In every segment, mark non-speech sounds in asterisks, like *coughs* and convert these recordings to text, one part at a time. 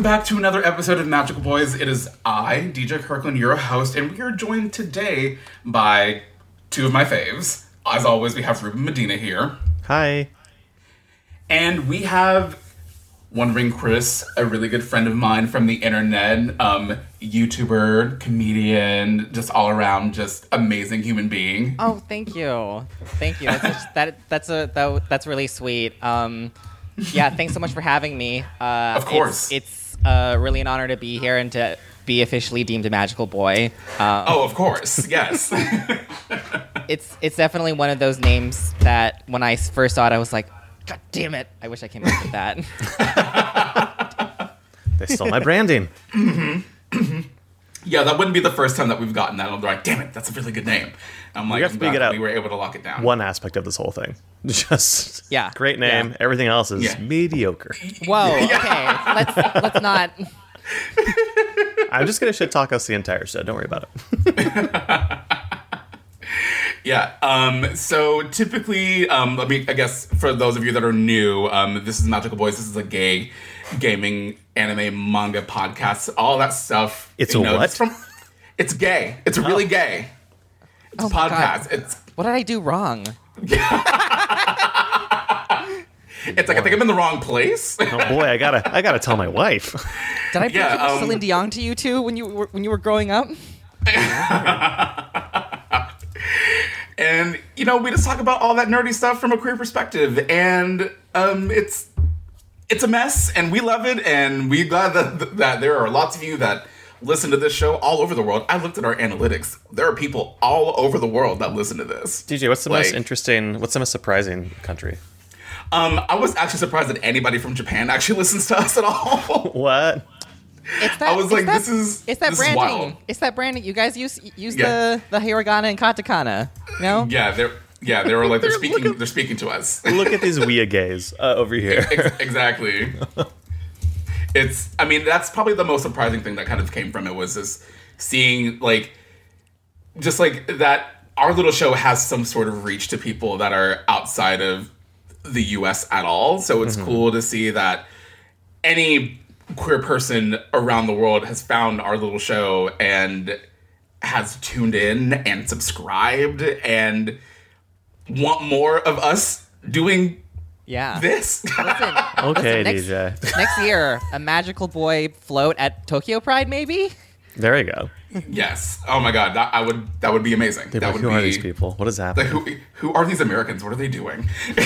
Welcome back to another episode of Magical Boys. It is I, DJ Kirkland, your host, and we are joined today by two of my faves. As always, we have Ruben Medina here. Hi. And we have Wondering Chris, a really good friend of mine from the internet, um, YouTuber, comedian, just all around, just amazing human being. Oh, thank you, thank you. That's a, that that's a that, that's really sweet. Um, yeah, thanks so much for having me. Uh, Of course. it's, it's uh, really an honor to be here and to be officially deemed a magical boy. Um, Oh, of course, yes. *laughs* *laughs* it's it's definitely one of those names that when I first saw it, I was like, God damn it! I wish I came up with that. *laughs* They stole my branding. Yeah, that wouldn't be the first time that we've gotten that. I'm like, damn it, that's a really good name. I'm like, have I'm to figure out. we were able to lock it down. One aspect of this whole thing. *laughs* Just Yeah. great name. Yeah. Everything else is Yeah. mediocre. Whoa. *laughs* Okay. Let's let's not. *laughs* I'm just gonna shit talk us the entire show. Don't worry about it. Yeah. Um, so typically, um, let me, I guess, for those of you that are new, um, this is Magical Boys. This is a gay gaming anime manga podcasts, all that stuff. It's you a know, what? It's, from, it's gay. It's really gay. It's Oh a podcast. It's What did I do wrong? *laughs* it's like I think I'm in the wrong place. Oh boy, I gotta I gotta tell my wife. Did I bring Yeah, too much um, Celine Dion to you too when you were when you were growing up? *laughs* and you know we just talk about all that nerdy stuff from a queer perspective and um it's it's a mess and we love it and we're glad that that there are lots of you that listen to this show all over the world i looked at our analytics there are people all over the world that listen to this DJ, what's the most interesting? What's the most surprising country? um i was actually surprised that anybody from japan actually *laughs* listens to us at all What? It's that. I was it's like, that- this is- It's that this is branding. wild. It's that branding. You guys use use Yeah. the the hiragana and katakana. No. yeah they're yeah they were like they're *laughs* They're speaking looking- they're speaking to us *laughs* Look at these Wea gays uh, over here. Ex- exactly. *laughs* it's. I mean, that's probably the most surprising thing that kind of came from it was just seeing like, just like that. Our little show has some sort of reach to people that are outside of the U.S. at all. So it's cool to see that any queer person around the world has found our little show and has tuned in and subscribed and want more of us doing Yeah. this. Listen. *laughs* Okay, listen, next, DJ. next year, a magical boy float at Tokyo Pride, maybe. There you go. Yes. Oh my god, that I would that would be amazing. They're that would who be are these people? What is Like, happening? who who are these Americans? What are they doing? *laughs*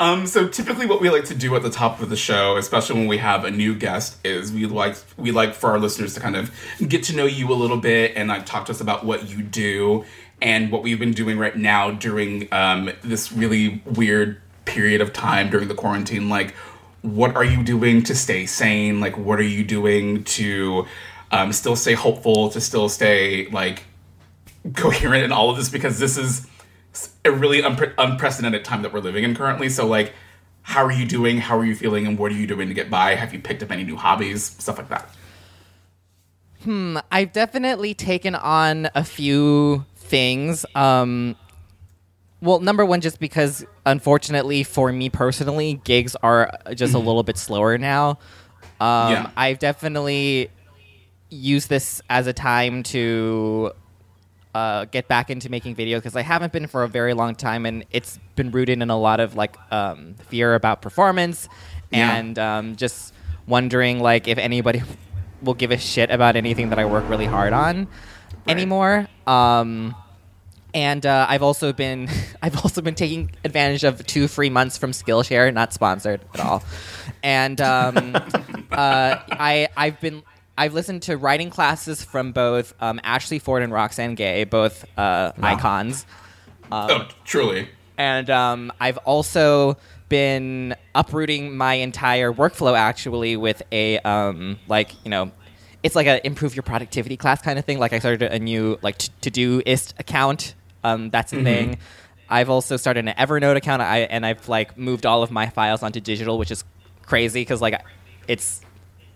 um so typically what we like to do at the top of the show, especially when we have a new guest, is we like we like for our listeners to kind of get to know you a little bit and like talk to us about what you do and what we've been doing right now during um this really weird period of time during the quarantine like what are you doing to stay sane? Like what are you doing to um, still stay hopeful to still stay like coherent in all of this? Because this is a really unpre- unprecedented time that we're living in currently. So like how are you doing? How are you feeling? And what are you doing to get by? Have you picked up any new hobbies? Stuff like that. Hmm, I've definitely taken on a few things. Um, well, number one, just because unfortunately for me personally, gigs are just a little bit slower now. Um, Yeah. I've definitely used this as a time to uh, get back into making videos because I haven't been for a very long time, and it's been rooted in a lot of like um, fear about performance Yeah. and um, just wondering like if anybody *laughs* will give a shit about anything that I work really hard on anymore. Um, and uh, I've also been *laughs* I've also been taking advantage of two free months from Skillshare, not sponsored at all. And um, *laughs* uh, I I've been I've listened to writing classes from both um, Ashley Ford and Roxane Gay, both uh, icons. oh truly And um, I've also been uprooting my entire workflow actually with a um, like you know it's like a improve your productivity class kind of thing. Like I started a new like Todoist account. Um, that's a thing. I've also started an Evernote account. I and I've like moved all of my files onto digital, which is crazy because like it's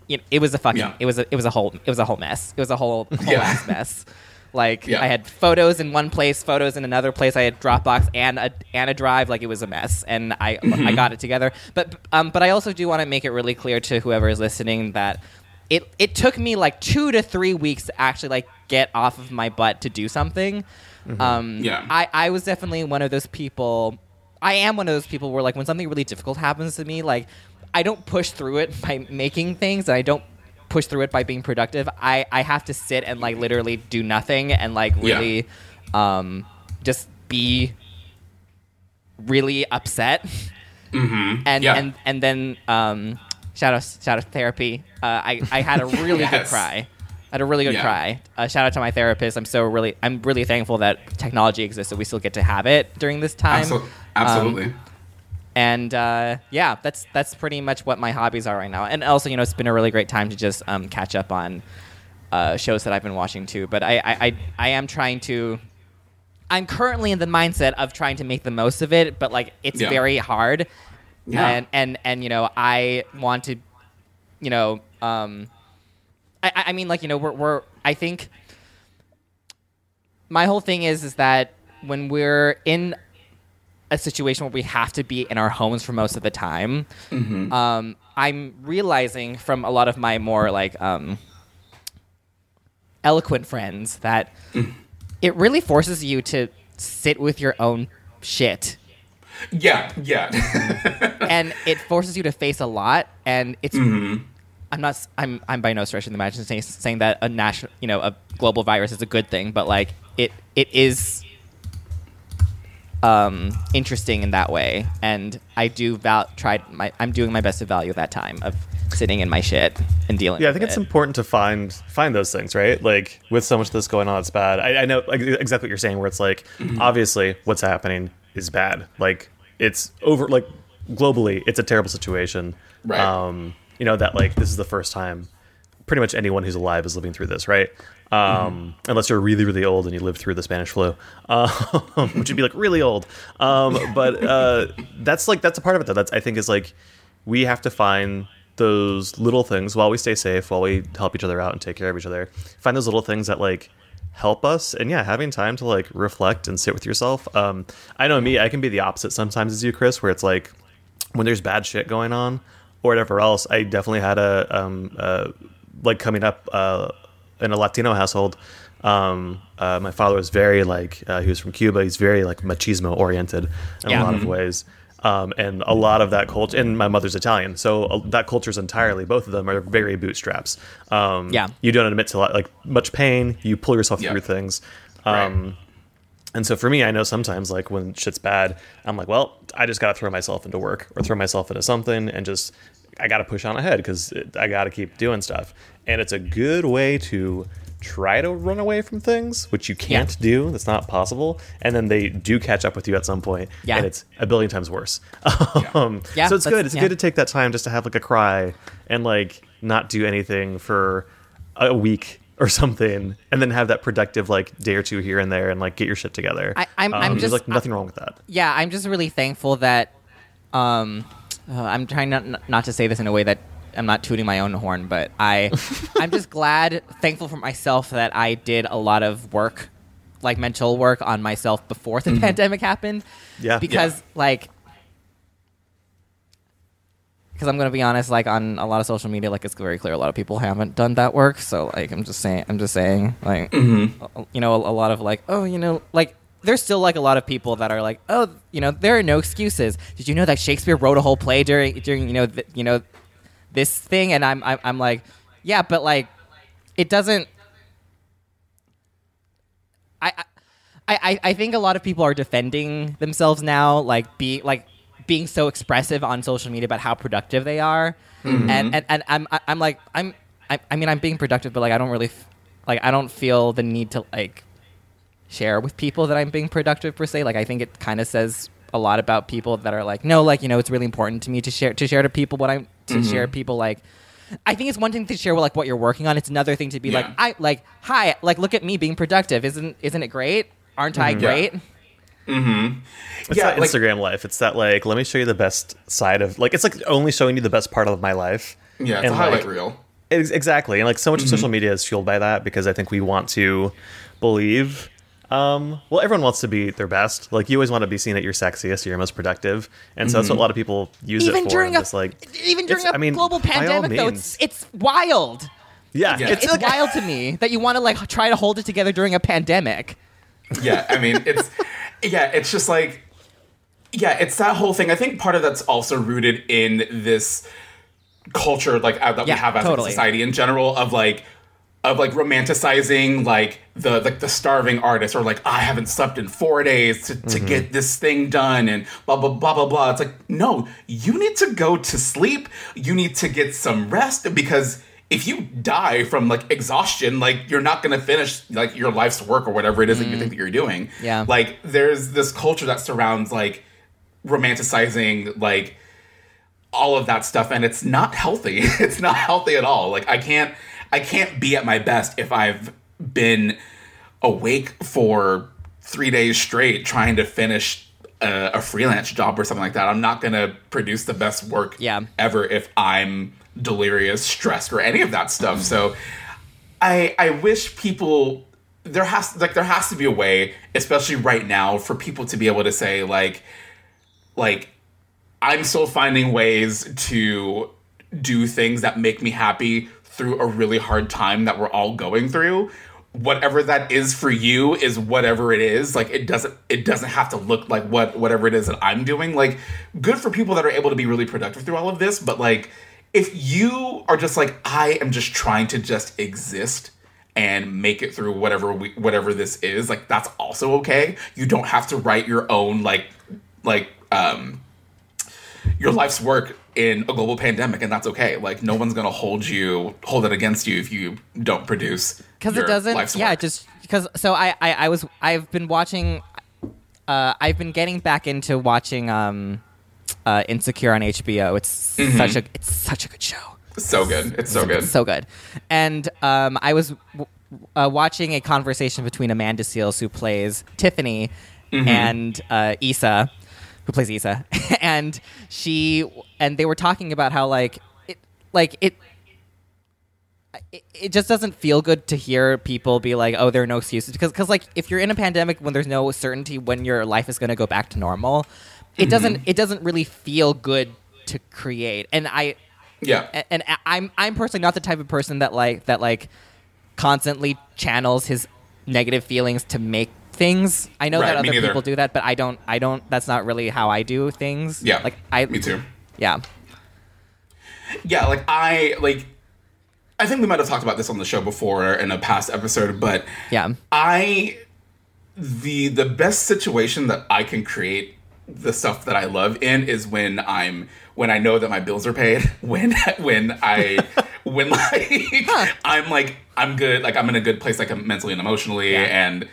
you know, it was a fucking Yeah. it was a it was a whole it was a whole mess. It was a whole *laughs* whole Yeah. ass mess. Like Yeah. I had photos in one place, photos in another place. I had Dropbox and a and a drive. Like it was a mess, and I Mm-hmm. I got it together. But um, but I also do want to make it really clear to whoever is listening that it it took me like two to three weeks to actually like get off of my butt to do something. Um, Yeah. I I was definitely one of those people. I am one of those people where like when something really difficult happens to me, like I don't push through it by making things, and I don't push through it by being productive. I I have to sit and like literally do nothing and like Yeah. really, um, just be really upset Mm-hmm. and yeah. and and then um, shout out shout out therapy. Uh, I I had a *laughs* really good cry. I had a really good Yeah. cry. Uh, shout out to my therapist. I'm so really I'm really thankful that technology exists, so we still get to have it during this time. Absol- Um, absolutely. and uh, yeah, that's that's pretty much what my hobbies are right now. And also, you know, it's been a really great time to just um, catch up on uh, shows that I've been watching too. But I, I, I, I am trying to. I'm currently in the mindset of trying to make the most of it, but like it's Yeah. very hard. Yeah. And and and you know, I want to, you know, um, I I mean, like you know, we're we're I think my whole thing is is that when we're in a situation where we have to be in our homes for most of the time, Mm-hmm. um, I'm realizing from a lot of my more like um, eloquent friends that Mm. it really forces you to sit with your own shit. Yeah. Yeah. *laughs* and it forces you to face a lot and it's Mm-hmm. i'm not s- i'm i'm by no stretch of the imagination saying, saying that a national you know a global virus is a good thing but like it it is um interesting in that way and i do val try my i'm doing my best to value that time of sitting in my shit and dealing Yeah, I with think it's it. important to find find those things, right? Like with so much of this going on, it's bad. I, I know like, exactly what you're saying, where it's like obviously what's happening is bad. Like it's over. Like globally, it's a terrible situation. Right. Um, you know that like this is the first time pretty much anyone who's alive is living through this, right? Um, Unless you're really, really old and you lived through the Spanish flu, *laughs* um, which would be like really old. Um, but uh, that's like that's a part of it though. That's I think is like we have to find those little things while we stay safe, while we help each other out and take care of each other. Find those little things that like help us. And yeah having time to like reflect and sit with yourself um i know me i can be the opposite sometimes as you chris where it's like when there's bad shit going on or whatever else i definitely had a um uh like coming up uh in a latino household um uh, my father was very like uh, he was from cuba. He's very like machismo oriented in Yeah. a lot of ways um, and a lot of that culture and my mother's italian so uh, that culture's entirely both of them are very bootstraps um, Yeah. you don't admit to like much pain you pull yourself Yeah. through things Right. um, and so for me, I know sometimes like when shit's bad, I'm like, well, I just gotta throw myself into work or throw myself into something and just I gotta push on ahead because I gotta keep doing stuff. And it's a good way to try to run away from things, which you can't do. That's not possible. And then they do catch up with you at some point, Yeah. and it's a billion times worse. *laughs* um, Yeah, so it's good. It's yeah. good to take that time just to have like a cry and like not do anything for a week or *laughs* something and then have that productive like day or two here and there and like get your shit together I- I'm- I'm there's just- like nothing wrong with that yeah, I'm just really thankful that um, uh, I'm trying not not to say this in a way that I'm not tooting my own horn, but I *laughs* I'm just glad, thankful for myself that I did a lot of work, like mental work on myself before the mm-hmm. pandemic happened. Yeah. because Yeah. like. Because I'm gonna be honest, like on a lot of social media, like it's very clear a lot of people haven't done that work. So like I'm just saying, I'm just saying, like mm-hmm. you know, a, a lot of like, oh, you know, like there's still like a lot of people that are like, oh, you know, there are no excuses. Did you know that Shakespeare wrote a whole play during during you know th- you know this thing? And I'm, I'm I'm like, yeah, but like it doesn't. I. I I, I think a lot of people are defending themselves now, like be like being so expressive on social media about how productive they are, mm-hmm. and, and and I'm I'm like I'm I, I mean I'm being productive, but like I don't really f- like I don't feel the need to like share with people that I'm being productive per se. Like I think it kind of says a lot about people that are like, no, like you know, it's really important to me to share to share to people what I'm to mm-hmm. share people like. I think it's one thing to share like what you're working on. It's another thing to be like, Yeah. I like, hi, like look at me being productive. Isn't isn't it great? Aren't I mm-hmm. Yeah. great? it's Yeah, that like- instagram life it's that like let me show you the best side of like it's like only showing you the best part of my life Yeah, it's And, a highlight like, reel. Ex- exactly, and like so much Mm-hmm. of social media is fueled by that because I think we want to believe. Um, well, everyone wants to be their best. Like you always want to be seen at your sexiest, or your most productive, and so that's what Mm-hmm. a lot of people use even it for. during and a just like even during it's- a I mean, global by all pandemic though it's it's wild yeah, Yeah. it's it's like *laughs* wild to me that you want to like try to hold it together during a pandemic yeah i mean it's yeah it's just like yeah it's that whole thing i think part of that's also rooted in this culture like uh, that Yeah, we have as totally. a society in general of like of like romanticizing like the like the starving artist or like I haven't slept in four days to, to mm-hmm. get this thing done and blah blah blah blah blah. It's like no, you need to go to sleep. You need to get some rest because if you die from like exhaustion, like you're not gonna finish like your life's work or whatever it is that you think mm. that you're doing. Yeah. Like there's this culture that surrounds like romanticizing like all of that stuff and it's not healthy *laughs* it's not healthy at all like i can't i can't be at my best if i've been awake for three days straight trying to finish a, a freelance job or something like that i'm not gonna produce the best work Yeah. ever if i'm delirious stressed or any of that stuff so I I wish people there has like there has to be a way, especially right now, for people to be able to say like like I'm still finding ways to do things that make me happy through a really hard time that we're all going through. Whatever that is for you is whatever it is. Like it doesn't it doesn't have to look like what whatever it is that I'm doing. Like good for people that are able to be really productive through all of this, but like if you are just like I am just trying to just exist and make it through whatever we, whatever this is, like that's also okay. You don't have to write your own like like um your life's work in a global pandemic and that's okay. Like no one's to hold you hold it against you if you don't produce because it doesn't yeah work. just because so I, I i was i've been watching uh i've been getting back into watching um uh insecure on hbo it's Mm-hmm. such a it's such a good show so good. It's so good. It's so good. And um, I was w- uh, watching a conversation between Amanda Seales, who plays Tiffany, Mm-hmm. and uh, Issa, who plays Issa, *laughs* and she and they were talking about how like it like it. It, just doesn't feel good to hear people be like, "Oh, there are no excuses," because, because like, if you're in a pandemic when there's no certainty when your life is going to go back to normal, it Mm-hmm. doesn't it doesn't really feel good to create. And I yeah. and I- I'm I'm personally not the type of person that like that like constantly channels his negative feelings to make things. I know Right, that other neither. people do that, but I don't. I don't. That's not really how I do things. Yeah. like I. me too. Yeah, Yeah, like I like I think we might have talked about this on the show before in a past episode, but yeah, I the the best situation that I can create the stuff that I love in is when I'm when I know that my bills are paid, *laughs* when when I when like I'm like I'm good, like I'm in a good place like mentally and emotionally Yeah. and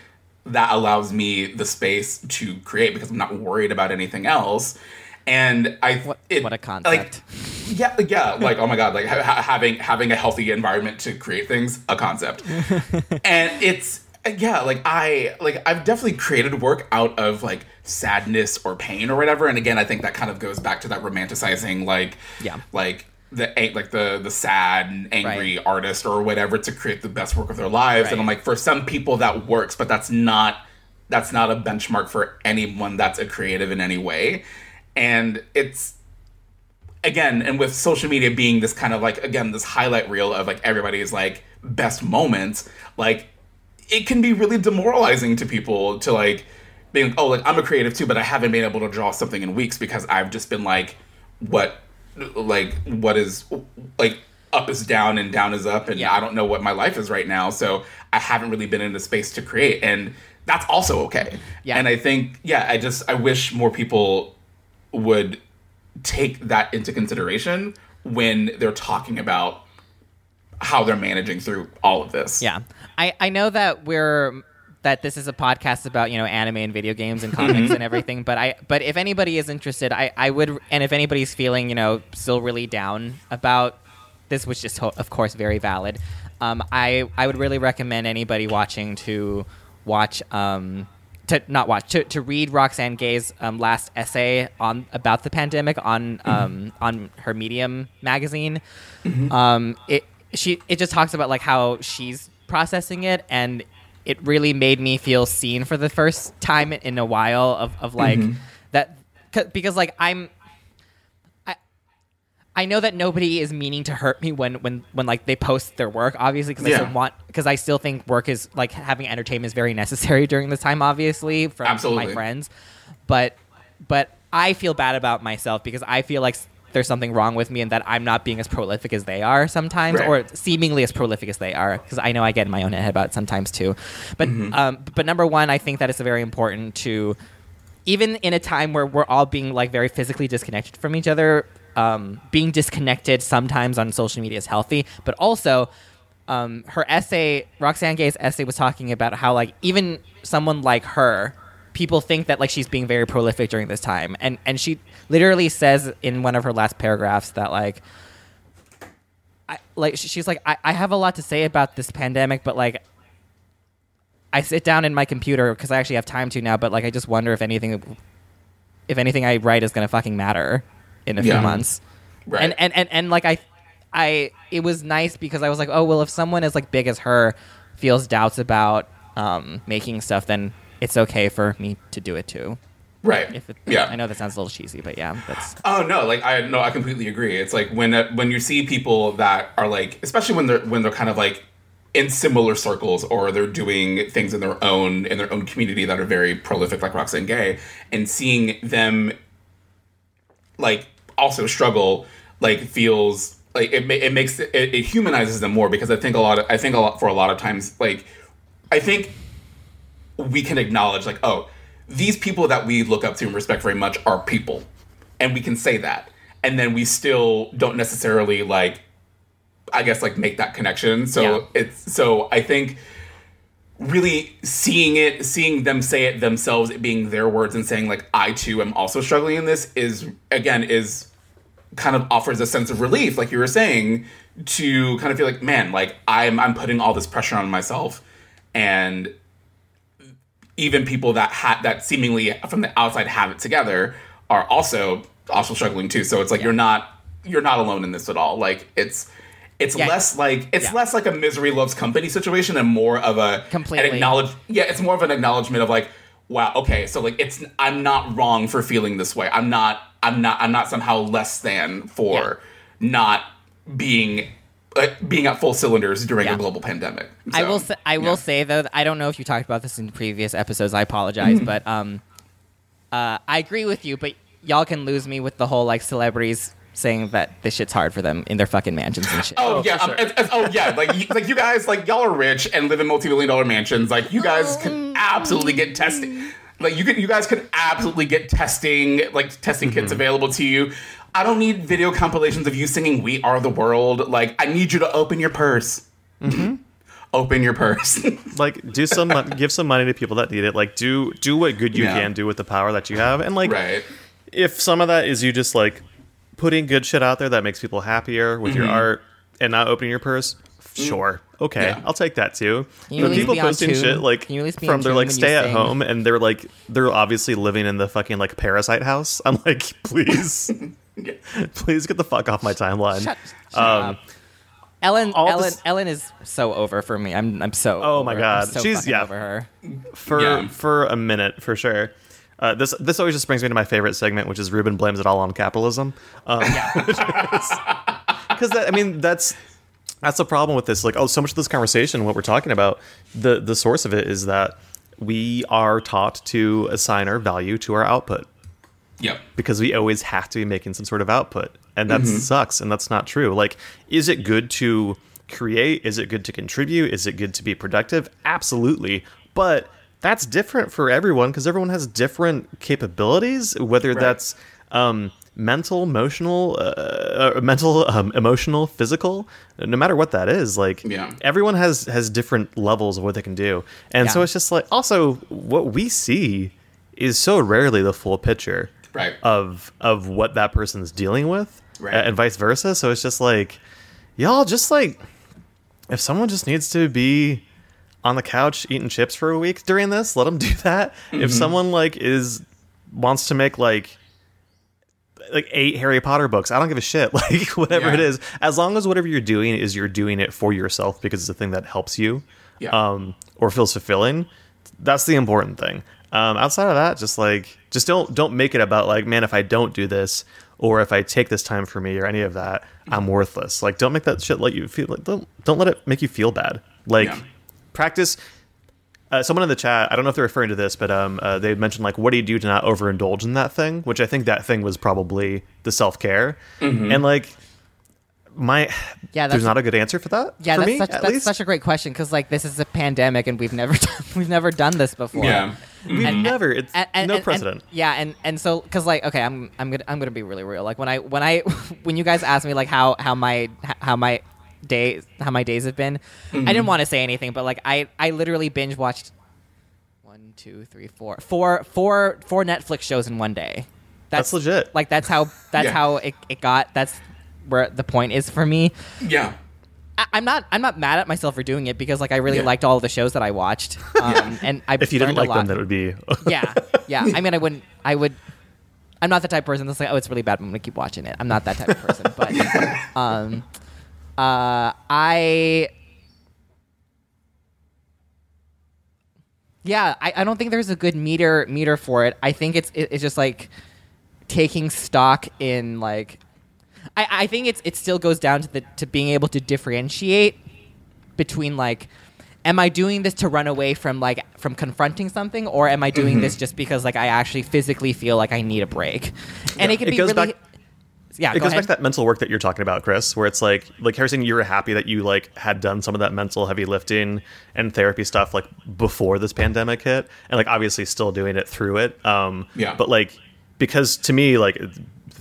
that allows me the space to create because I'm not worried about anything else. And I What- it, what a like, concept. yeah, yeah, like oh my god, like ha- having having a healthy environment to create things, a concept, *laughs* and it's yeah, like I like I've definitely created work out of like sadness or pain or whatever, and again, I think that kind of goes back to that romanticizing, like Yeah. like the like the the sad and angry Right. artist or whatever to create the best work of their lives, and I'm like for some people that works, but that's not that's not a benchmark for anyone that's a creative in any way, and it's again, and with social media being this kind of like again this highlight reel of like everybody's like best moments, like it can be really demoralizing to people to like being oh like I'm a creative too, but I haven't been able to draw something in weeks because I've just been like what like what is like up is down and down is up and Yeah. I don't know what my life is right now, so I haven't really been in a space to create and that's also okay. Yeah. And I think yeah, I just I wish more people would take that into consideration when they're talking about how they're managing through all of this. yeah. I I know that we're that this is a podcast about you know anime and video games and Mm-hmm. comics and everything but i but if anybody is interested i i would and if anybody's feeling you know still really down about this which is of course very valid um i i would really recommend anybody watching to watch um to not watch to, to read Roxane Gay's um, last essay on about the pandemic on um, on her Medium magazine. Um, it she it just talks about like how she's processing it and it really made me feel seen for the first time in a while of, of like mm-hmm. that, because like i'm I, I know that nobody is meaning to hurt me when when when like they post their work obviously because I still want because I still think work is like having entertainment is very necessary *laughs* during this time obviously from Absolutely. my friends. But but I feel bad about myself because I feel like there's something wrong with me and that I'm not being as prolific as they are sometimes Right. or seemingly as prolific as they are because I know I get in my own head about it sometimes too but um but number one I think that it's very important to even in a time where we're all being like very physically disconnected from each other, um, being disconnected sometimes on social media is healthy. But also, um, her essay, Roxane Gay's essay, was talking about how like even someone like her, people think that like she's being very prolific during this time, and and she literally says in one of her last paragraphs that like. I, like she's like I, I have a lot to say about this pandemic but like I sit down in my computer because I actually have time to now, but like I just wonder if anything, if anything I write is gonna fucking matter in a few months. Right. And, and and and like I, I it was nice because I was like, oh well, if someone as like big as her feels doubts about um, making stuff, then it's okay for me to do it too. Right. If it, yeah. I know that sounds a little cheesy, but yeah, that's *sighs* Oh no, like I no, I completely agree. It's like when uh, when you see people that are like, especially when they're when they're kind of like in similar circles or they're doing things in their own in their own community that are very prolific, like Roxane Gay, and seeing them like also struggle, like feels like it it makes it, it humanizes them more because I think a lot of I think a lot for a lot of times like I think we can acknowledge like oh these people that we look up to and respect very much are people. And we can say that. And then we still don't necessarily like i guess like make that connection. So Yeah. it's so i think really seeing it seeing them say it themselves it being their words and saying like i too am also struggling in this is again is kind of offers a sense of relief like you were saying to kind of feel like man like i'm i'm putting all this pressure on myself. And even people that had that seemingly from the outside have it together are also also struggling too. So it's like you're not you're not alone in this at all. Like it's it's Yeah. less like it's Yeah. less like a misery loves company situation and more of a Completely. acknowledge yeah it's more of an acknowledgement of like wow okay so like it's I'm not wrong for feeling this way. I'm not I'm not I'm not somehow less than for not being uh, being at full cylinders during Yeah. a global pandemic. I will say, I will yeah. say though I don't know if you talked about this in previous episodes. I apologize, Mm-hmm. but um, uh, I agree with you. But y'all can lose me with the whole like celebrities saying that this shit's hard for them in their fucking mansions and shit. Oh, Oh, yeah, for um, sure. it's- it's- oh yeah, like you, like you guys, like y'all are rich and live in multi-million dollar mansions. Like you guys can absolutely get testing. Like you can, you guys can absolutely get testing, like testing kits available to you. I don't need video compilations of you singing "We Are the World." Like I need you to open your purse. Open your purse. *laughs* like do some give some money to people that need it like do do what good you Yeah. can do with the power that you have and like right. if some of that is you just like putting good shit out there that makes people happier with your art and not opening your purse sure okay Mm-hmm. Yeah. i'll take that too Can you but people be on posting tune? shit like Can you at least be from their tune like stay at sing? home and they're like they're obviously living in the fucking like parasite house i'm like *laughs* please *laughs* *laughs* please get the fuck off my timeline Shut, shut Um, up. Ellen, Ellen, this- Ellen is so over for me. I'm, I'm so. Oh my over- God. I'm so She's- yeah. over her. for Yeah. for a minute for sure. Uh, this this always just brings me to my favorite segment, which is Ruben blames it all on capitalism. Um, Because *laughs* I mean that's that's the problem with this. Like, oh, so much of this conversation, what we're talking about, the the source of it is that we are taught to assign our value to our output Yep. because we always have to be making some sort of output and that sucks and that's not true. Like is it good to create? Is it good to contribute? Is it good to be productive? Absolutely but that's different for everyone because everyone has different capabilities whether that's um, mental emotional uh, uh, mental um, emotional physical no matter what that is like Yeah. everyone has has different levels of what they can do. And so it's just like also what we see is so rarely the full picture Right. of of what that person's dealing with Right. and vice versa so it's just like y'all just like if someone just needs to be on the couch eating chips for a week during this let them do *laughs* that if someone like is wants to make like like eight Harry Potter books. I don't give a shit. *laughs* Like whatever Yeah. it is, as long as whatever you're doing is you're doing it for yourself because it's a thing that helps you, Yeah. um, or feels fulfilling. That's the important thing. Um, outside of that, just like just don't don't make it about like man, if I don't do this or if I take this time for me or any of that, I'm worthless. Like don't make that shit let you feel like don't don't let it make you feel bad. Like Yeah. practice uh, someone in the chat, I don't know if they're referring to this, but um, uh, they mentioned like, what do you do to not overindulge in that thing? Which I think that thing was probably the self care, and like my Yeah, there's that's- not a good answer for that. Yeah, for that's me, such at that's least. such a great question because like this is a pandemic and we've never *laughs* done, we've never done this before. Yeah. We've And- never. It's And- and- no and- precedent. and- yeah, and and so because like okay, I'm I'm gonna I'm gonna be really real. Like when I when I *laughs* when you guys asked me like how how my how my day how my days have been, I didn't mm-hmm. want to say anything, but like I I literally binge watched one two three four four four four Netflix shows in one day. That's legit. Like that's how that's Yeah. how it, it got. That's where the point is for me. Yeah. I, I'm not. I'm not mad at myself for doing it because like I really Yeah. liked all the shows that I watched. *laughs* Um, and I If you didn't like them, that would be *laughs* yeah, yeah. I mean, I wouldn't. I would. I'm not the type of person that's like, oh, it's really bad. but I'm gonna keep watching it. I'm not that type of person. But *laughs* um, uh, I. Yeah, I, I don't think there's a good meter meter for it. I think it's it, it's just like taking stock in like I, I think it's it still goes down to the to being able to differentiate between like am I doing this to run away from like from confronting something or am I doing Mm-hmm. this just because like I actually physically feel like I need a break? And it can It be goes really back- Yeah, it go goes ahead. back to that mental work that you're talking about, Chris, where it's like like Harrison, you were happy that you like had done some of that mental heavy lifting and therapy stuff like before this pandemic hit, and like obviously still doing it through it. Um, Yeah. But like because to me, like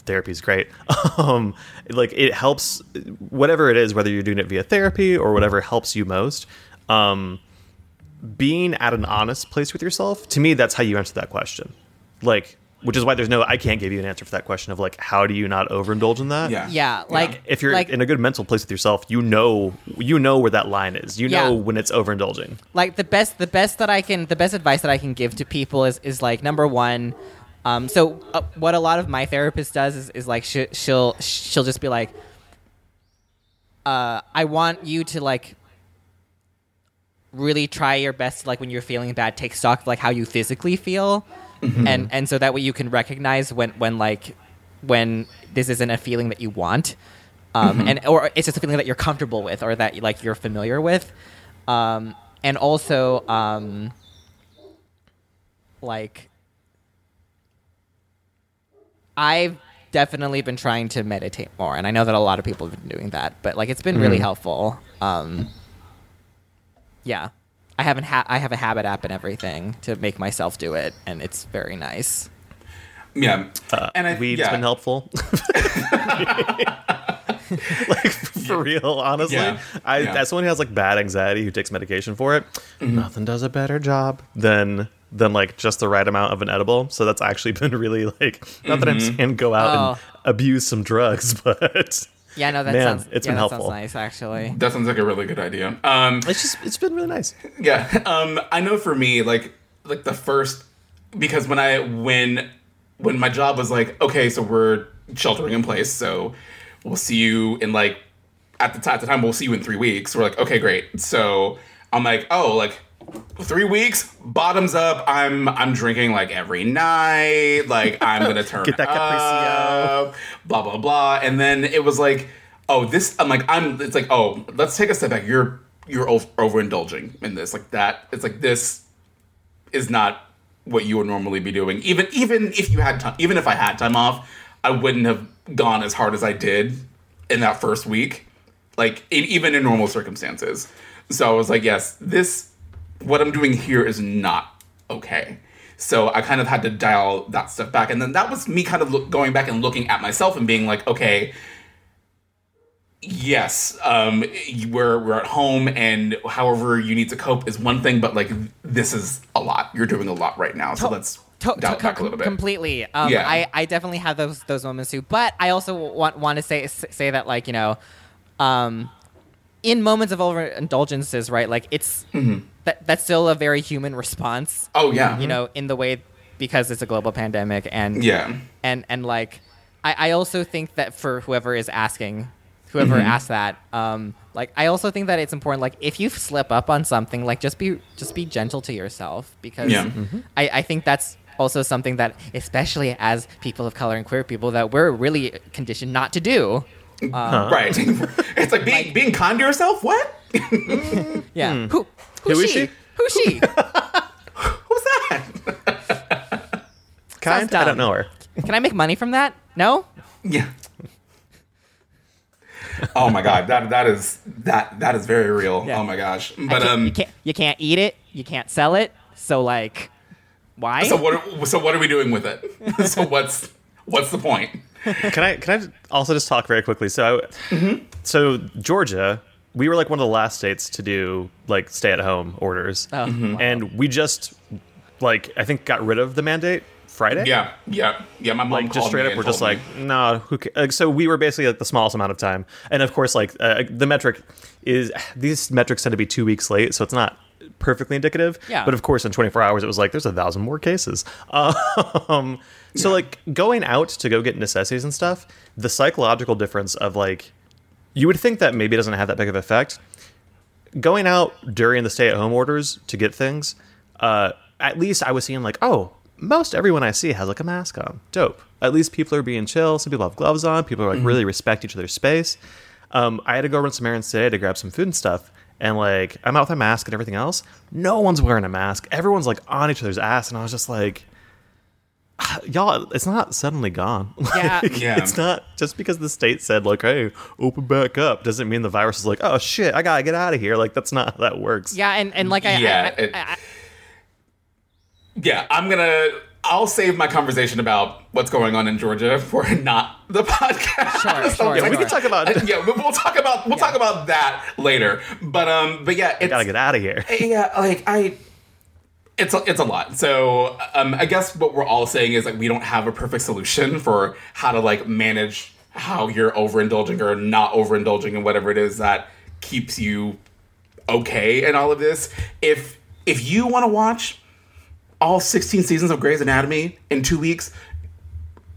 therapy is great. *laughs* um, like it helps whatever it is, whether you're doing it via therapy or whatever helps you most. Um, being at an honest place with yourself, to me, that's how you answer that question. Like, which is why there's no, I can't give you an answer for that question of like, how do you not overindulge in that? Yeah. yeah, like If you're like, in a good mental place with yourself, you know, you know where that line is. You know when it's overindulging. like the best the best that I can the best advice that I can give to people is is like number one um so uh, what a lot of my therapist does is, is like she, she'll she'll just be like uh I want you to like really try your best like when you're feeling bad take stock of like how you physically feel. And and so that way you can recognize when when like when this isn't a feeling that you want. Um, and or it's just a feeling that you're comfortable with or that like you're familiar with. Um, and also um, like I've definitely been trying to meditate more, and I know that a lot of people have been doing that, but like it's been really helpful. Um, yeah, I haven't ha- I have a habit app and everything to make myself do it, and it's very nice. Yeah. Uh, and I, weed's yeah. been helpful. *laughs* like for real, honestly. Yeah. I Yeah. as someone who has like bad anxiety who takes medication for it, nothing does a better job than than like just the right amount of an edible. So that's actually *laughs* been really like not that I'm saying go out and abuse some drugs, *laughs* but Yeah, no, that Man, sounds it's yeah, been that helpful. sounds nice actually. That sounds like a really good idea. Um, it's just it's been really nice. yeah. *laughs* Um, I know for me, like, like the first, because when I when when my job was like, okay, so we're sheltering in place, so we'll see you in like at the, t- at the time we'll see you in three weeks. We're like, okay, great. So I'm like, oh, like three weeks, bottoms up. I'm I'm drinking like every night. Like I'm gonna *laughs* turn Get that Capriccio. up, blah blah blah. And then it was like, oh, this. I'm like, I'm. It's like, oh, let's take a step back. You're you're over, overindulging in this. Like that. It's like this is not what you would normally be doing. Even even if you had time, even if I had time off, I wouldn't have gone as hard as I did in that first week. Like in, even in normal circumstances. So I was like, yes, this what I'm doing here is not okay. So I kind of had to dial that stuff back, and then that was me kind of look, going back and looking at myself and being like, okay, yes, um, we're we're at home, and however you need to cope is one thing, but like this is a lot. You're doing a lot right now, so let's To- dial to- it back a little bit. Completely. Um, Yeah. I, I definitely have those those moments too. But I also want want to say say that like you know, um, in moments of overindulgences, right? Like it's that that's still a very human response. Oh yeah, You know, in the way because it's a global pandemic and yeah, and and like I, I also think that for whoever is asking, whoever Mm-hmm. asked that, um, like I also think that it's important. Like if you slip up on something, like just be just be gentle to yourself because Yeah. I, I think that's also something that, especially as people of color and queer people, that we're really conditioned not to do. right. *laughs* it's like being being kind to yourself. What? *laughs* Yeah. Who Who is she? Who's she? *laughs* Who's that? Kind? I don't know her. Can I make money from that? No. Yeah. Oh my god, that that is that that is very real. Yeah. Oh my gosh. But can't- um you can't you can't eat it. You can't sell it. So like, why? so what are, so what are we doing with it? *laughs* so what's what's the point? Can I can I also just talk very quickly? So, Mm-hmm. so Georgia, we were like one of the last states to do like stay at home orders, Oh, Mm-hmm. wow. and we just like I think got rid of the mandate Friday. Yeah, yeah, yeah. My mom like just straight me up we're just told like me. no who ca-? like, so we were basically like the smallest amount of time and of course like uh, the metric is these metrics tend to be two weeks late so it's not perfectly indicative Yeah. but of course in 24 hours it was like there's a thousand more cases *laughs* um so like going out to go get necessities and stuff the psychological difference of like you would think that maybe it doesn't have that big of effect going out during the stay-at-home orders to get things, uh, at least I was seeing like, oh, most everyone I see has like a mask on. Dope. At least people are being chill. Some people have gloves on. People are like really respect each other's space. Um, I had to go run some errands today to grab some food and stuff. And like, I'm out with a mask and everything else. No one's wearing a mask. Everyone's like on each other's ass. And I was just like, *sighs* y'all, it's not suddenly gone. *laughs* Yeah. Like, Yeah. It's not just because the state said like, hey, open back up doesn't mean the virus is like, oh shit, I gotta get out of here. Like that's not how that works. yeah, and, and like I, Yeah, I, it- I, I, Yeah, I'm gonna. I'll save my conversation about what's going on in Georgia for not the podcast. Sure, *laughs* sure, it's Yeah, we can talk about. It. *laughs* yeah, we'll we'll talk about we'll talk about that later. But um, but yeah, it's gotta get out of here. yeah, like I. It's a, it's a lot. So um, I guess what we're all saying is like we don't have a perfect solution for how to like manage how you're overindulging or not overindulging in whatever it is that keeps you okay in all of this. If if you want to watch all 16 seasons of Grey's Anatomy in two weeks,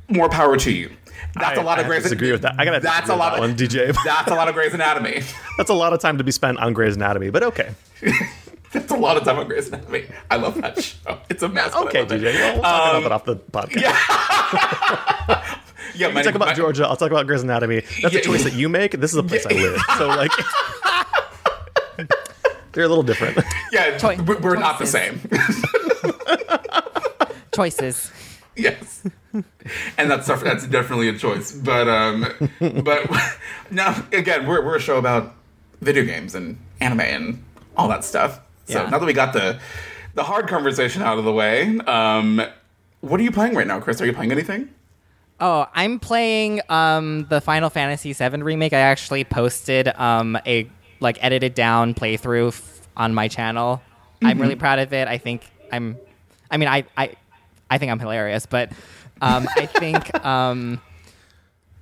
more power to you. That's I- a lot I of Grey's disagree with that. I gotta That's a lot that of one, DJ. *laughs* That's a lot of Grey's Anatomy. *laughs* That's a lot of time to be spent on Grey's Anatomy, but okay. *laughs* That's a lot of time on Grey's Anatomy. I love that show. It's a mess. but I Okay, love it. DJ. Well, we'll talk about that off the podcast. Yeah, *laughs* my, You talk about my- Georgia. I'll talk about Grey's Anatomy. That's Yeah. a choice that you make. This is a place I live. So like, *laughs* they're a little different. Yeah, Choi- we're, we're not the same. *laughs* choices. yes, and that's that's definitely a choice. But um, but now again, we're we're a show about video games and anime and all that stuff. So Yeah. now that we got the the hard conversation out of the way, um, what are you playing right now, Chris? Are you playing anything? Oh, I'm playing um, the Final Fantasy VII remake. I actually posted um, a like edited down playthrough f- on my channel. I'm really proud of it. I think I'm. I mean, I I, I think I'm hilarious, but um, I think *laughs* um,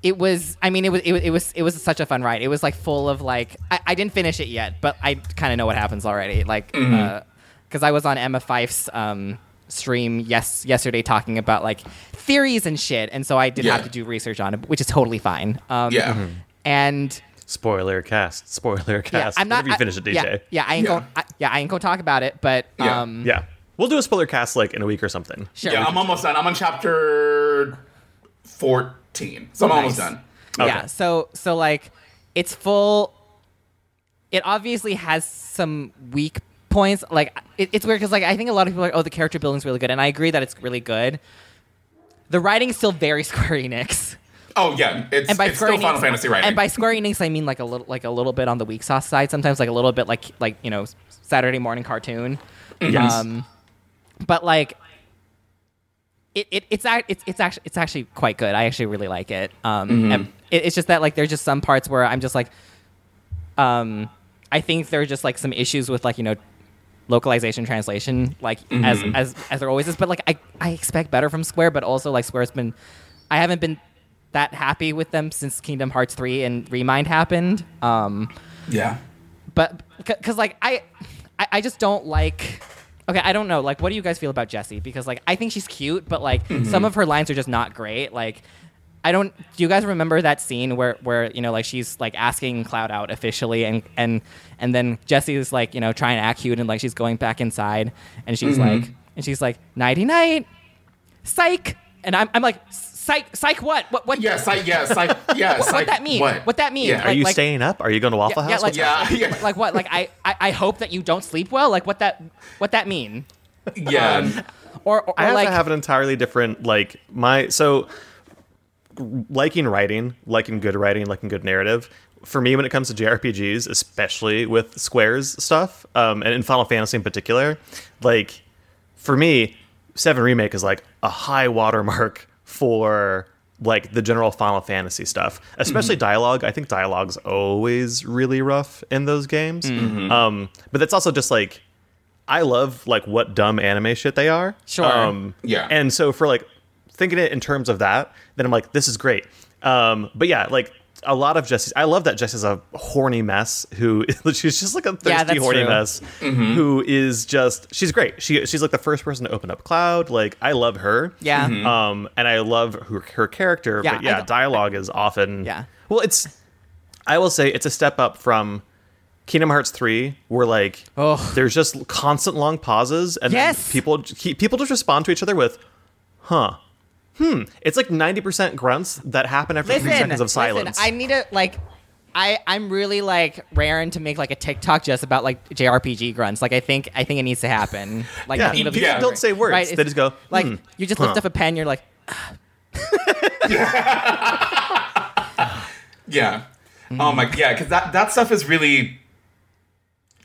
it was. I mean, it was it, was- it was it was such a fun ride. It was like full of like I, I didn't finish it yet, but I kind of know what happens already. Like because I was on Emma Fife's um, stream yes yesterday talking about like theories and shit, and so I did Yeah. have to do research on it, which is totally fine. Um, Yeah. Mhm. and Spoiler cast. Spoiler yeah, cast. I'm not. Whenever you I- finish it, DJ. Yeah, I ain't Yeah. going. I, yeah, I ain't gonna talk about it, but Yeah. um, Yeah. We'll do a spoiler cast like in a week or something. sure. Yeah, I'm almost done. I'm on chapter fourteen, so I'm almost Nice. done. Yeah. So so like it's full. It obviously has some weak points. Like it, it's weird because like I think a lot of people are like, oh, the character building's really good, and I agree that it's really good. The writing's still very *laughs* Square Enix. Oh yeah, it's, And by it's Square still Final Fantasy writing. And by Square Enix, I mean like a little, like a little bit on the weak sauce side. Sometimes like a little bit like like you know Saturday morning cartoon. Yes. Um, but like, it, it it's act- it's it's actually it's actually quite good. I actually really like it. Um, and it, it's just that like there's just some parts where I'm just like, um, I think there are just like some issues with like you know localization translation like as as as there always is. But like I I expect better from Square, but also like Square's been I haven't been that happy with them since Kingdom Hearts 3 and Re Mind happened. Um, yeah. but because like I, I I just don't like okay i don't know like what do you guys feel about jessie because like i think she's cute but like some of her lines are just not great like I don't. Do you guys remember that scene where where you know like she's like asking Cloud out officially, and and and then Jessie's like you know trying to act cute and like she's going back inside, and she's Mm-hmm. like and she's like nighty night, psych, and I'm I'm like psych psych what what what Yes, I yes, I yes. What- what that mean? What? What that mean? Yeah. Are you like- staying up? Are you going to Waffle yeah, House? like, Yeah, yeah. like what like I, I I hope that you don't sleep well like what that what that mean yeah. um, or or, I have like to have an entirely different like my so liking writing, liking good writing, liking good narrative. For me, when it comes to JRPGs, especially with Square's stuff, um, and in Final Fantasy in particular, like for me, Seven Remake is like a high watermark for like the general Final Fantasy stuff, especially dialogue. I think dialogue's always really rough in those games. Um, but that's also just like I love like what dumb anime shit they are. Sure. Um, Yeah. And so for like thinking it in terms of that, then I'm like, this is great. Um, but yeah, like a lot of Jessie's, I love that Jessie's a horny mess who *laughs* she's just like a thirsty Yeah, horny true. mess who is just she's great. She she's like the first person to open up Cloud. Like I love her. Yeah. Um, and I love her, her character. Yeah, but yeah, I- dialogue is often. Yeah. Well, it's. I will say it's a step up from Kingdom Hearts three, where like Ugh. there's just constant long pauses, and then Yes. people people just respond to each other with, "Huh." Hmm. It's like ninety percent grunts that happen after listen three seconds of silence. listen. I need to like I I'm really like raring to make like a TikTok just about like JRPG grunts like I think I think it needs to happen *laughs* like Yeah, I think people Yeah. don't say words. Right, they just go, like "Hmm, you just lift up a pen you're like *laughs* Yeah. Oh my yeah, because that that stuff is really.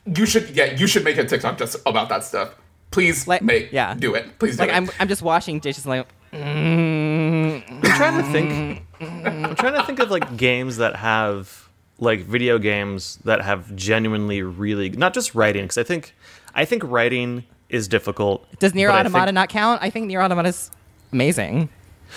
You should yeah you should make a TikTok just about that stuff. Please Like- make yeah. do it. Please do like it. I'm I'm just washing dishes like I'm trying to think. I'm trying to think of like games that have like video games that have genuinely really not just writing because I think I think writing is difficult. does I Automata think- not count? I think Nier Automata is amazing.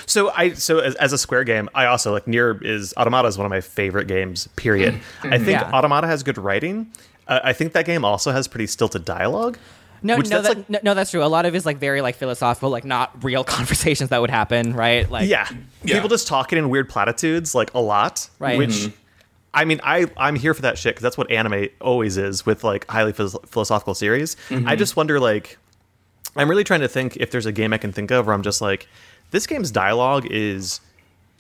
So I so as, as a Square game, I also like Nier is Automata is one of my favorite games. Period. I think Yeah. Automata has good writing. Uh, I think that game also has pretty stilted dialogue. No, Which no, that's that, like- no, no, that's true. A lot of it is like very like philosophical, like not real *laughs* conversations that would happen, right? Like, Yeah. Yeah. People just talking in weird platitudes like a lot. Right. Which mm-hmm. I mean, I I'm here for that shit because that's what anime always is with like highly phys- philosophical series. Mm-hmm. I just wonder like I'm really trying to think if there's a game I can think of where I'm just like this game's dialogue is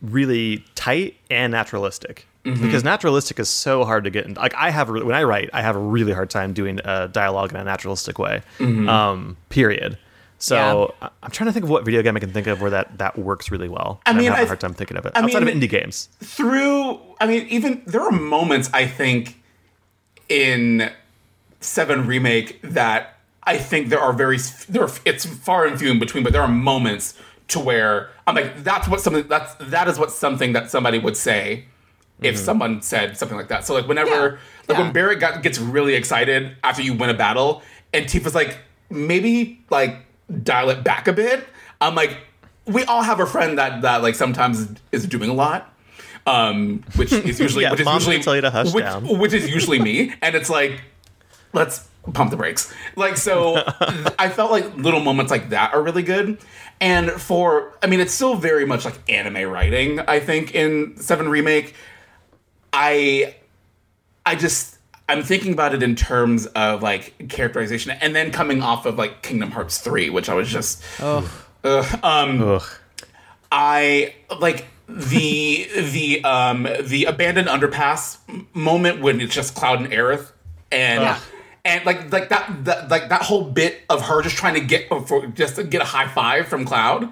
really tight and naturalistic. Because naturalistic is so hard to get. In, like I have when I write, I have a really hard time doing a dialogue in a naturalistic way. Um, period. So I- I'm trying to think of what video game I can think of where that that works really well. I mean, I have a hard time thinking of it I outside mean- of indie games. through i mean even there are moments i think in seven remake that i think there are very there are, it's far and few in between but there are moments to where i'm like that's what something that's that is what something that somebody would say if someone said something like that so like whenever Yeah. like Yeah. when barrett got, gets really excited after you win a battle and tifa's like maybe like dial it back a bit i'm like we all have a friend that that like sometimes is doing a lot um, which is *laughs* usually Yeah, which is usually tell you to hush which, down. which is usually me, and it's like, let's pump the brakes. Like so, *laughs* I felt like little moments like that are really good. And for, I mean, it's still very much like anime writing. I think in Seven Remake, I, I just. I'm thinking about it in terms of like characterization, and then coming off of like Kingdom Hearts three, which I was just oh, Ugh. I like the the um the abandoned underpass moment when it's just Cloud and Aerith and Yeah. and like like that, that like that whole bit of her just trying to get for just to get a high five from Cloud.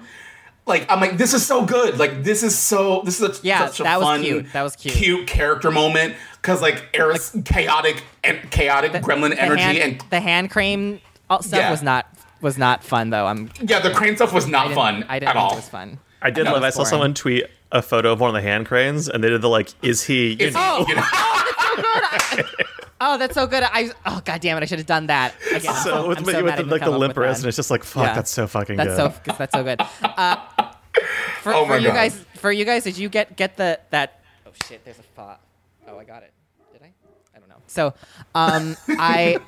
Like I'm like this is so good. Like this is so this is a, Yeah, such a that was fun, cute. That was cute. cute character moment because like Aerith's chaotic and chaotic gremlin the energy hand, and the hand cream all- stuff Yeah. was not was not fun though. I'm yeah the crane stuff was I not didn't, fun I didn't at think all. it was fun. I did That love. I saw boring. someone tweet a photo of one of the hand cranes, and they did the like, "Is he?" You It's- know, you know? Oh, *laughs* oh, that's so good. *laughs* I oh god damn it! I should have done that. Again, so, so with, I'm with the, like the limp wrist, and it's just like, fuck, Yeah. that's so fucking That's good. so that's so good. *laughs* Uh, for, Oh for you guys, for you guys, did you get get the that? Oh shit! There's a font. Oh, I got it. Did I? I don't know. So, um, *laughs* I,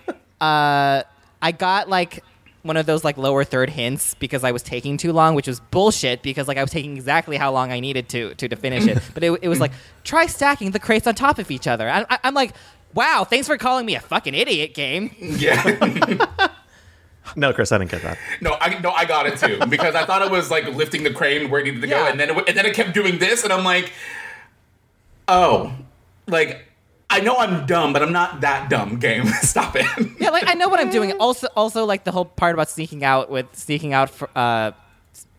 uh, I got like one of those like lower third hints because I was taking too long, which was bullshit because like I was taking exactly how long I needed to to, to finish it. But it, it was like try stacking the crates on top of each other. I, I, I'm like, wow, thanks for calling me a fucking idiot, game. *laughs* Yeah. *laughs* No, Chris, I didn't get that. no, I no, I got it too because I thought it was like lifting the crane where it needed to go, and then it, and then it kept doing this, and I'm like, oh, like I know I'm dumb, but I'm not that dumb. Game, *laughs* stop it. Yeah, like I know what I'm doing. Also, also like the whole part about sneaking out with sneaking out for, uh,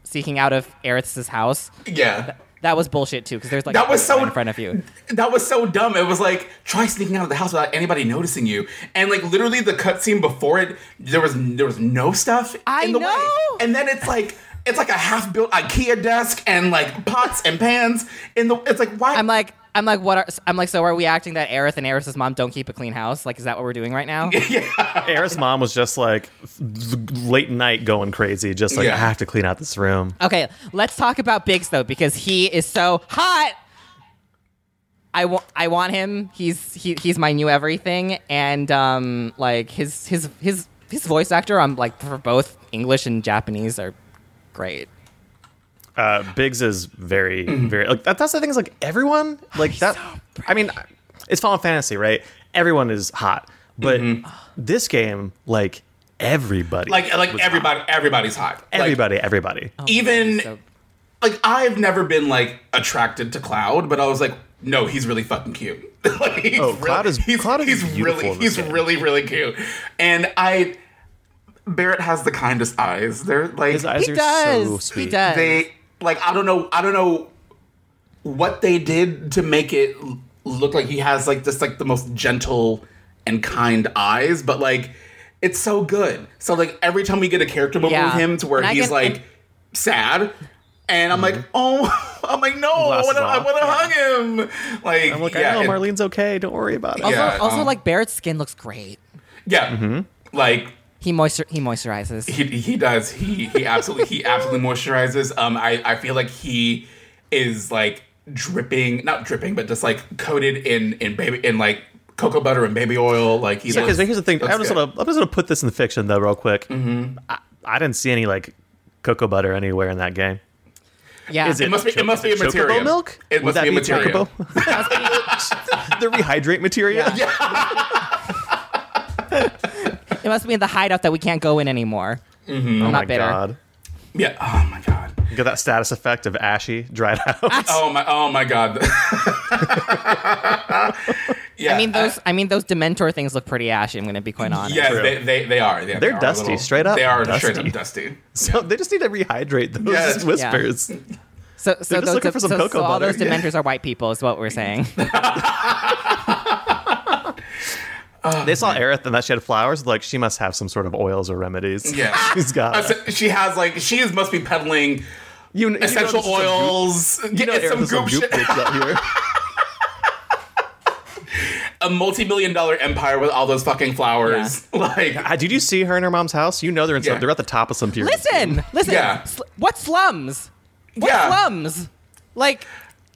sneaking out of Aerith's house. yeah. That was bullshit too because there's like That was so- in front of you. That was so dumb. It was like try sneaking out of the house without anybody noticing you, and like literally the cutscene before it, there was there was no stuff I in the know. way, and then it's like it's like a half built IKEA desk and like pots and pans in the. It's like why? I'm like, I'm like, what are? I'm like, so are we acting that Aerith and Aerith's mom don't keep a clean house? Like, is that what we're doing right now? *laughs* yeah. Aerith's mom was just like late night going crazy, just like Yeah. I have to clean out this room. Okay, let's talk about Biggs though because he is so hot. I want, I want him. He's he, he's my new everything, and um, like his his his his voice actor, I'm like for both English and Japanese are great. Uh, Biggs is very, Mm-hmm. very like that, that's the thing is like everyone like that. I mean, it's Final Fantasy, right? Everyone is hot, but this game, like everybody, Mm-hmm. like like was everybody everybody's hot. Like, everybody, everybody. even So- like I've never been like attracted to Cloud, but I was like, no, he's really fucking cute. *laughs* like, he's Oh, Cloud is- he's, Cloud is he's beautiful really he's game. really really cute, and I Barrett has the kindest eyes. They're like His eyes He are does. so sweet. He does. they like I don't know I don't know what they did to make it look like he has like just like the most gentle and kind eyes, but like it's so good. So like every time we get a character moment Yeah. with him to where And he's get- like and- sad. And I'm like, oh, *laughs* I'm like, no, I Glasses want to, I want to hug him. Like, I'm like, yeah, I know Marlene's okay. Don't worry about it. Also, Yeah, also um, like Barrett's skin looks great. yeah, mm-hmm. like He moisture he moisturizes. he he does. He he absolutely he absolutely moisturizes. Um, I I feel like he is like dripping, not dripping, but just like coated in in baby in like cocoa butter and baby oil. Like he. Yeah, looks- here's the thing. I'm just good. gonna I'm just gonna put this in the fiction though, real quick. Mm-hmm. I, I didn't see any like cocoa butter anywhere in that game. yeah. Is It must be. It must be a chocobo material. milk? It Would must be a material. chocobo? *laughs* the rehydrate material. Yeah. It must be in the hideout that we can't go in anymore. Mm-hmm. Oh I'm my not bitter. god! Yeah. Oh my god. Get that status effect of ashy, dried out. *laughs* Oh my. Oh my god. *laughs* yeah. I mean those I mean those Dementor things look pretty ashy, I'm gonna be quite honest. Yes, True. they, they, they are. Yeah, they They're are a dusty, straight up They are dusty. straight up dusty. *laughs* so they just need to rehydrate those Yes. whispers. So so just those looking for some so, cocoa so all butter. those Dementors are white people is what we're saying. They saw Aerith and that she had flowers. Like she must have some sort of oils or remedies. Yeah. *laughs* she's got. Uh, so she has like she is must be peddling you, you know essential there's some goop- oils. You know, get some Aerith has some goop goop shit. bitch out here. *laughs* A multi-million dollar empire with all those fucking flowers. *laughs* Like Uh, did you see her in her mom's house? You know they're in some, they're at the top of some pyramid. listen, listen. Yeah. Sl- what slums? What Yeah. slums? Like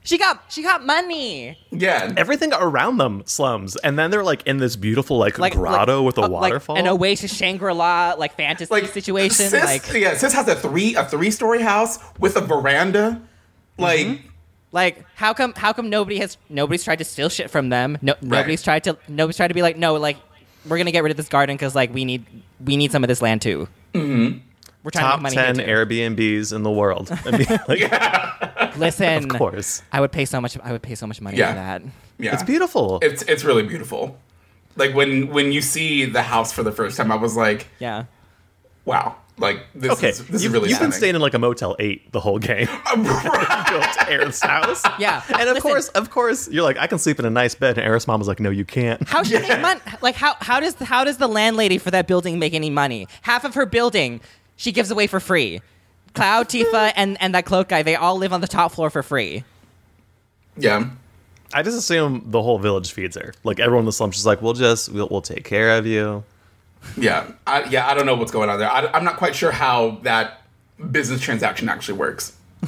she got she got money. yeah. Everything around them slums, and then they're like in this beautiful like, Like grotto like, with a uh, like waterfall. an Oasis Shangri La like fantasy like situation. Sis, like yeah, Sis has a three a three story house with a veranda. Like Mm-hmm. Like how come how come nobody has nobody's tried to steal shit from them? No, nobody's tried to nobody's tried to be like no like we're gonna get rid of this garden because like we need we need some of this land too. Mm-hmm. We're trying top to make money ten Airbnbs in the world. I *laughs* mean, like, *laughs* too. Listen, of course, I would pay so much. I would pay so much money Yeah. for that. yeah. it's beautiful. It's it's really beautiful. Like when when you see the house for the first time, I was like, Yeah. wow. Like this okay, is this you've, is really you've been staying in like a Motel Eight the whole game. *laughs* *laughs* Built Aerith's house. Yeah. And of Listen, course, of course, you're like, I can sleep in a nice bed. And Aerith's mom was like, No, you can't. How she make money? Like how how does how does the landlady for that building make any money? Half of her building she gives away for free. Cloud, Tifa, and and that cloak guy they all live on the top floor for free. Yeah. I just assume the whole village feeds her. Like everyone in the slums is like, We'll just, we'll, we'll take care of you. Yeah, I, yeah, I don't know what's going on there. I, I'm not quite sure how that business transaction actually works *laughs*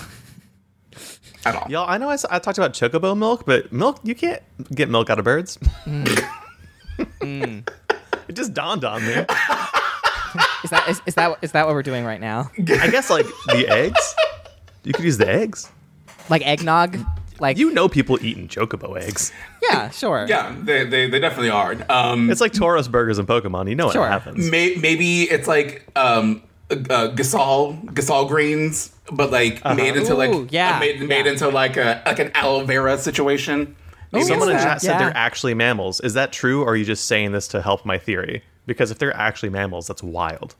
at all. Y'all, I know I talked about chocobo milk, but milk, you can't get milk out of birds. Mm. *laughs* It just dawned on me. *laughs* Is that is, is that is that what we're doing right now? I guess like the eggs. You could use the eggs. Like eggnog? Like You know people eating chocobo eggs. Yeah, sure. Yeah, they, they, they definitely are. Um, It's like Tauros burgers and Pokemon. You know what Sure. happens. may, maybe it's like um, uh, Gysahl Gysahl greens, but like made into like Ooh, yeah, uh, made, made into like a like an aloe vera situation. Maybe Someone in it's that. chat said Yeah. they're actually mammals. Is that true, or are you just saying this to help my theory? Because if they're actually mammals, that's wild.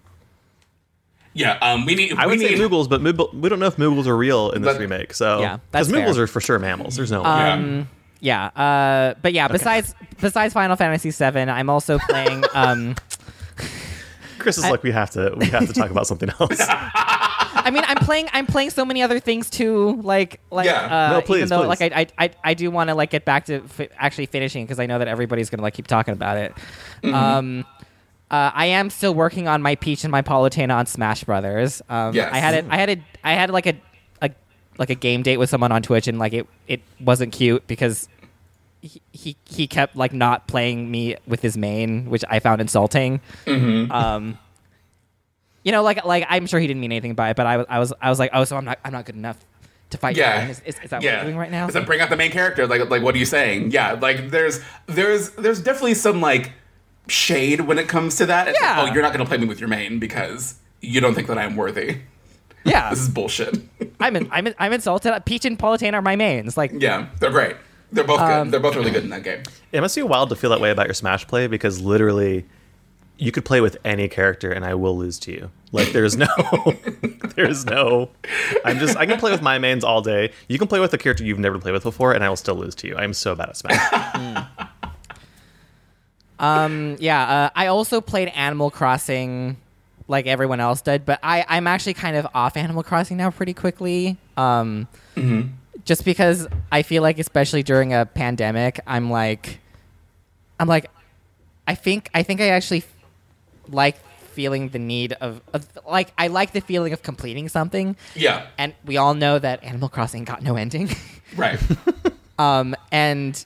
Yeah, um, we need. I we would say need, Moogles, but Moogle, we don't know if Moogles are real in this But- remake. So Yeah, because Moogles are for sure mammals. There's no way. Yeah. Um, yeah. Uh, but yeah. Besides besides Final Fantasy VII, I'm also playing. *laughs* Um, Chris is like, we have to we have to talk about something *laughs* else. I mean, I'm playing. I'm playing so many other things too. Like, like, Yeah. uh, No, please, even though, please. like, I, I, I, I do want to like get back to fi- actually finishing because I know that everybody's gonna like keep talking about it. Mm-hmm. Um, uh, I am still working on my Peach and my Palutena on Smash Brothers. Um, Yes. I had it. I had it. I had like a, a, like a game date with someone on Twitch, and like it, it wasn't cute because. He, he, he kept like not playing me with his main, which I found insulting. Mm-hmm. Um, you know, like like I'm sure he didn't mean anything by it, but I was I was I was like, oh, so I'm not I'm not good enough to fight. Yeah, Is, is, is that yeah. what we're doing right now? Is that bring out the main character? Like, like, what are you saying? Yeah, like, there's, there's, there's definitely some like shade when it comes to that. It's Yeah. Like, oh, you're not gonna play me with your main because you don't think that I'm worthy. yeah, *laughs* This is bullshit. *laughs* I'm in, I'm in, I'm insulted. Peach and Palutena are my mains. Like, yeah, they're great. They're both good. Um, they're both really good in that game. It must be wild to feel that way about your Smash play because literally, you could play with any character and I will lose to you. Like there's no, *laughs* there's no. I'm just I can play with my mains all day. You can play with a character you've never played with before, and I will still lose to you. I'm so bad at Smash. Um, yeah. Uh, I also played Animal Crossing, like everyone else did, but I I'm actually kind of off Animal Crossing now pretty quickly. Um, just because I feel like, especially during a pandemic, I'm like, I'm like, I think I think I actually like feeling the need of, of like I like the feeling of completing something. Yeah, And we all know that Animal Crossing got no ending. *laughs* right. um, and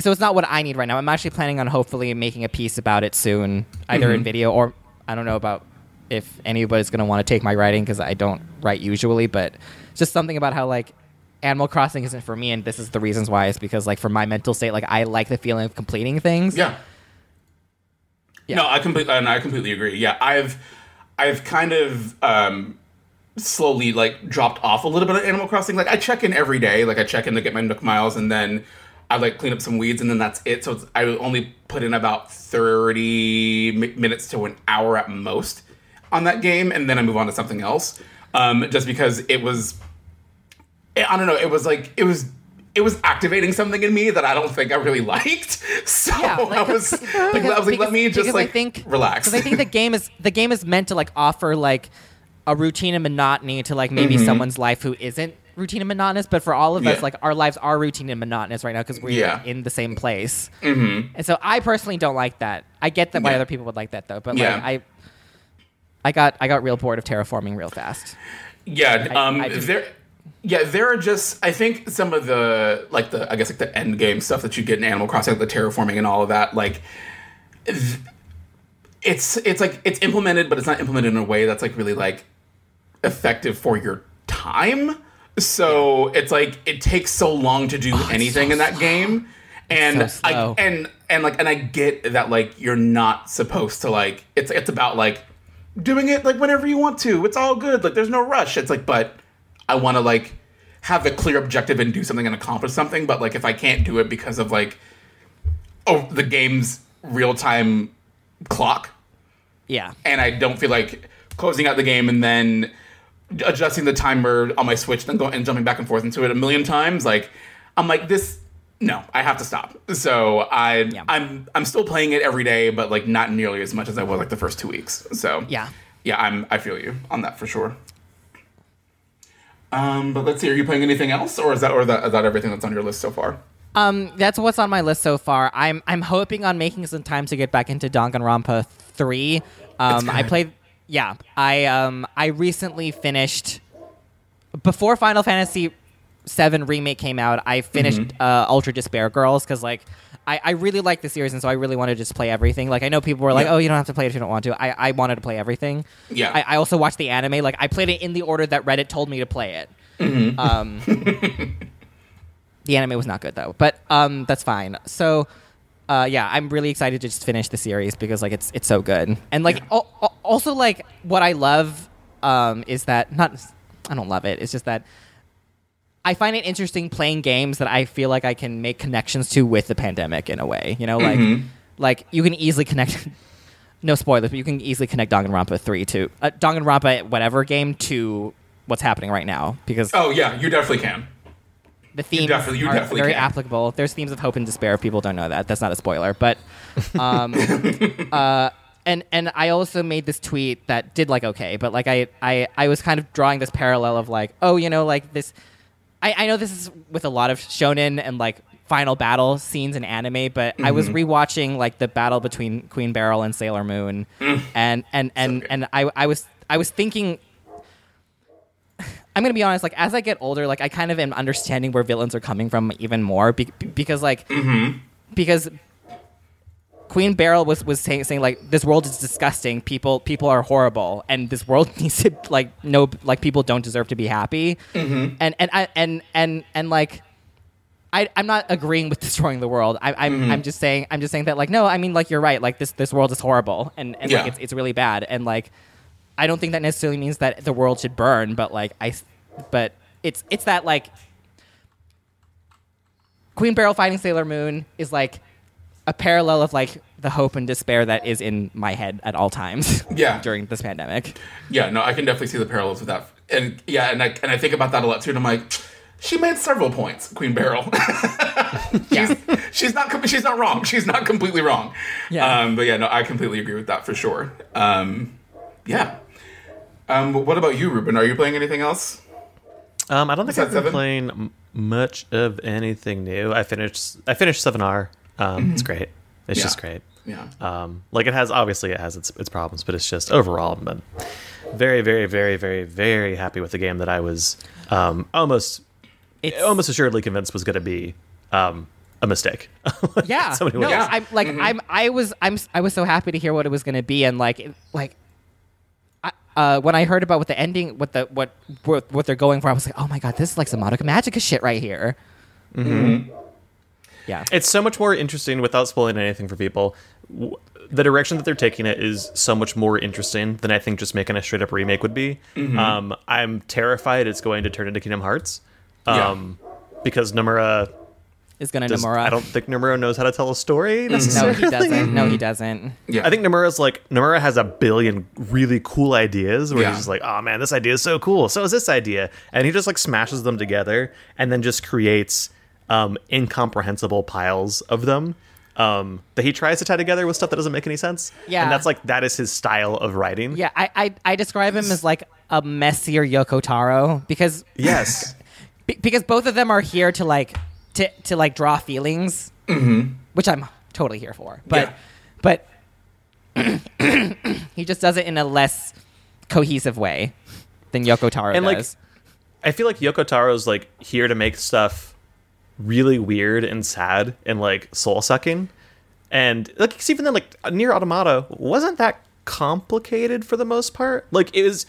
so it's not what I need right now. I'm actually planning on hopefully making a piece about it soon, either in video or I don't know about if anybody's going to want to take my writing because I don't write usually, but just something about how like Animal Crossing isn't for me, and this is the reasons why. Is because like for my mental state, like I like the feeling of completing things. Yeah. Yeah. No, I completely, and I completely agree. Yeah, I've, I've kind of um, slowly like dropped off a little bit of Animal Crossing. Like I check in every day. Like I check in to get my Nook miles, and then I like clean up some weeds, and then that's it. So it's, I only put in about thirty mi- minutes to an hour at most on that game, and then I move on to something else. Um, just because it was, I don't know, it was like it was. It was activating something in me that I don't think I really *laughs* liked. So Yeah, like, I was *laughs* like, because- I was like, let me just because I like think, relax. Because I think the *laughs* game is the game is meant to like offer like a routine and monotony to like Mm-hmm. maybe someone's life who isn't routine and monotonous. But for all of us, like our lives are routine and monotonous right now because we're Yeah. in the same place. Mm-hmm. And so I personally don't like that. I get that why Yeah. other people would like that though. But Yeah. like I, I got I got real bored of terraforming real fast. Yeah, um, I there. Yeah, there are just I think some of the like the I guess like the end game stuff that you get in Animal Crossing, like the terraforming and all of that. Like, th- it's it's like it's implemented, but it's not implemented in a way that's like really like effective for your time. So it's like it takes so long to do anything so in that game, and so I and and like and I get that like you're not supposed to like it's it's about like doing it like whenever you want to. It's all good. Like there's no rush. It's like but I want to like have a clear objective and do something and accomplish something. But like if I can't do it because of like oh the game's real time clock Yeah. and I don't feel like closing out the game and then adjusting the timer on my Switch, then going and jumping back and forth into it a million times. Like, I'm like this. No, I have to stop. So I, Yeah. I'm, I'm still playing it every day, but like not nearly as much as I was like the first two weeks. So Yeah. yeah, I'm, I feel you on that for sure. Um, but let's see. Are you playing anything else, or is that, or is that, is that everything that's on your list so far? Um, that's what's on my list so far. I'm I'm hoping on making some time to get back into Danganronpa three. Um, I played. Yeah, I um I recently finished before Final Fantasy seven remake came out. I finished uh, Ultra Despair Girls because like I, I really like the series, and so I really wanted to just play everything. Like I know people were like, Yeah. "Oh, you don't have to play it if you don't want to." I, I wanted to play everything. Yeah. I, I also watched the anime. Like I played it in the order that Reddit told me to play it. Mm-hmm. Um, *laughs* the anime was not good though, but um, that's fine. So. Uh, yeah, I'm really excited to just finish the series because like it's it's so good, and like al- al- also like what I love um, is that not I don't love it. It's just that I find it interesting playing games that I feel like I can make connections to with the pandemic in a way. You know, like Mm-hmm. like you can easily connect. *laughs* no spoilers, but you can easily connect Danganronpa three to uh, Danganronpa whatever game to what's happening right now because Oh yeah, you definitely can. The themes definitely- you are definitely very can. applicable. There's themes of hope and despair. If people don't know that, that's not a spoiler. But, um, *laughs* uh, and and I also made this tweet that did like okay, but like I I I was kind of drawing this parallel of like oh you know like this. I, I know this is with a lot of shonen and like final battle scenes in anime, but I was rewatching like the battle between Queen Beryl and Sailor Moon, and and and good. and I I was I was thinking I'm gonna be honest. Like as I get older, like I kind of am understanding where villains are coming from even more be- because like mm-hmm. because Queen Beryl was was saying saying like this world is disgusting. People people are horrible, and this world *laughs* needs to like no like people don't deserve to be happy. Mm-hmm. And and I and and and like. I, I'm not agreeing with *laughs* destroying the world. I, I'm, mm-hmm. I'm just saying I'm just saying that like no, I mean like you're right. Like this this world is horrible and, and Yeah. like it's, it's really bad and like I don't think that necessarily means that the world should burn, but like I, but it's it's that like Queen Beryl fighting Sailor Moon is like a parallel of like the hope and despair that is in my head at all times. *laughs* Yeah. during this pandemic. Yeah, no, I can definitely see the parallels with that. And yeah, and I and I think about that a lot too. And I'm like, she made several points, Queen Beryl. *laughs* Yeah, she's not she's not wrong. She's not completely wrong. Yeah. Um, but yeah, no, I completely agree with that for sure. Um, yeah. Um, what about you, Ruben? Are you playing anything else? Um, I don't think that I've been seven? playing m- much of anything new. I finished. I finished Seven R. Um, It's great. It's Yeah. just great. Yeah. Um, like it has obviously it has its its problems, but it's just overall, I'm been very, very, very, very, very happy with the game that I was um, almost it's almost assuredly convinced was going to be um, a mistake. *laughs* Yeah. so no. Yeah. I'm like I'm I was I'm I was so happy to hear what it was going to be and like like. I, uh, when I heard about what the ending, what the what what, what they're going for, I was like, "Oh my god, this is like some Madoka Magica shit right here." Mm-hmm. Yeah, It's so much more interesting without spoiling anything for people. W- The direction that they're taking it is so much more interesting than I think just making a straight up remake would be. Um, I'm terrified it's going to turn into Kingdom Hearts. Yeah. Um, Because Nomura, is gonna does, Nomura. I don't think Nomura knows how to tell a story no, necessarily. he doesn't. No, he *laughs* doesn't. Yeah. I think Nomura's like Nomura has a billion really cool ideas where Yeah. he's just like, oh man, this idea is so cool. So is this idea, and he just like smashes them together and then just creates um, incomprehensible piles of them um, that he tries to tie together with stuff that doesn't make any sense. Yeah. and that's like that is his style of writing. Yeah, I, I I describe him as like a messier Yoko Taro because Yes. *laughs* be- because both of them are here to like to to like draw feelings, mm-hmm. which I'm totally here for. But but *coughs* he just does it in a less cohesive way than Yoko Taro And, like, does. I feel like Yoko Taro's like here to make stuff really weird and sad and like soul sucking. And like 'cause even then like Nier Automata wasn't that complicated for the most part. Like it was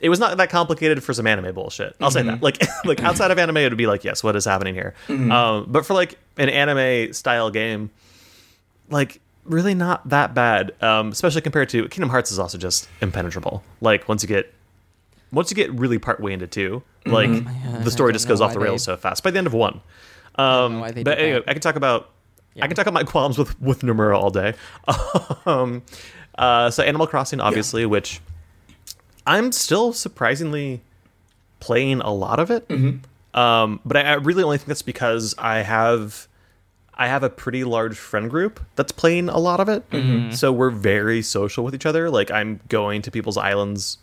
it was not that complicated for some anime bullshit. I'll say that. Like *laughs* like outside of anime it would be like, yes, what is happening here? Um, but for like an anime style game, like really not that bad. Um, especially compared to Kingdom Hearts is also just impenetrable. Like once you get once you get really part way into 2 like I the story just goes off the rails they- so fast by the end of one. Um, why they but anyway, that. I can talk about Yeah. I can talk about my qualms with with Nomura all day. *laughs* um, uh, so Animal Crossing, obviously, which I'm still surprisingly playing a lot of it. Um, but I, I really only think that's because I have I have a pretty large friend group that's playing a lot of it. So we're very social with each other. Like I'm going to people's islands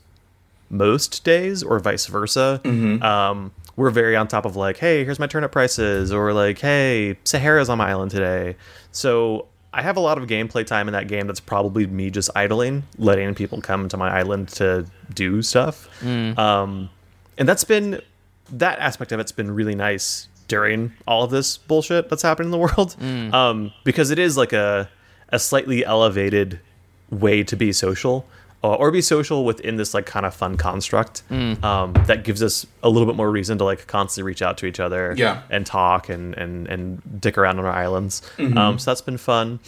most days or vice versa. Um, we're very on top of like, hey, here's my turnip prices, or like, hey, Saharah's on my island today. So I have a lot of gameplay time in that game that's probably me just idling, letting people come to my island to do stuff. Um, and that's been that aspect of it's been really nice during all of this bullshit that's happening in the world, um, because it is like a a slightly elevated way to be social. Uh, Or be social within this like kind of fun construct um, that gives us a little bit more reason to like constantly reach out to each other Yeah. and talk and and and dick around on our islands. Mm-hmm. Um, so that's been fun.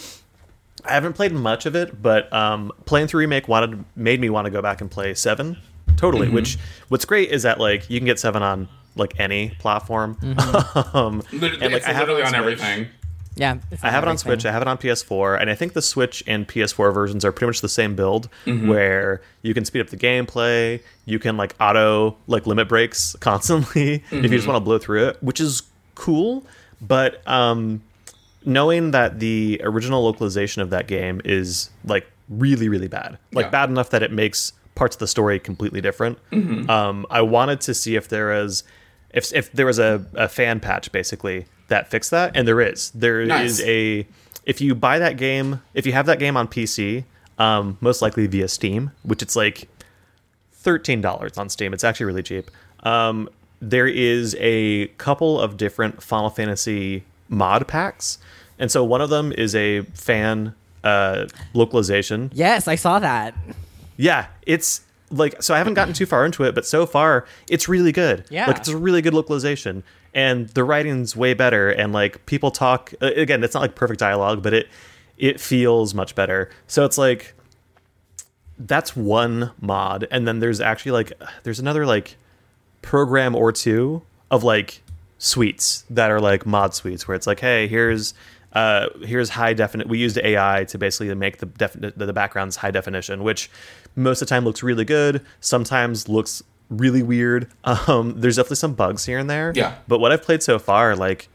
I haven't played much of it, but um, playing through remake wanted made me want to go back and play seven. Totally. Which what's great is that like you can get seven on like any platform. *laughs* um, Lit- and, like, it's I have it literally on on Switch. everything. Yeah, I have it on. Switch. I have it on PS4, and I think the Switch and PS4 versions are pretty much the same build, where you can speed up the gameplay. You can like auto like limit breaks *laughs* constantly if you just want to blow through it, which is cool. But um, knowing that the original localization of that game is like really really bad, like Yeah. bad enough that it makes parts of the story completely different. Um, I wanted to see if there is was if if there was a, a fan patch basically that fixed that, and there is. There is Nice. a if you buy that game, if you have that game on PC, um, most likely via Steam, which it's like thirteen dollars on Steam. It's actually really cheap. Um, there is a couple of different Final Fantasy mod packs, and so one of them is a fan uh, localization. Yes, I saw that. Yeah, it's like so I haven't gotten too far into it, but so far it's really good. Yeah. like it's a really good localization, and the writing's way better. And like people talk again, it's not like perfect dialogue, but it it feels much better. So it's like that's one mod, and then there's actually like there's another like program or two of like suites that are like mod suites where it's like, hey, here's uh, here's high definite. We used AI to basically make the defi- the backgrounds high definition, which most of the time looks really good. Sometimes looks really weird. Um, there's definitely some bugs here and there. Yeah. But what I've played so far, like,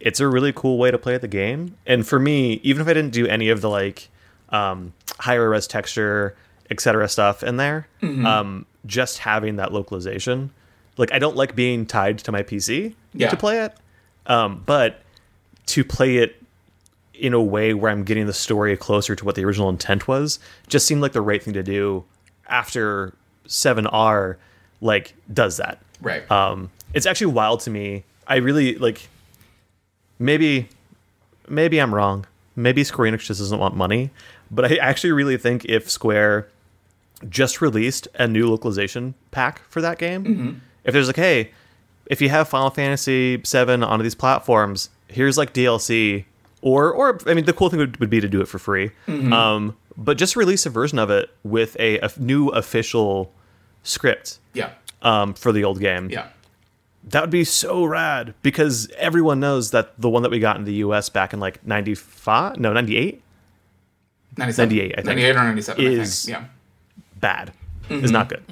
it's a really cool way to play the game. And for me, even if I didn't do any of the like um, higher res texture, etc. stuff in there, Mm-hmm. um, just having that localization, like I don't like being tied to my PC Yeah. to play it, um, but to play it in a way where I'm getting the story closer to what the original intent was, just seemed like the right thing to do. After Seven R, like does that. Right. Um, it's actually wild to me. I really like. Maybe, maybe I'm wrong. Maybe Square Enix just doesn't want money, but I actually really think if Square just released a new localization pack for that game, if there's like, hey, if you have Final Fantasy VII on these platforms, here's like DLC, or or I mean, the cool thing would, would be to do it for free. Um, but just release a version of it with a, a new official script yeah. um, for the old game. Yeah. That would be so rad because everyone knows that the one that we got in the US back in like 95, no, 98, 97. 98, I think. 98 or 97, Is- I think. Yeah. bad. Is not good.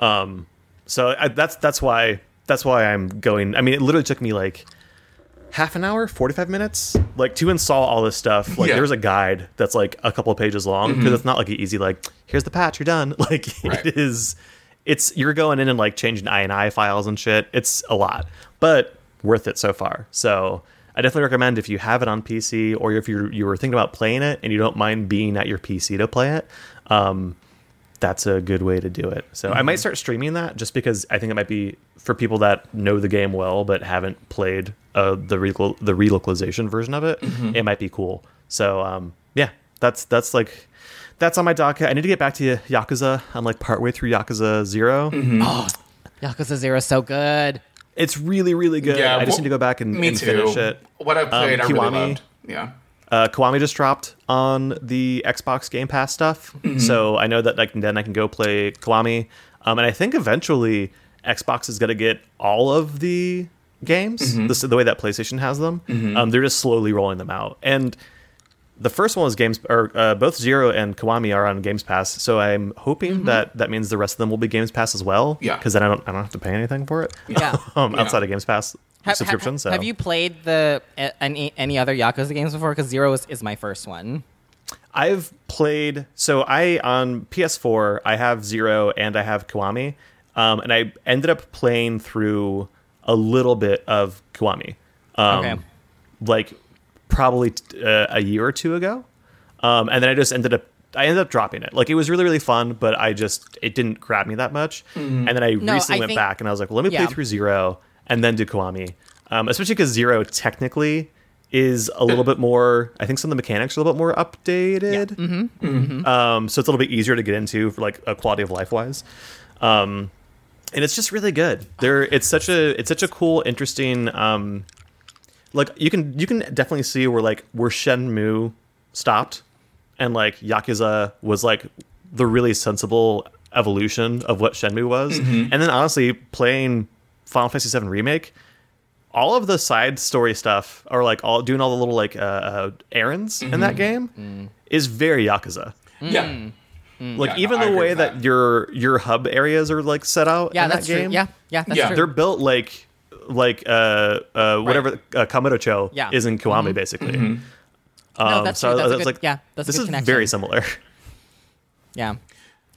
Um, so I, that's that's why that's why I'm going. I mean, it literally took me like half an hour, 45 minutes, like to install all this stuff. Like Yeah. there's a guide that's like a couple of pages long because it's not like an easy like here's the patch, you're done. *laughs* Like Right. it is. It's you're going in and like changing INI files and shit. It's a lot, but worth it so far. So I definitely recommend if you have it on PC or if you're you were thinking about playing it and you don't mind being at your PC to play it. Um, that's a good way to do it. So I might start streaming that just because I think it might be for people that know the game well but haven't played uh, the re- the relocalization version of it. It might be cool. So um, yeah, that's that's like that's on my docket. I need to get back to Yakuza. I'm like partway through Yakuza 0 Yakuza Zero is so good. It's really really good. Yeah, I just well, need to go back and, Me and too. finish it. What I played, I really loved. Yeah. Uh, Kiwami just dropped on the Xbox Game Pass stuff, so I know that like then I can go play Kiwami. Um, and I think eventually Xbox is gonna get all of the games. This is the way that PlayStation has them. Um, they're just slowly rolling them out. And the first one was Games, or uh, both Zero and Kiwami are on Games Pass. So I'm hoping that that means the rest of them will be Games Pass as well. Yeah. because then I don't I don't have to pay anything for it. Yeah. *laughs* um, Yeah. outside of Games Pass Ha- subscription. ha- so Have you played the any any other Yakuza games before? Because Zero is, is my first one. I've played so I on PS4 I have Zero and I have Kiwami, um, and I ended up playing through a little bit of Kiwami, um, Okay. like probably t- uh, a year or two ago, um, and then I just ended up I ended up dropping it. Like it was really really fun, but I just it didn't grab me that much, and then I No, recently I went think- back and I was like, well, let me Yeah. play through Zero and then do Kiwami. um, especially because Zero technically is a little bit more. I think some of the mechanics are a little bit more updated. Mm-hmm. Um, so it's a little bit easier to get into for like a quality of life wise. Um, and it's just really good. There, it's such a it's such a cool, interesting. Um, like you can you can definitely see where like where Shenmue stopped, and like Yakuza was like the really sensible evolution of what Shenmue was. And then honestly, playing Final Fantasy VII remake, all of the side story stuff or like all doing all the little like uh, uh, errands in that game is very Yakuza. Yeah. Like Yeah, even I the way that. that. your your hub areas are like set out Yeah, in that's that true. game. Yeah, yeah, that's Yeah. true. They're built like like uh uh whatever uh, Kamurocho Yeah. is in Kiwami basically. Um, No, that's so true. That's a I was good- like, yeah, that's a this good is connection. very similar. *laughs* Yeah.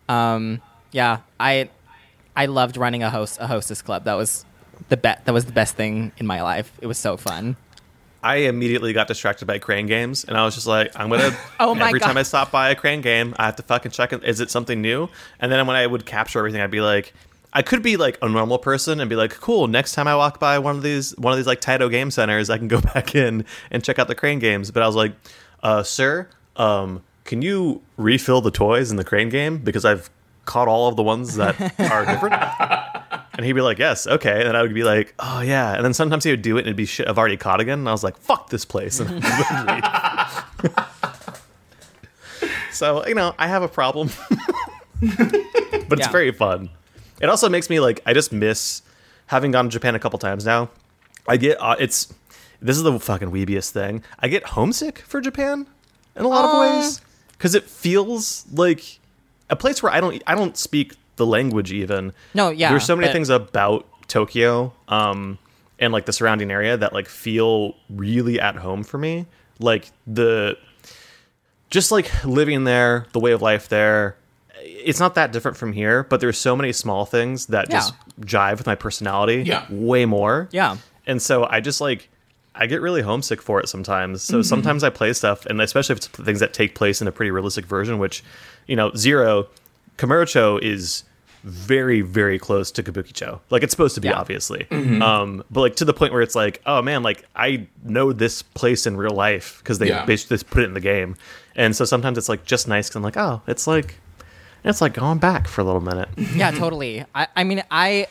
Um, yeah, I I loved running a host a hostess club. That was the be- that was the best thing in my life. It was so fun. I immediately got distracted by crane games, and I was just like, I'm gonna. *laughs* Oh my every time I stop by a crane game, I have to fucking check. it. Is it something new? And then when I would capture everything, I'd be like, I could be like a normal person and be like, cool. Next time I walk by one of these one of these like Taito game centers, I can go *laughs* back in and check out the crane games. But I was like, uh, sir, um, can you refill the toys in the crane game because I've caught all of the ones that *laughs* are different. And he'd be like, "Yes, okay." And I would be like, "Oh yeah." And then sometimes he would do it, and it'd be shit I've already caught again. And I was like, "Fuck this place." *laughs* And I would leave. *laughs* so you know, I have a problem, *laughs* but it's Yeah. very fun. It also makes me like I just miss having gone to Japan a couple times now. I get uh, it's this is the fucking weebiest thing. I get homesick for Japan in a lot Aw. of ways because it feels like a place where I don't I don't speak the language even. No, yeah, There's so many but- things about Tokyo um and like the surrounding area that like feel really at home for me. Like the just like living there, the way of life there. It's not that different from here, but there's so many small things that just jive with my personality Yeah. way more. Yeah. And so I just like I get really homesick for it sometimes. Mm-hmm. So sometimes I play stuff, and especially if it's things that take place in a pretty realistic version, which, you know, Zero, Kamurocho is very, very close to Kabukicho. Like it's supposed to be, Yeah. obviously. Mm-hmm. Mm-hmm. Um, but like to the point where it's like, oh man, like I know this place in real life because they Yeah. basically just put it in the game. And so sometimes it's like just nice because I'm like, oh, it's like, it's like going back for a little minute. *laughs* yeah, totally. I, I mean, I.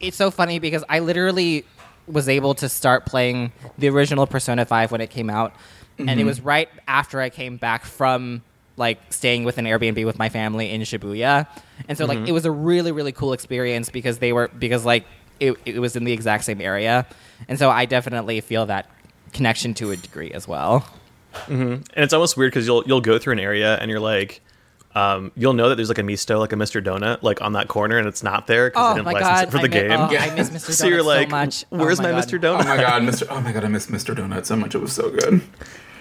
It's so funny because I literally was able to start playing the original Persona 5 when it came out. And it mm-hmm. was right after I came back from like staying with an Airbnb with my family in Shibuya. And so like it was a really really cool experience because they were because like it, it was in the exact same area. And so I definitely feel that connection to a degree as well. and it's almost weird because you'll you'll go through an area and you're like um, you'll know that there's like a misto like a mr donut like on that corner and it's not there because Oh they didn't my license god, it for I the mi- game oh, Yeah. I miss Mr. *laughs* Donut so you're like so much. Oh where's my, mr donut Oh my god, Mr. Oh my god, I miss Mr. Donut so much. It was so good.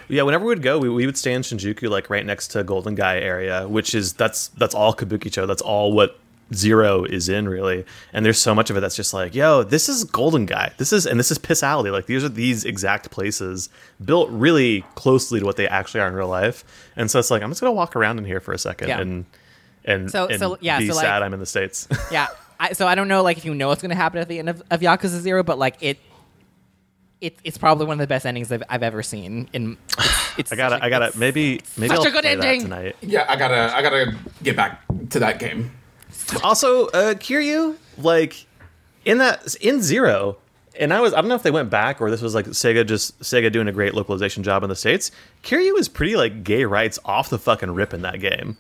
Yeah whenever we'd go we, we would stay in shinjuku like right next to Golden Gai area which is that's that's all kabukicho that's all what zero is in really. And there's so much of it that's just like yo this is Golden Gai. This is and this is piss alley. Like these are these exact places built really closely to what they actually are in real life. And so it's like i'm just gonna walk around in here for a second Yeah. and and, So- and so, yeah, be so, like- sad i'm in the states. *laughs* Yeah. I, so I don't know, like, if you know what's going to happen at the end of, of Yakuza Zero, but like it, it, it's probably one of the best endings I've, I've ever seen. In it's, it's *sighs* I gotta, such a- I gotta, it's maybe, maybe such I'll a good play that ending. tonight. Yeah, I gotta I gotta get back to that game. Also, uh, Kiryu, like in that in Zero, and I was, I don't know if they went back or this was like Sega just Sega doing a great localization job in the states. Kiryu is pretty like gay rights off the fucking rip in that game.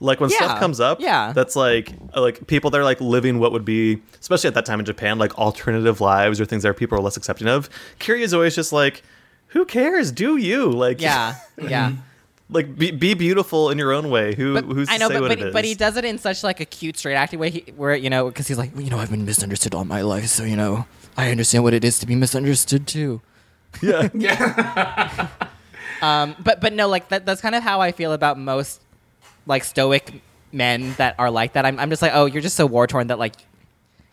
Like when Yeah, stuff comes up, yeah. that's like like people that are like living what would be, especially at that time in Japan, like alternative lives or things that people are less accepting of. Kiryu is always just like, who cares? Do you like? Yeah, *laughs* *laughs* yeah. like be, be beautiful in your own way. Who But who's I know, to say but what but, it is? but he does it in such like a cute, straight acting way, he, where you know, because he's like, you know, I've been misunderstood all my life, so you know, I understand what it is to be misunderstood too. Yeah, *laughs* Yeah. Um, but but no, like that, that's kind of how I feel about most like stoic men that are like that. I'm I'm just like, oh, you're just so war torn that like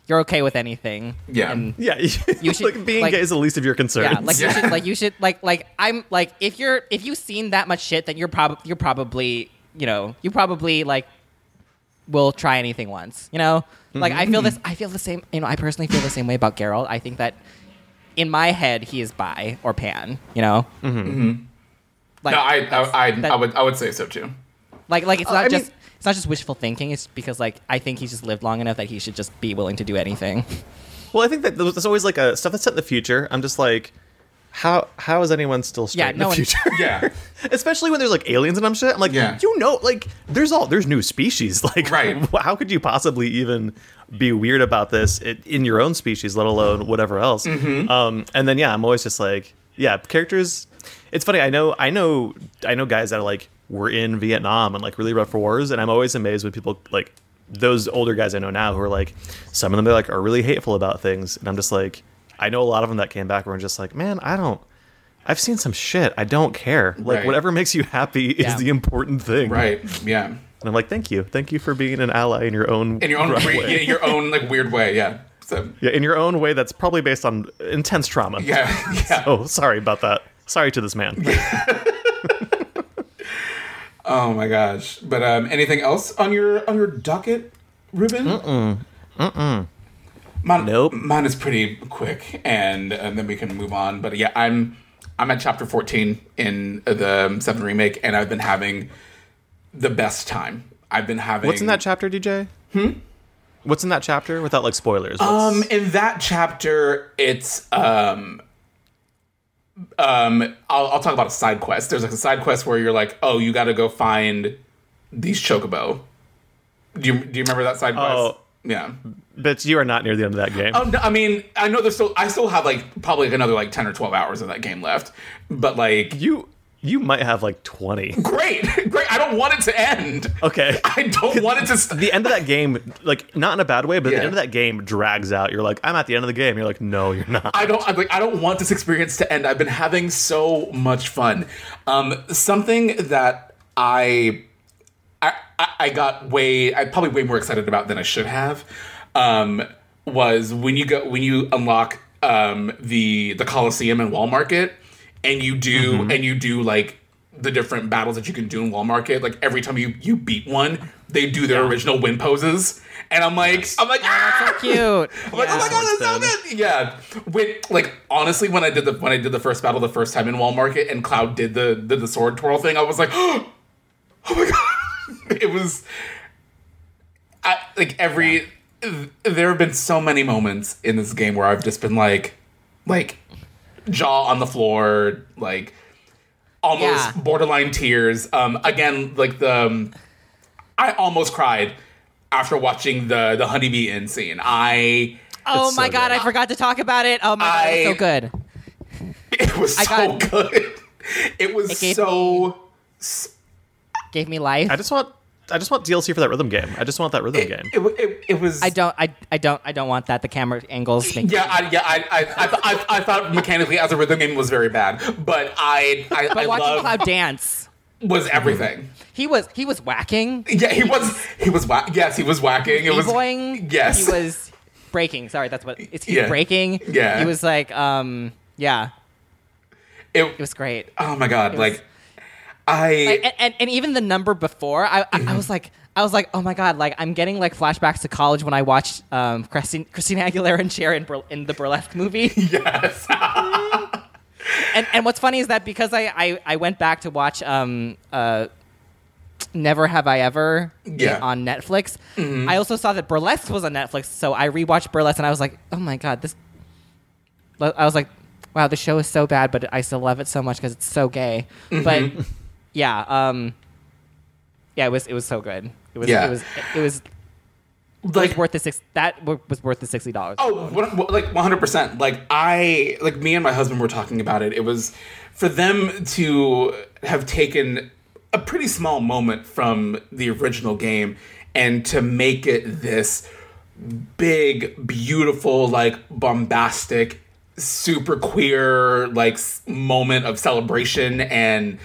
you're okay with anything. Yeah. And, yeah. *laughs* You should, like being like- gay is the least of your concerns. yeah, like you should like you should like like I'm like if you're if you've seen that much shit, then you're probably you're probably you know you probably like will try anything once. You know, like I feel Mm-hmm. this. I feel the same. You know, I personally feel the same way about Geralt. I think that in my head he is bi or pan. You know. Mm-hmm. Like no, I I, I, that- I would I would say so too. Like like it's Uh, not I just. mean- it's not just wishful thinking. It's because like I think he's just lived long enough that he should just be willing to do anything. Well, I think that there's always like a stuff that's set in the future. I'm just like, how how is anyone still straight Yeah, in no the one- future? *laughs* Yeah. *laughs* Especially when there's like aliens and I'm shit. I'm like, Yeah. you know, like there's all there's new species. *laughs* Like, Right. How could you possibly even be weird about this in your own species, let alone whatever else? Mm-hmm. Um, and then yeah, I'm always just like, yeah, characters. It's funny. I know, I know, I know guys that are like were in Vietnam and like really rough wars, and I'm always amazed when people like those older guys I know now who are like some of them are like are really hateful about things, and I'm just like, I know a lot of them that came back were just like, man, I don't. I've seen some shit. I don't care. Like Right. whatever makes you happy is Yeah. the important thing. Right. Yeah. And I'm like, thank you, thank you for being an ally in your own In your own rough way. yeah, your own like weird way. Yeah. So Yeah, in your own way that's probably based on intense trauma. yeah. *laughs* Yeah. Oh, sorry about that. Sorry to this man. *laughs* Oh my gosh. But um, anything else on your on your docket, Ruben? Mm-mm. Mm-mm. Mine, Nope. Mine is pretty quick, and and then we can move on. But yeah, I'm I'm at chapter 14 in the Seven remake, and I've been having the best time. I've been having. What's in that chapter, DJ? Hmm. What's in that chapter without like spoilers? What's- Um, in that chapter, it's um, um, I'll, I'll talk about a side quest. There's like a side quest where you're like, oh, you got to go find these chocobo. Do you do you remember that side quest? Oh. Yeah. but you are not near the end of that game. Oh, no, I mean, I know there's still. I still have like probably another like ten or twelve hours of that game left. But like, You you might have like 20. *laughs* great, great. I don't want it to end. Okay. I don't want it to. St- The end of that game, like not in a bad way, but Yeah. the end of that game drags out. You're like, I'm at the end of the game. You're like, no, you're not. I don't I'm like I don't want this experience to end. I've been having so much fun. Um, something that I, I I- got way I probably way more excited about than I should have. Um, was when you go when you unlock um the the Coliseum and Wall Market, and you do and you do like the different battles that you can do in Wall Market. Like every time you you beat one, they do their original win poses, and I'm like I'm like ah! That's so cute. *laughs* I'm like, oh my god, that's so good. Yeah. When like honestly, when I did the when I did the first battle the first time in Wall Market and Cloud did the did the sword twirl thing, I was like, *gasps* oh my god. *laughs* it was I, like every there have been so many moments in this game where I've just been like like jaw on the floor, like almost Yeah. borderline tears. Um again, like the um, I almost cried after watching the the honeybee inn scene. I Oh my so god, good. I forgot to talk about it. Oh my god, it was so good. *laughs* it was I so got- good. *laughs* It was It gave so Gave me life. I just want I just want DLC for that rhythm game. I just want that rhythm it, game. it, it, it was I don't. I, I don't. I don't want that. The camera angles make. yeah, I, yeah, I, I, I, th- I, I thought mechanically as a rhythm game was very bad, but I, I, But I watching love Cloud dance, was everything. *laughs* he was he was whacking, Yeah, he was, he was, wha- yes, he was whacking. It was, b-boying. yes, he was breaking. Sorry, that's what it's. He Yeah. was breaking. Yeah. he was like, um, yeah, It, it was great. oh my god, was- like, I, and, and, and even the number before, I, I, I was like, I was like, oh my god, like I'm getting like flashbacks to college when I watched um, Christine, Christina Aguilera and Cher in, Bur- in the burlesque movie. *laughs* *laughs* yes, and and what's funny is that because I I, I went back to watch um uh Never Have I Ever Yeah. on Netflix. I also saw that Burlesque was on Netflix, so I rewatched Burlesque and I was like, oh my god, this. I was like, wow, the show is so bad, but I still love it so much because it's so gay. But yeah, um, yeah, it was it was so good. It was Yeah. it was it was, like, was worth the six. That was worth the sixty dollars. Oh, what, like 100%. Like I like me and my husband were talking about it. It was for them to have taken a pretty small moment from the original game and to make it this big, beautiful, like bombastic, super queer like moment of celebration and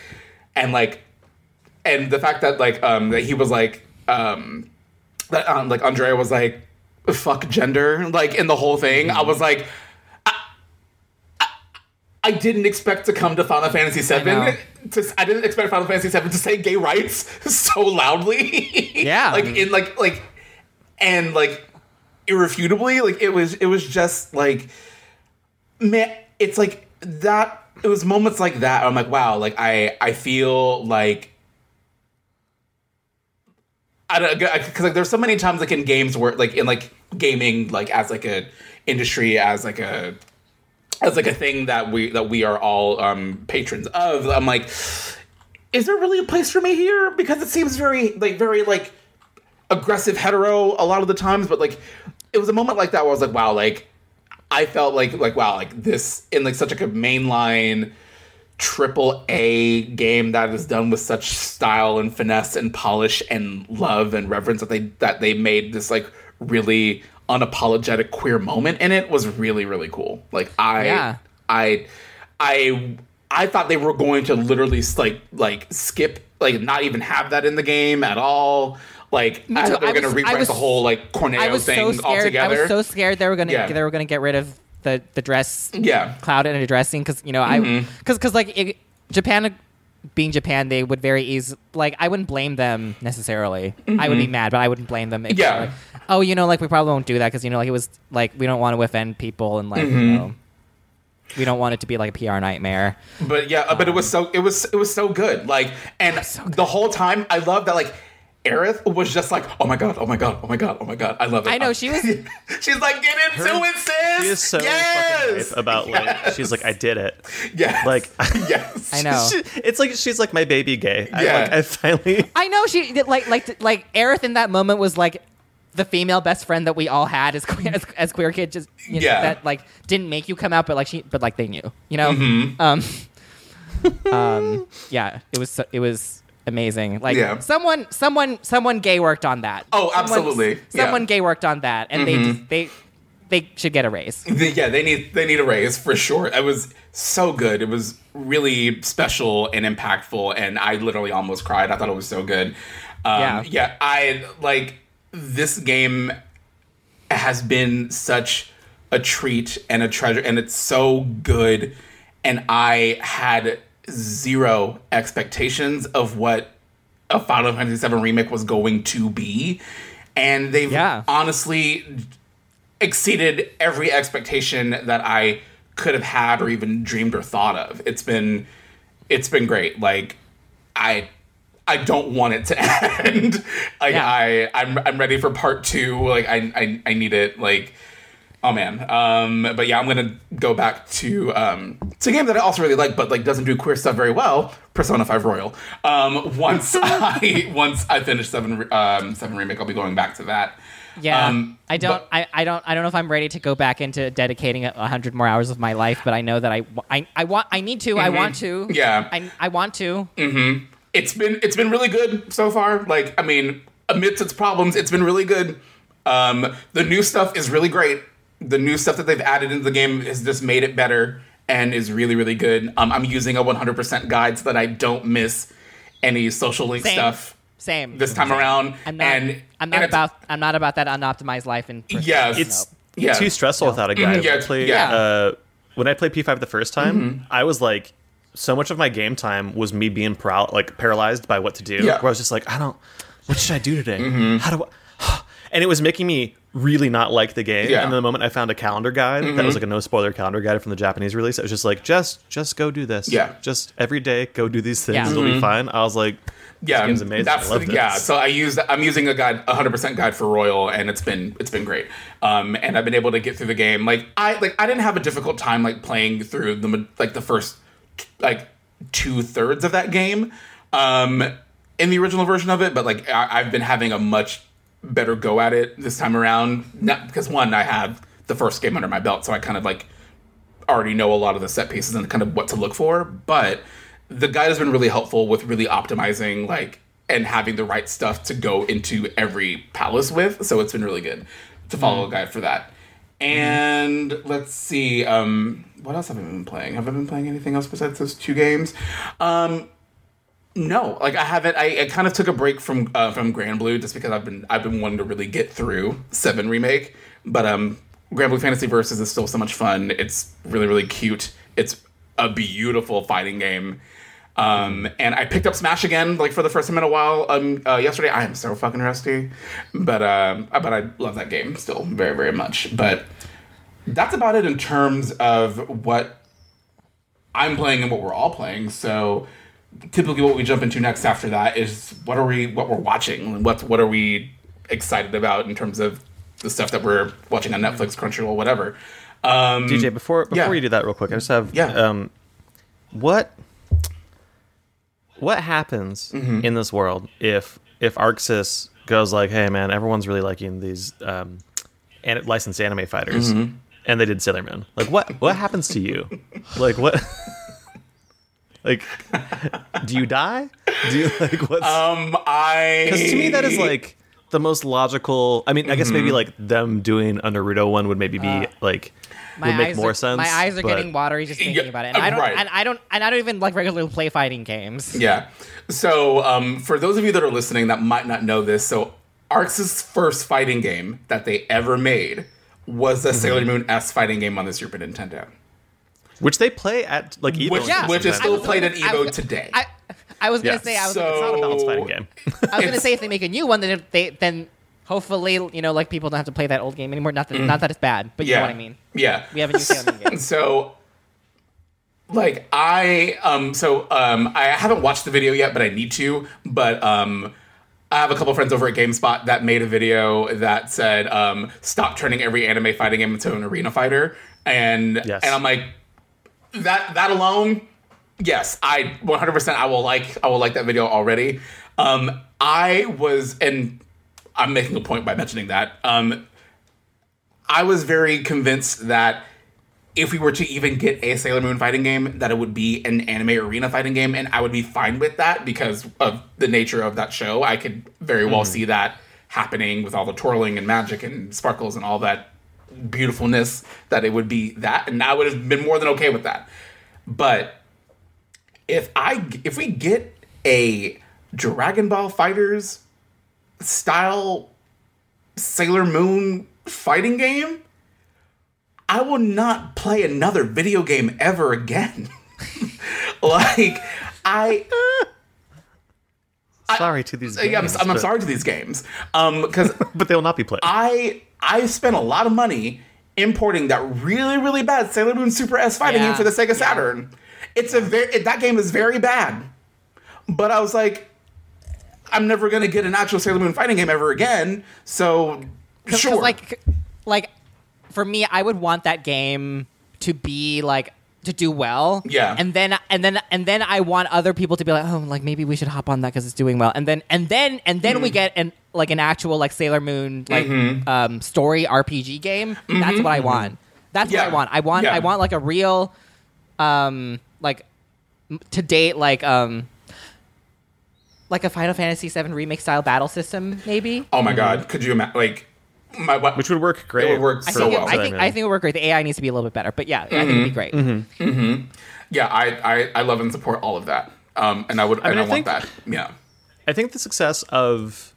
and like and the fact that like um that he was like um that um like Andrea was like fuck gender like in the whole thing I was like I, I, I didn't expect to come to Final Fantasy. VII to I didn't expect Final Fantasy VII to say gay rights *laughs* so loudly Yeah. *laughs* like in like like and like irrefutably like it was it was just like man, it's like that. It was moments like that. I'm like, wow, like I I feel like. I don't because like there's so many times like in games where like in like gaming like as like a industry as like a as like a thing that we that we are all um patrons of i'm like is there really a place for me here because it seems very like very like aggressive hetero a lot of the times but like it was a moment like that where i was like wow like i felt like like wow like this in like such like a mainline triple a game that is done with such style and finesse and polish and love and reverence that they that they made this like really unapologetic queer moment in it was really really cool like i Yeah. i i i thought they were going to literally like like skip like not even have that in the game at all like i thought they were going to rewrite was- the whole like corneo I was thing so scared. I altogether was so scared they were gonna Yeah. they were gonna get rid of the the dress yeah cloud and addressing because you know I Mm-hmm. because because like it, Japan being Japan they would very easy like I wouldn't blame them necessarily I would be mad but I wouldn't blame them Mm-hmm. Yeah. like, oh you know like we probably won't do that because you know like it was like we don't want to offend people and like Mm-hmm. you know we don't want it to be like a PR nightmare But yeah, but it was so it was it was so good. Like, and the whole time, I love that. Like, Aerith was just like, "Oh my god, oh my god, oh my god, oh my god, I love it." I know, she was- *laughs* she's like, "Get into it, sis." She is so yes! fucking hype about like *laughs* she's like I did it. yes, Like *laughs* yes, I know she- it's like she's like my baby gay. I, Yeah. like I finally I know she like like like Aerith in that moment was like the female best friend that we all had as queer, as, as queer kids just you know, Yeah. that like didn't make you come out but like she but like they knew you know Mm-hmm. um um yeah it was so, it was amazing like Yeah. someone someone someone gay worked on that Oh, Someone- absolutely. Yeah. Mm-hmm. someone gay worked on that and they just, they they should get a raise yeah, they need they need a raise for sure. It was so good. It was really special and impactful, and I literally almost cried. I thought it was so good. Um, Yeah. yeah. I like this game has been such a treat and a treasure, and it's so good. And I had zero expectations of what a Final Fantasy VII remake was going to be, and they've Yeah. honestly exceeded every expectation that I could have had or even dreamed or thought of. It's been it's been great. Like I I don't want it to *laughs* end. like Yeah. I I'm I'm ready for part 2. Like I I I need it like Oh man. Um but yeah, I'm going to go back to um it's a game that I also really like but like doesn't do queer stuff very well, Persona 5 Royal. Um once *laughs* I once I finish 7 um 7 remake, I'll be going back to that. yeah Um, I don't but- I, I don't I don't know if I'm ready to go back into dedicating a hundred more hours of my life but I know that I I, I want I need to I want to Mm-hmm. Yeah. I, I want to it's been it's been really good so far. Like I mean, amidst its problems, it's been really good. Um, the new stuff is really great. The new stuff that they've added into the game has just made it better and is really really good. Um, I'm using a 100% guide so that I don't miss any social link Same. stuff Same. this time around. I'm not. and I'm not and about. I'm not about that unoptimized life. And Yes, it's yeah. too stressful without a guide. Mhm, yeah, When I play, yeah. uh, when I played P5 the first time, I was like, so much of my game time was me being paral- like paralyzed by what to do. Yeah. Where I was just like, I don't. What should I do today? How do I? *sighs* And it was making me really not like the game. Yeah. And then the moment I found a calendar guide that was like a no spoiler calendar guide from the Japanese release, it was just like, just just go do this. Yeah. Just every day, go do these things. Yeah. It'll be fine. I was like, yeah, game's amazing. That's I love yeah. So I use I'm using a guide, hundred percent guide for Royal, and it's been it's been great. Um, and I've been able to get through the game. Like I like I didn't have a difficult time like playing through the like the first like two thirds of that game, um, in the original version of it. But like I, I've been having a much better go at it this time around. Not because one I have the first game under my belt, so I kind of like already know a lot of the set pieces and kind of what to look for. But the guide has been really helpful with really optimizing like and having the right stuff to go into every palace with. So it's been really good to follow a guide for that. And let's see, um, what else have I been playing? Have I been playing anything else besides those two games? Um, no, like I haven't. I, I kind of took a break from uh, from Granblue just because I've been I've been wanting to really get through Seven remake. But um, Granblue Fantasy Versus is still so much fun. It's really really cute. It's a beautiful fighting game. Um, and I picked up Smash again, like for the first time in a while. Um, uh, yesterday I am so fucking rusty, but um, but I love that game still very very much. But that's about it in terms of what I'm playing and what we're all playing. So typically what we jump into next after that is what are we what we're watching what what are we excited about in terms of the stuff that we're watching on Netflix, Crunchyroll, whatever. Um, DJ, before before yeah. you do that, real quick, I just have Yeah. Um, what what happens Mm-hmm. in this world if if ArcSys goes like, "Hey, man, everyone's really liking these um, an- licensed anime fighters," Mm-hmm. and they did Sailor Moon. Like, what what happens to you? Like, what? *laughs* like, do you die? Do you like what's? um, I Because to me, that is like the most logical. I mean, I guess Mm-hmm. maybe like them doing a Naruto one would maybe be like would make more are, sense. My eyes are but- getting watery just thinking Yeah, about it. And I don't right. and I don't and I don't even like regularly play fighting games. Yeah. So, um, for those of you that are listening that might not know this, so Arx's first fighting game that they ever made was Mm-hmm. a Sailor Moon S fighting game on the Super Nintendo, which they play at like Evo. which Yeah. which is still played at gonna- I Evo today. I I was gonna Yeah. say I was So- It's not a balanced fighting game. I was gonna say if they make a new one, then they then hopefully you know like people don't have to play that old game anymore. Not that not that it's bad, but you yeah. know what I mean. Yeah. We have a new Sailor *laughs* game. so like i um so um i haven't watched the video yet but i need to but um i have a couple friends over at gamespot that made a video that said um stop turning every anime fighting game into an arena fighter and Yes. and i'm like that that alone yes i 100% i will like i will like that video already um i was and i'm making a point by mentioning that um I was very convinced that if we were to even get a Sailor Moon fighting game, that it would be an anime arena fighting game, and I would be fine with that because of the nature of that show. I could very well see that happening with all the twirling and magic and sparkles and all that beautifulness. That it would be that, and I would have been more than okay with that. But if I if we get a Dragon Ball FighterZ style Sailor Moon fighting game, I will not play another video game ever again. *laughs* like I Sorry to these. I'm, games, I'm, I'm but- sorry to these games. Um because *laughs* but they will not be played. I I spent a lot of money importing that really really bad Sailor Moon Super S fighting Yeah, game for the Sega yeah. Saturn. It's a very that game is very bad. But I was like I'm never going to get an actual Sailor Moon fighting game ever again. So Cause, sure. 'cause, like like for me, I would want that game to be like to do well. Yeah. And then and then and then I want other people to be like, oh, like maybe we should hop on that because it's doing well. And then and then and then Mm-hmm. we get an like an actual like Sailor Moon like um, story RPG game. That's what I want. That's Mm-hmm. Yeah. what I want. I want Yeah. I want like a real um like to date like um like a Final Fantasy VII remake style battle system maybe. oh my god, could you imagine like my what which would work great. It would work I so think, it, well. I think I think it would work great. The AI needs to be a little bit better, but yeah, I think it'd be mm-hmm. great. Mm-hmm. Mm-hmm. yeah, I, I I love and support all of that. Um and I would and mean, I, I want think- that. Yeah. I think the success of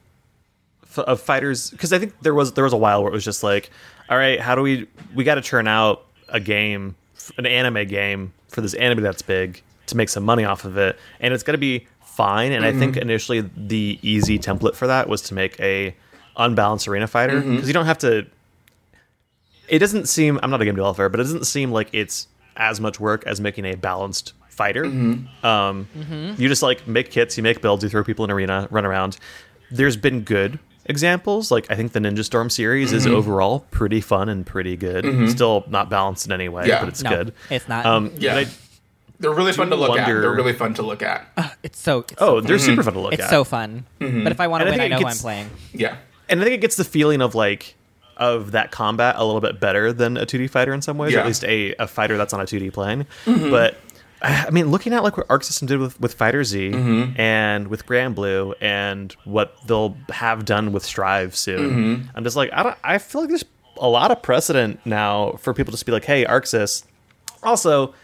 of fighters because I think there was there was a while where it was just like, all right, how do we we got to churn out a game, an anime game for this anime that's big to make some money off of it, and it's got to be fine. And I think initially the easy template for that was to make a unbalanced arena fighter mm-hmm. because you don't have to. It doesn't seem I'm not a game developer, but it doesn't seem like it's as much work as making a balanced fighter. Mm-hmm. Um, mm-hmm. You just like make kits, you make builds, you throw people in arena, run around. There's been good examples. Like I think the Ninja Storm series is overall pretty fun and pretty good. Still not balanced in any way, Yeah. but it's No, good. it's not. Um, Yeah. but I- They're really fun to look at. wonder- They're really fun to look at. It's so it's oh, so they're super fun to look It's at. so fun. But if I want to And I win, I know it who I'm playing. Yeah. And I think it gets the feeling of like of that combat a little bit better than a 2D fighter in some ways, or Yeah. at least a, a fighter that's on a 2D plane. Mm-hmm. But I mean, looking at like what Arc System did with, with FighterZ mm-hmm. and with Granblue and what they'll have done with Strive soon, mm-hmm. I'm just like, I don't. I feel like there's a lot of precedent now for people to just be like, hey, ArcSys. Also,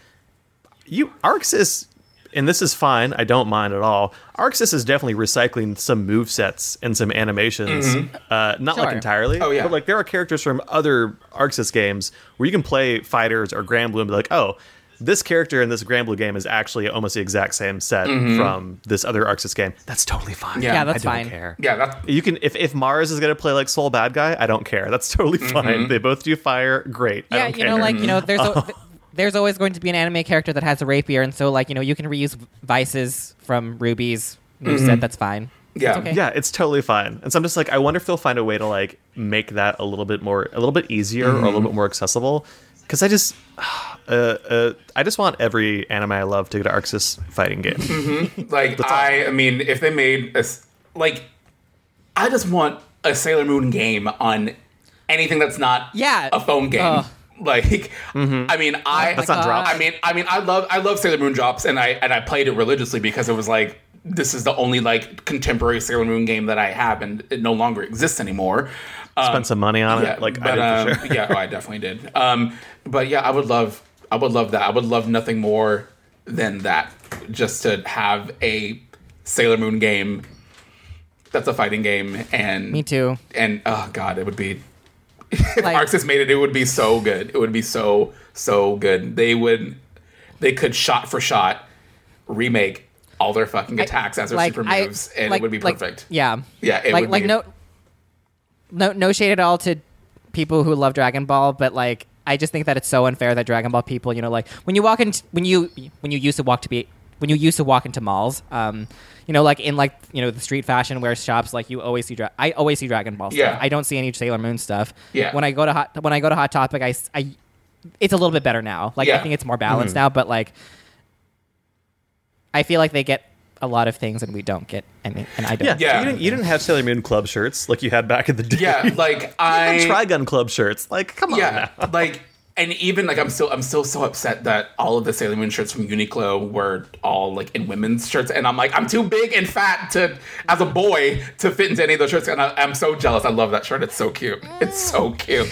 you ArcSys, and this is fine. I don't mind at all. ArcSys is definitely recycling some move sets and some animations. Uh, not like entirely. Oh, yeah. But like there are characters from other ArcSys games where you can play FighterZ or Granblue and be like, oh, this character in this Granblue game is actually almost the exact same set from this other ArcSys game. That's totally fine. Mm-hmm. Yeah. Yeah, that's I don't fine. care. Yeah, that's You can if, if Mars is gonna play like Sol Badguy, I don't care. That's totally Mm-hmm. fine. They both do fire, great. I Yeah, don't you know, like you know, there's a, *laughs* th- there's always going to be an anime character that has a rapier, and so like you know, you can reuse vices from Ruby's moveset. That's fine. Yeah. It's okay. yeah, it's totally fine. And so I'm just like, I wonder if they'll find a way to like make that a little bit more, a little bit easier or a Mm-hmm. little bit more accessible. Because I just, *sighs* uh, uh, I just want every anime I love to get an ArcSys fighting game. Mm-hmm. *laughs* like I, I mean, if they made a s- like, I just want a Sailor Moon game on anything that's not Yeah. a phone game. Ugh. *laughs* Like, I mean, I That's not drops. I mean, I mean, I love I love Sailor Moon drops, and I and I played it religiously because it was like this is the only like contemporary Sailor Moon game that I have, and it no longer exists anymore. Um, Spend some money on yeah, it, like but, I did um, sure. yeah, oh, I definitely did. Um, but yeah, I would love, I would love that. I would love nothing more than that. Just to have a Sailor Moon game that's a fighting game, and Me too. And oh god, it would be. *laughs* if Like- ArcSys made it, it would be so good. It would be so so good. They would, they could shot for shot remake all their fucking attacks as their like super I- moves, and like- it would be perfect. yeah. Yeah, it like would like be- no, no no shade at all to people who love Dragon Ball, but like I just think that it's so unfair that Dragon Ball people, you know, like when you walk in, when you when you used to walk to be when you used to walk into malls, um, you know, like in like you know the street fashion wear shops, like you always see. Dra- I always see Dragon Ball stuff. Yeah. I don't see any Sailor Moon stuff. Yeah. When I go to hot when I go to Hot Topic, I, I it's a little bit better now. Like I think it's more balanced mm-hmm. now, but like I feel like they get a lot of things and we don't get any, and I don't. Yeah, Yeah. You, didn't, you didn't have Sailor Moon club shirts like you had back in the day. Yeah, like *laughs* I had Trigun club shirts. Like, come on yeah, like and even like I'm still I'm still so upset that all of the Sailor Moon shirts from Uniqlo were all like in women's shirts, and I'm like I'm too big and fat to as a boy to fit into any of those shirts, and I, I'm so jealous. I love that shirt. It's so cute. It's so cute.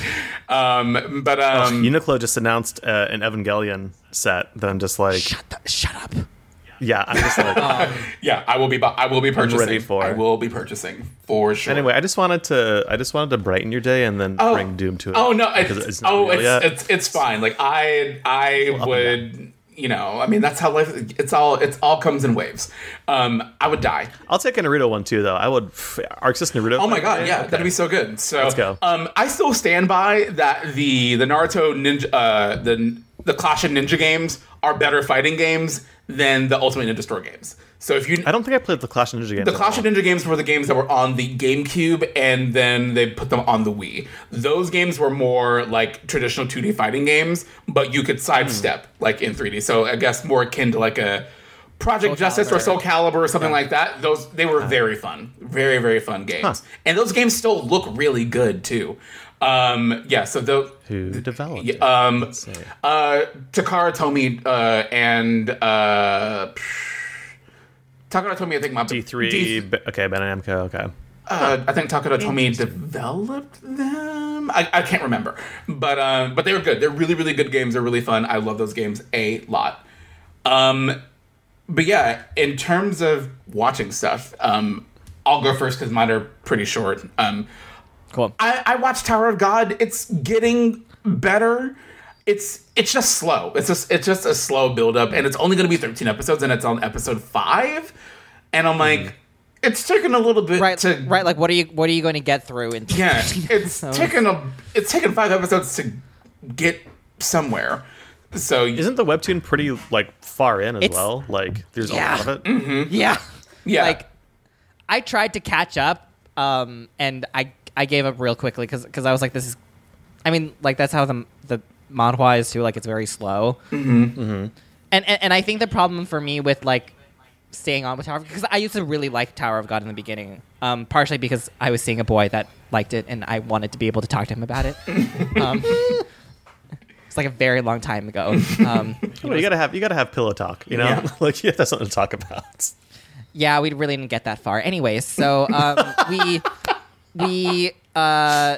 Um, but um, Uniqlo just announced uh, an Evangelion set. Then just like, Shut, the, shut up. Yeah, I'm just like. *laughs* yeah, I will be. bu- I will be purchasing. ready for I will be purchasing for sure. Anyway, I just wanted to I just wanted to brighten your day and then bring Doom to it. Oh no! It's, it's not oh, it's, yet. it's it's fine. Like I I would you know I mean that's how life. It's all it's all comes in waves. Um, I would die. I'll take a Naruto one too, though. I would ArcSys Naruto. Oh my god, yeah, Okay. that'd be so good. So Let's go. Um, I still stand by that the the Naruto Ninja uh the the Clash of Ninja games are better fighting games than the Ultimate Ninja Storm games. So if you I don't think I played the Clash of Ninja games. the Clash of Ninja games were the games that were on the GameCube, and then they put them on the Wii. Those games were more like traditional 2D fighting games, but you could sidestep hmm. like in 3D. So I guess more akin to like a Project Justice or Soul Calibur or something like that. Those they were very fun, very very fun games, and those games still look really good too. Um, yeah, so those. Who developed Yeah, it? um, say. uh, Takara Tomy uh, and uh, Takara Tomy, I think my D3. D- B- okay, Bandai Namco. Okay. uh, I think Takara Tomy developed them. I, I can't remember, but um, but they were good. They're really really good games. They're really fun. I love those games a lot. Um, but yeah, in terms of watching stuff, um, I'll go first because mine are pretty short. Um, Cool. I, I watched Tower of God. It's getting better. It's it's just slow. It's just it's just a slow build up, and it's only going to be 13 episodes, and it's on episode five. And I'm like, it's taking a little bit right. to right. Like, what are you what are you going to get through? In yeah. It's So- taken a it's taken five episodes to get somewhere. So Isn't the webtoon pretty like far in as well? Like, there's Yeah. a lot of it. Mm-hmm. Yeah. Yeah. Like, I tried to catch up, um, and I I gave up real quickly because I was like, this is, I mean, like that's how the the manhwa is too. Like it's very slow. Mm-hmm. And, and and I think the problem for me with like staying on with Tower because I used to really like Tower of God in the beginning, um, partially because I was seeing a boy that liked it and I wanted to be able to talk to him about it. *laughs* um, it's like a very long time ago. Um, *laughs* Well, you gotta have you gotta have pillow talk. You know, Yeah. *laughs* like you have to have something to talk about. Yeah, we really didn't get that far. Anyways, so um, we we uh,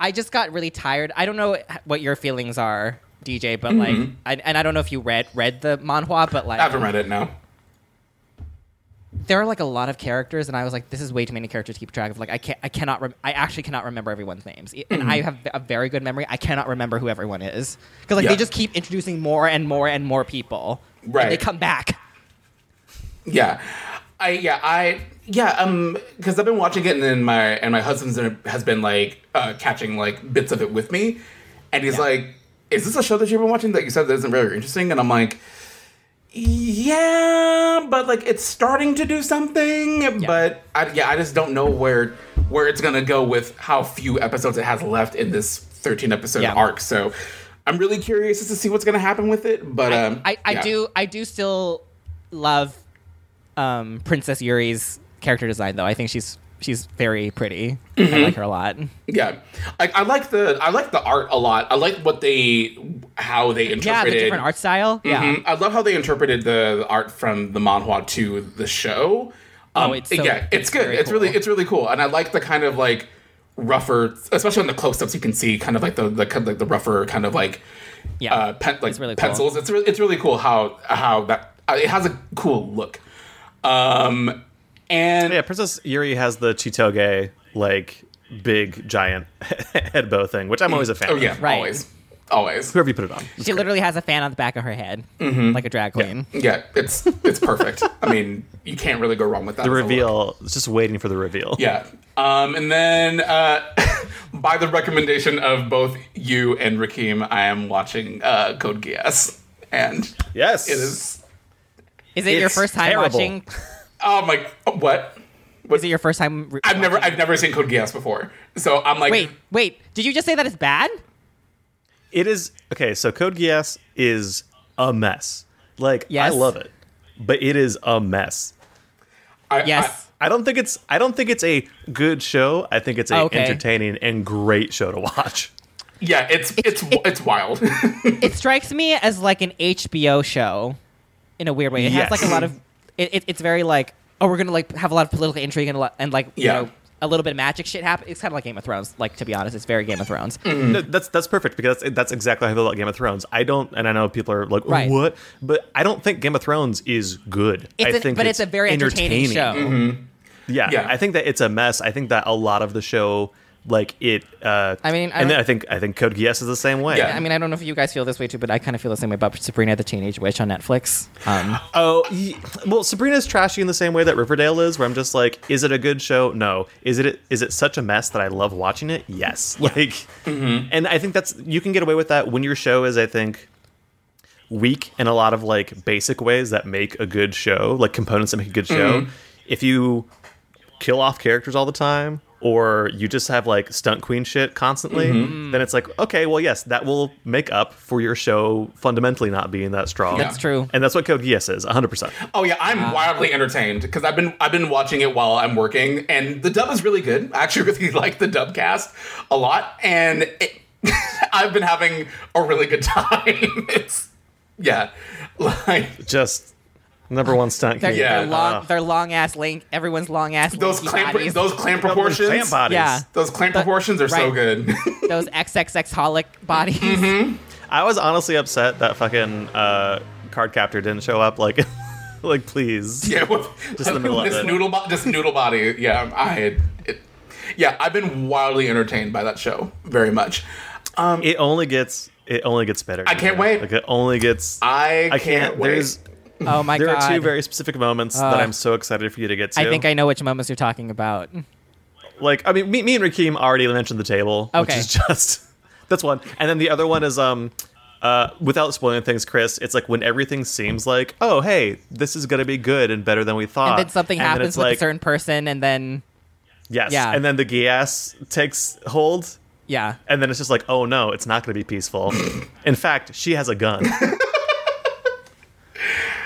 I just got really tired. I don't know what your feelings are, DJ, but like, I, and I don't know if you read read the manhwa, but like, I haven't read it now. there are like a lot of characters, and I was like, this is way too many characters to keep track of. Like, I can't, I cannot, rem- I actually cannot remember everyone's names, E- and I have a very good memory. I cannot remember who everyone is because like Yeah. they just keep introducing more and more and more people. and Right. they come back. Yeah, I yeah I yeah um because I've been watching it and then my and my husband's has been like uh, catching like bits of it with me, and he's Yeah. like, "Is this a show that you've been watching that you said that isn't very interesting?" And I'm like. Yeah, but like it's starting to do something, but I, yeah, I just don't know where where it's gonna go with how few episodes it has left in this 13 episode Yeah. arc. So I'm really curious to see what's gonna happen with it. But um, I, I yeah. do, I do still love um, Princess Yuri's character design, though. I think she's she's very pretty. Mm-hmm. I like her a lot. Yeah, I, I like the I like the art a lot. I like what they how they interpreted. Yeah, the different art style. Yeah. Mhm. I love how they interpreted the, the art from the manhwa to the show. Um, Oh, it's so- yeah, it's, it's good. It's really it's really cool, and I like the kind of like rougher, especially on the close-ups. You can see kind of like the the kind of like the rougher kind of like Yeah. uh, pen, like It's really cool. pencils. It's really it's really cool how how that uh, it has a cool look. Um, and Yeah, Princess Yuri has the Chitoge like big giant *laughs* head bow thing, which I'm always a fan oh of. yeah, Right. always always. Whoever you put it on. She literally has a fan on the back of her head, Mm-hmm. like a drag queen. Yeah, it's it's perfect. I mean, you can't really go wrong with that. The as a look. reveal, it's just waiting for the reveal. Yeah. Um, and then uh, *laughs* by the recommendation of both you and Rakim, I am watching uh, Code Geass. And Yes. it is. Is it your first time terrible. watching? *laughs* Oh my. What? what? Is it your first time? Re- I've never I've never seen Code Geass before. So I'm like. Wait, wait. Did you just say that it's bad? It is okay. So Code Geass is a mess. Like Yes. I love it, but it is a mess. I, Yes. I don't think it's. I don't think it's a good show. I think it's a Okay. entertaining and great show to watch. Yeah, it's it's it's wild. *laughs* it strikes me as like an HBO show, in a weird way. It has like a lot of. It, it, it's very like oh we're gonna like have a lot of political intrigue and a lot, and like you Yeah. know a little bit of magic shit happen. It's kind of like Game of Thrones. Like to be honest, it's very Game of Thrones. Mm-hmm. No, that's that's perfect because that's, that's exactly how I feel about Game of Thrones. I don't, and I know people are like, Right. "What?" But I don't think Game of Thrones is good. It's I a- think but it's, a very entertaining, show. Mm-hmm. Yeah, Yeah. I think that it's a mess. I think that a lot of the show, like it. Uh, I mean, I and then I think I think Code Geass is the same way. Yeah. I mean, I don't know if you guys feel this way too, but I kind of feel the same way about Sabrina the Teenage Witch on Netflix. Um, *laughs* Oh, ye- well, Sabrina's trashy in the same way that Riverdale is, where I'm just like, is it a good show? No. Is it is it such a mess that I love watching it? Yes. *laughs* Like, and I think that's you can get away with that when your show is, I think, weak in a lot of like basic ways that make a good show, like components that make a good show. If you kill off characters all the time. Or you just have like stunt queen shit constantly, mm-hmm. mm. then it's like, okay, well, yes, that will make up for your show fundamentally not being that strong. That's true. And that's what Code Geass is, 100%. oh yeah, I'm wildly entertained because I've been I've been watching it while I'm working, and the dub is really good. I actually *laughs* really like the dub cast a lot, and it, *laughs* I've been having a really good *laughs* time. it's yeah, like Just number one stunt They're. Yeah. they're long, Uh, they're long ass link. Everyone's long ass those linky clamp bodies. those clamp proportions. Clamp bodies. Yeah. Those clamp proportions are so good. *laughs* those xxxHolic bodies. Mm-hmm. I was honestly upset that fucking uh, Cardcaptor didn't show up. Like, *laughs* like please. yeah, with, Just in the middle of it. noodle, bo- this noodle body. Yeah, I had it. Yeah, I've been wildly entertained by that show very much. It only gets it only gets better. I can't wait. Like it only gets. I, I can't, can't. wait. There's Oh my there god! There are two very specific moments that I'm so excited for you to get to. I think I know which moments you're talking about. like I mean me, me and Rakim already mentioned the table, which is just *laughs* that's one, and then the other one is um. Uh, without spoiling things, Chris, it's like when everything seems like, oh, hey, this is gonna be good and better than we thought, and then something and happens it's with like, a certain person, and then yes, Yeah. and then the gas takes hold, yeah, and then it's just like, oh no, it's not gonna be peaceful. *laughs* In fact, she has a gun, *laughs*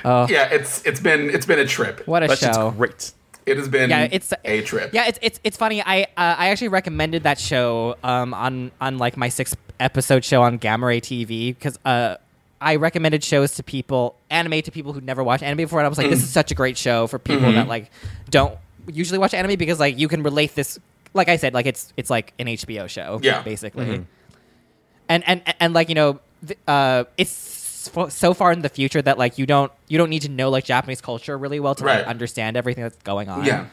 yeah, it's it's been it's been a trip. what a but it's show! great. It has been Yeah, it's a trip. Yeah, it's it's it's funny. I uh, I actually recommended that show um on on like my six episode show on Gamma Ray TV because uh I recommended shows to people anime to people who'd never watched anime before, and I was like, this is such a great show for people that like don't usually watch anime because like you can relate this. Like I said, like it's it's like an HBO show, Yeah. basically. And and and like you know, th- uh, it's so, so far in the future that like you don't you don't need to know like Japanese culture really well to like, understand everything that's going on. Yeah.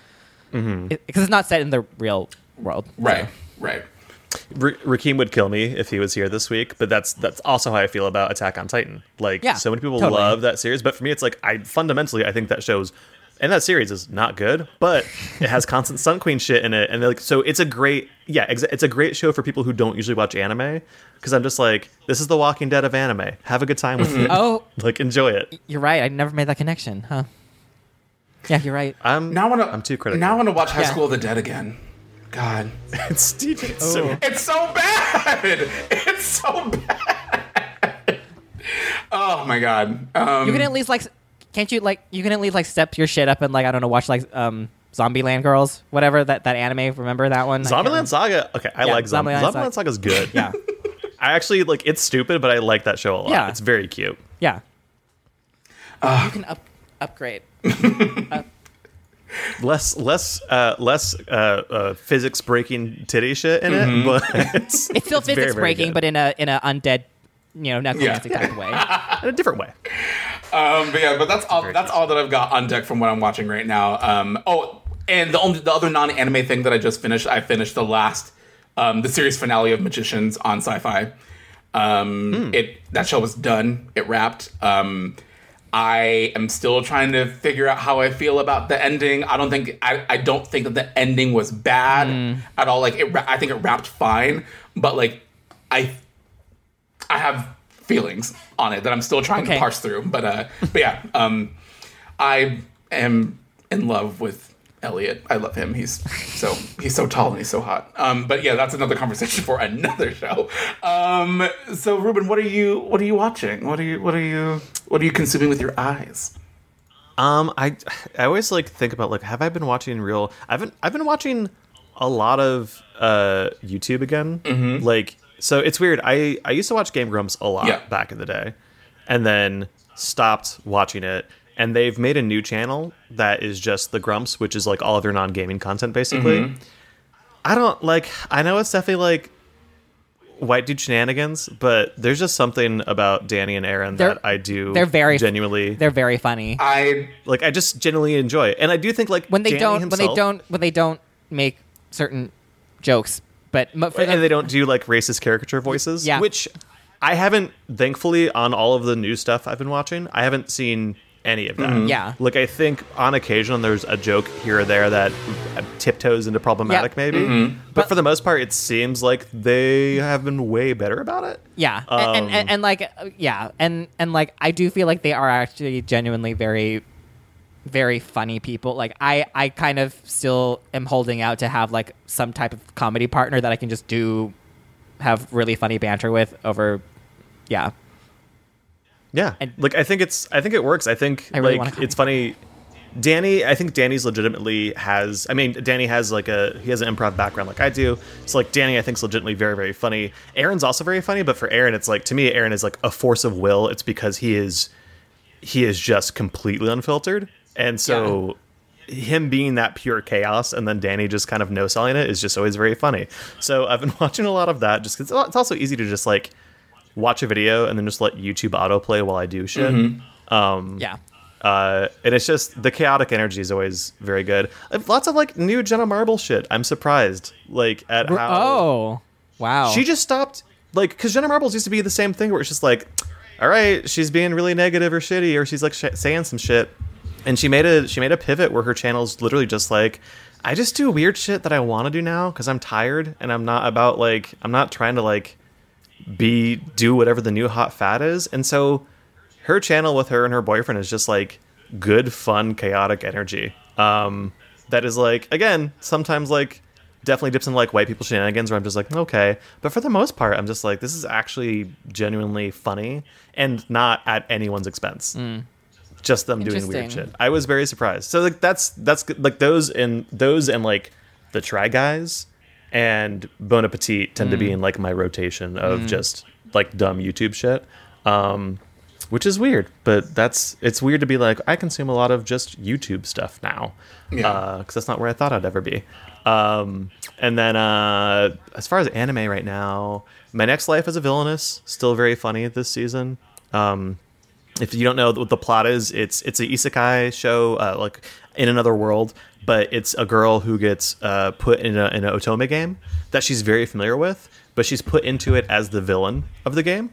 Mm-hmm. because it's not set in the real world. so- Right. Right. R- Rakeem would kill me if he was here this week, but that's that's also how I feel about Attack on Titan. Like, Yeah, so many people totally. love that series, but for me, it's like I fundamentally I think that shows, and that series is not good, but it has constant Sun Queen shit in it, and like so it's a great yeah, exa- it's a great show for people who don't usually watch anime because I'm just like this is the Walking Dead of anime. Have a good time with it. Oh, *laughs* like enjoy it. you're right. I never made that connection, huh? Yeah, you're right. I'm Now I wanna. I'm too critical. Now I wanna watch High Yeah. School of the Dead again. God, *laughs* it's Steve. It's so it's so bad. *laughs* It's so bad. Oh my god. Um, you can at least like, can't you like you can at least like step your shit up and like I don't know watch like um Zombieland Girls whatever that that anime. Remember that one? I can't Zombieland Saga. Okay, I Yeah, like Zombieland. Zombieland Zombieland, Saga. Saga's good. yeah *laughs* I actually like it's stupid, but I like that show a lot. Yeah. It's very cute. Yeah, yeah. you can up upgrade. *laughs* Less less uh less uh, uh physics breaking titty shit in it, but *laughs* it's, It's still it's physics very breaking, good. but in a in a undead, you know, necromantic type of way. in a different way. Um, but yeah, but that's all. That's all that I've got on deck from what I'm watching right now. Um, oh, and the only the other non-anime thing that I just finished, I finished the last, um, the series finale of Magicians on Syfy. Um, It that show was done. It wrapped. Um, I am still trying to figure out how I feel about the ending. I don't think I, I don't think that the ending was bad at all. Like it, I think it wrapped fine, but like I I have feelings on it that I'm still trying Okay. to parse through. But uh, but yeah, um, I am in love with Elliot. I love him. He's so he's so tall and he's so hot. Um, but yeah, that's another conversation *laughs* for another show. Um, so Ruben, what are you what are you watching? What are you what are you what are you consuming with your eyes? Um, I I always like think about like have I been watching real? I've been I've been watching a lot of uh YouTube again. Mm-hmm. Like so, it's weird. I I used to watch Game Grumps a lot Yeah. back in the day, and then stopped watching it. And they've made a new channel that is just the Grumps, which is like all of their non gaming content basically. Mm-hmm. I don't like. I know it's definitely like white dude shenanigans, but there's just something about Danny and Aaron They're- that I do. they're very- genuinely They're very funny. I like I just genuinely enjoy it, and I do think like when they Danny don't himself, when they don't when they don't make certain jokes, but mo- for and them, they don't do like racist caricature voices, Yeah. which I haven't thankfully on all of the new stuff I've been watching, I haven't seen any of that. Mm-hmm. Yeah. like I think on occasion there's a joke here or there that tiptoes into problematic, Yeah. maybe, but for the most part, it seems like they have been way better about it. yeah, and, and, Um, and, and like uh, yeah, and and like I do feel like they are actually genuinely very very funny people. Like I I kind of still am holding out to have like some type of comedy partner that I can just do have really funny banter with over yeah. Yeah, And- like I think it's I think it works. I think I really like it's funny. Danny, I think Danny's legitimately has. I mean, Danny has like a he has an improv background like I do. So like Danny, I think is legitimately very very funny. Aaron's also very funny, but for Aaron, it's like to me, Aaron is like a force of will. It's because he is he is just completely unfiltered, and so. Him being that pure chaos, and then Danny just kind of no selling it is just always very funny. So I've been *laughs* watching a lot of that, just because it's also easy to just like watch a video and then just let YouTube autoplay while I do shit. Yeah. Uh, and it's just the chaotic energy is always very good. Lots of like new Jenna Marble shit. I'm surprised, like at how Oh. Wow. she just stopped. Like, because Jenna Marbles used to be the same thing where it's just like, all right, she's being really negative or shitty, or she's like sh- saying some shit, and she made a she made a pivot where her channel's literally just like, I just do weird shit that I want to do now because I'm tired and I'm not about like I'm not trying to like be do whatever the new hot fad is, and so her channel with her and her boyfriend is just like good, fun, chaotic energy. Um, that is like again sometimes like definitely dips in like white people shenanigans where I'm just like okay, but for the most part I'm just like this is actually genuinely funny and not at anyone's expense. Just them doing weird shit. I was very surprised. So like that's that's like those and those and like the Try Guys and Bon Appetit tend to be in like my rotation of just like dumb YouTube shit. Um, which is weird, but that's it's weird to be like I consume a lot of just YouTube stuff now, Yeah. because that's not where I thought I'd ever be. Um, and then uh, as far as anime right now, my next life as a villainess still very funny this season. Um, if you don't know what the plot is, it's it's a isekai show, uh, like in another world, but it's a girl who gets uh, put in a in an otome game that she's very familiar with, but she's put into it as the villain of the game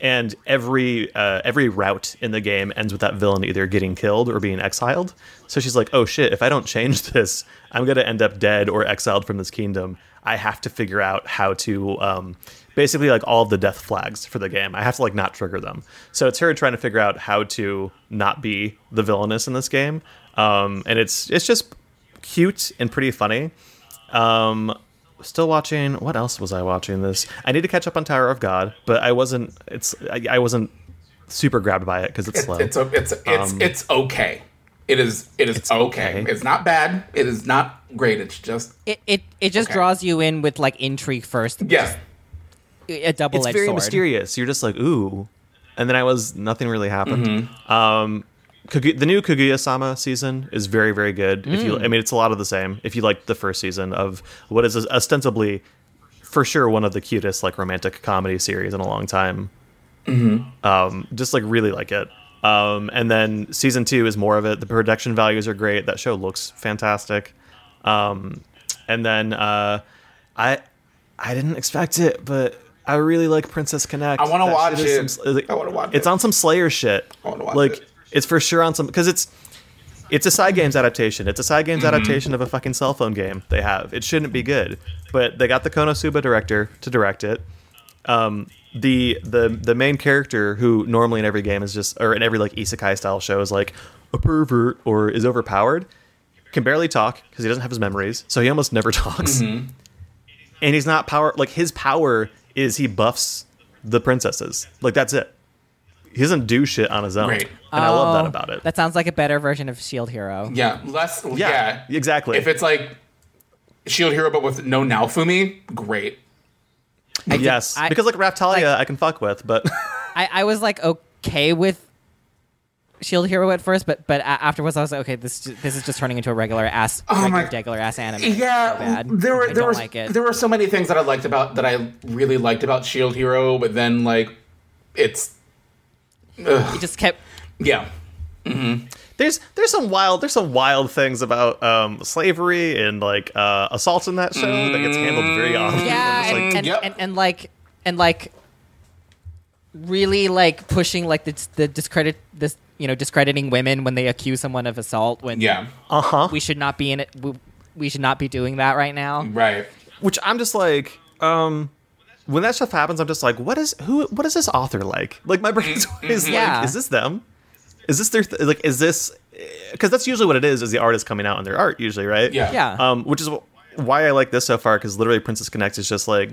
and every uh, every route in the game ends with that villain either getting killed or being exiled. So she's like, "Oh shit! If I don't change *laughs* this, I'm gonna end up dead or exiled from this kingdom. I have to figure out how to um, basically like all of the death flags for the game. I have to like not trigger them. So it's her trying to figure out how to not be the villainess in this game, um, and it's it's just cute and pretty funny. Um, still watching. What else was I watching? This I need to catch up on Tower of God, but I wasn't. It's I, I wasn't super grabbed by it because it's, It's slow. it's it's it's, it's okay. It is it is okay. okay. It's not bad. It is not great. It's just It it, it just Okay. draws you in with like intrigue first. yeah. A double it's very sword. mysterious. You're just like ooh, and then I was nothing really happened. Mm-hmm. Um, Kagu- the new Kaguya-sama season is very very good. If you, I mean, it's a lot of the same. If you like the first season of what is ostensibly, for sure, one of the cutest like romantic comedy series in a long time. Um, just like really like it. Um, and then season two is more of it. The production values are great. That show looks fantastic. Um, and then uh, I I didn't expect it, but I really like Princess Connect. I wanna watch it. some- like, I wanna watch It's it. on some Slayer shit. I wanna watch like it. it's for sure on some because it's it's a Cygames adaptation. It's a Cygames Mm-hmm. adaptation of a fucking cell phone game they have. It shouldn't be good, but they got the Konosuba director to direct it. Um, the the the main character who normally in every game is just or in every like isekai style show is like a pervert or is overpowered can barely talk because he doesn't have his memories so he almost never *laughs* talks Mm-hmm. and he's not power like his power is he buffs the princesses like that's it he doesn't do shit on his own Great. and i love that Oh, about it That sounds like a better version of Shield Hero. Yeah. Less yeah, yeah. exactly If it's like Shield Hero but with no Naofumi, great. yes I- because like Raphtalia like- I can fuck with but I, I was like okay with Shield Hero at first, but but afterwards I was like, okay, this this is just turning into a regular ass, Oh my- regular, regular ass anime. Yeah, So there were I there were like there were so many things that I liked about that I really liked about Shield Hero, but then like it's ugh, it just kept. yeah. there's there's some wild there's some wild things about um, slavery and like uh, assault in that show that gets handled very often. Yeah, I'm like, and, and, Yep. and, and like and like really like pushing like the the discredit this you know discrediting women when they accuse someone of assault when Yeah. uh-huh we should not be in it. We, we should not be doing that right now. Right. which I'm just like, um, when that stuff happens, I'm just like, what is who? What is this author like? Like my brain's *laughs* always Yeah. like, is this them? Is this their th- like? Is this? Because that's usually what it is. Is the artist coming out in their art usually, right? Yeah. Yeah. Um, which is why I like this so far because literally Princess Connect is just like,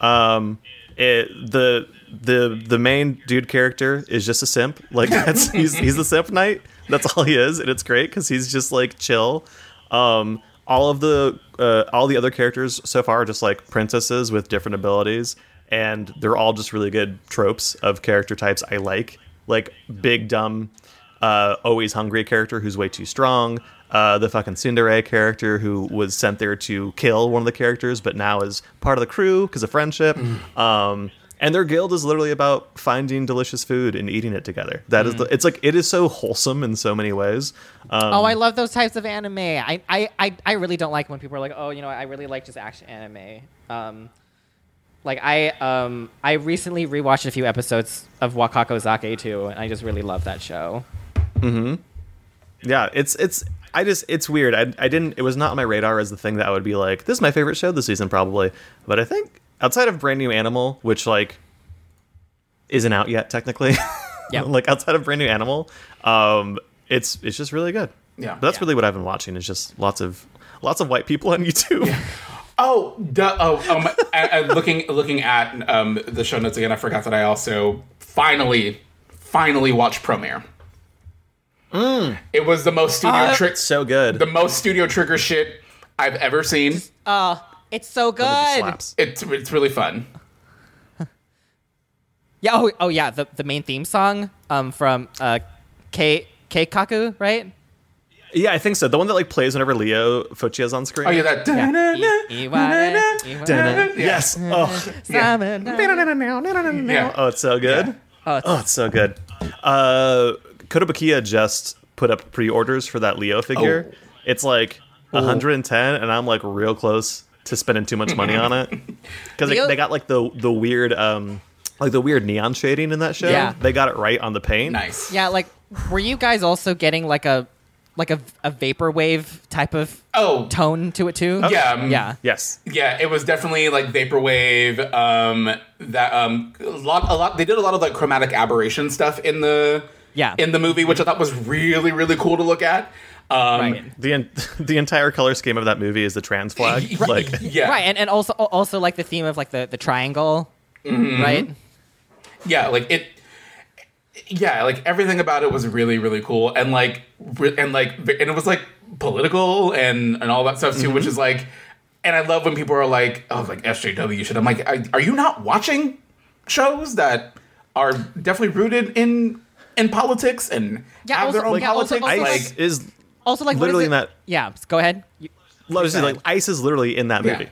um, it, the the the main dude character is just a simp. Like *laughs* that's he's he's the simp knight. That's all he is, and it's great because he's just like chill. Um, all of the uh, all the other characters so far are just like princesses with different abilities, and they're all just really good tropes of character types I like. Like big dumb uh, always hungry character who's way too strong. Uh, the fucking Tsundere character who was sent there to kill one of the characters, but now is part of the crew because of friendship. Um, and their guild is literally about finding delicious food and eating it together. That is the. It's like it is so wholesome in so many ways. Um, Oh, I love those types of anime. I, I, I, I really don't like when people are like, oh, you know, I really like just action anime. Um, like I, um, I recently rewatched a few episodes of Wakako Zake too, and I just really love that show. Hmm. yeah, it's it's. I just it's weird. I, I didn't. It was not on my radar as the thing that I would be like. This is my favorite show this season probably. But I think outside of Brand New Animal, which like isn't out yet technically. Yeah. *laughs* like outside of Brand New Animal, um, it's it's just really good. Yeah. But that's Yeah. really what I've been watching. Is just lots of lots of white people on *laughs* YouTube. Oh, duh, oh, um, *laughs* I, I, looking looking at um, the show notes again. I forgot that I also finally finally watched Promare. It was the most studio Uh, trick, so good. the most studio trigger shit I've ever seen. Uh, it's so good. slaps. It's it's really fun. *laughs* Yeah. Oh, oh yeah. The the main theme song, um, from uh, K Keikaku, right? Yeah, I think so. The one that like plays whenever Lio Fotia is on screen. Oh yeah, that. Yeah. da-na-na, *laughs* I- Iware, da-na-na, Iware. *laughs* Dun-dun. Yeah. Yes. Oh. Yeah. Oh, it's so good. Oh, it's- Oh, it's so good. Uh, Kotobukiya just put up pre-orders for that Leo figure. Oh. It's like 110, and I'm like real close to spending too much money on it *laughs* because Leo- they, got like the the weird um like the weird neon shading in that show. Yeah. they got it right on the paint. Nice. yeah, like were you guys also getting like a like a, a vaporwave type of Oh, tone to it too? yeah. um, Yeah. Yes. Yeah, it was definitely like vaporwave. Um, that um, a lot, a lot. They did a lot of like chromatic aberration stuff in the Yeah. in the movie, which I thought was really really cool to look at. Um, Right. The *laughs* the entire color scheme of that movie is the trans flag. *laughs* like yeah, Right, and, and also also like the theme of like the, the triangle, Mm-hmm. right? yeah, like it. Yeah, like everything about it was really really cool, and like re- and like and it was like political and and all that stuff too, which is like. And I love when people are like, "Oh, like SJW shit." I'm like, "Are you not watching shows that are definitely rooted in in politics and Yeah, have their also- own yeah, also- politics?" also, Ice like, is Also, like literally is in it- that. Yeah, go ahead. You- I was like Ice is literally in that Yeah. movie.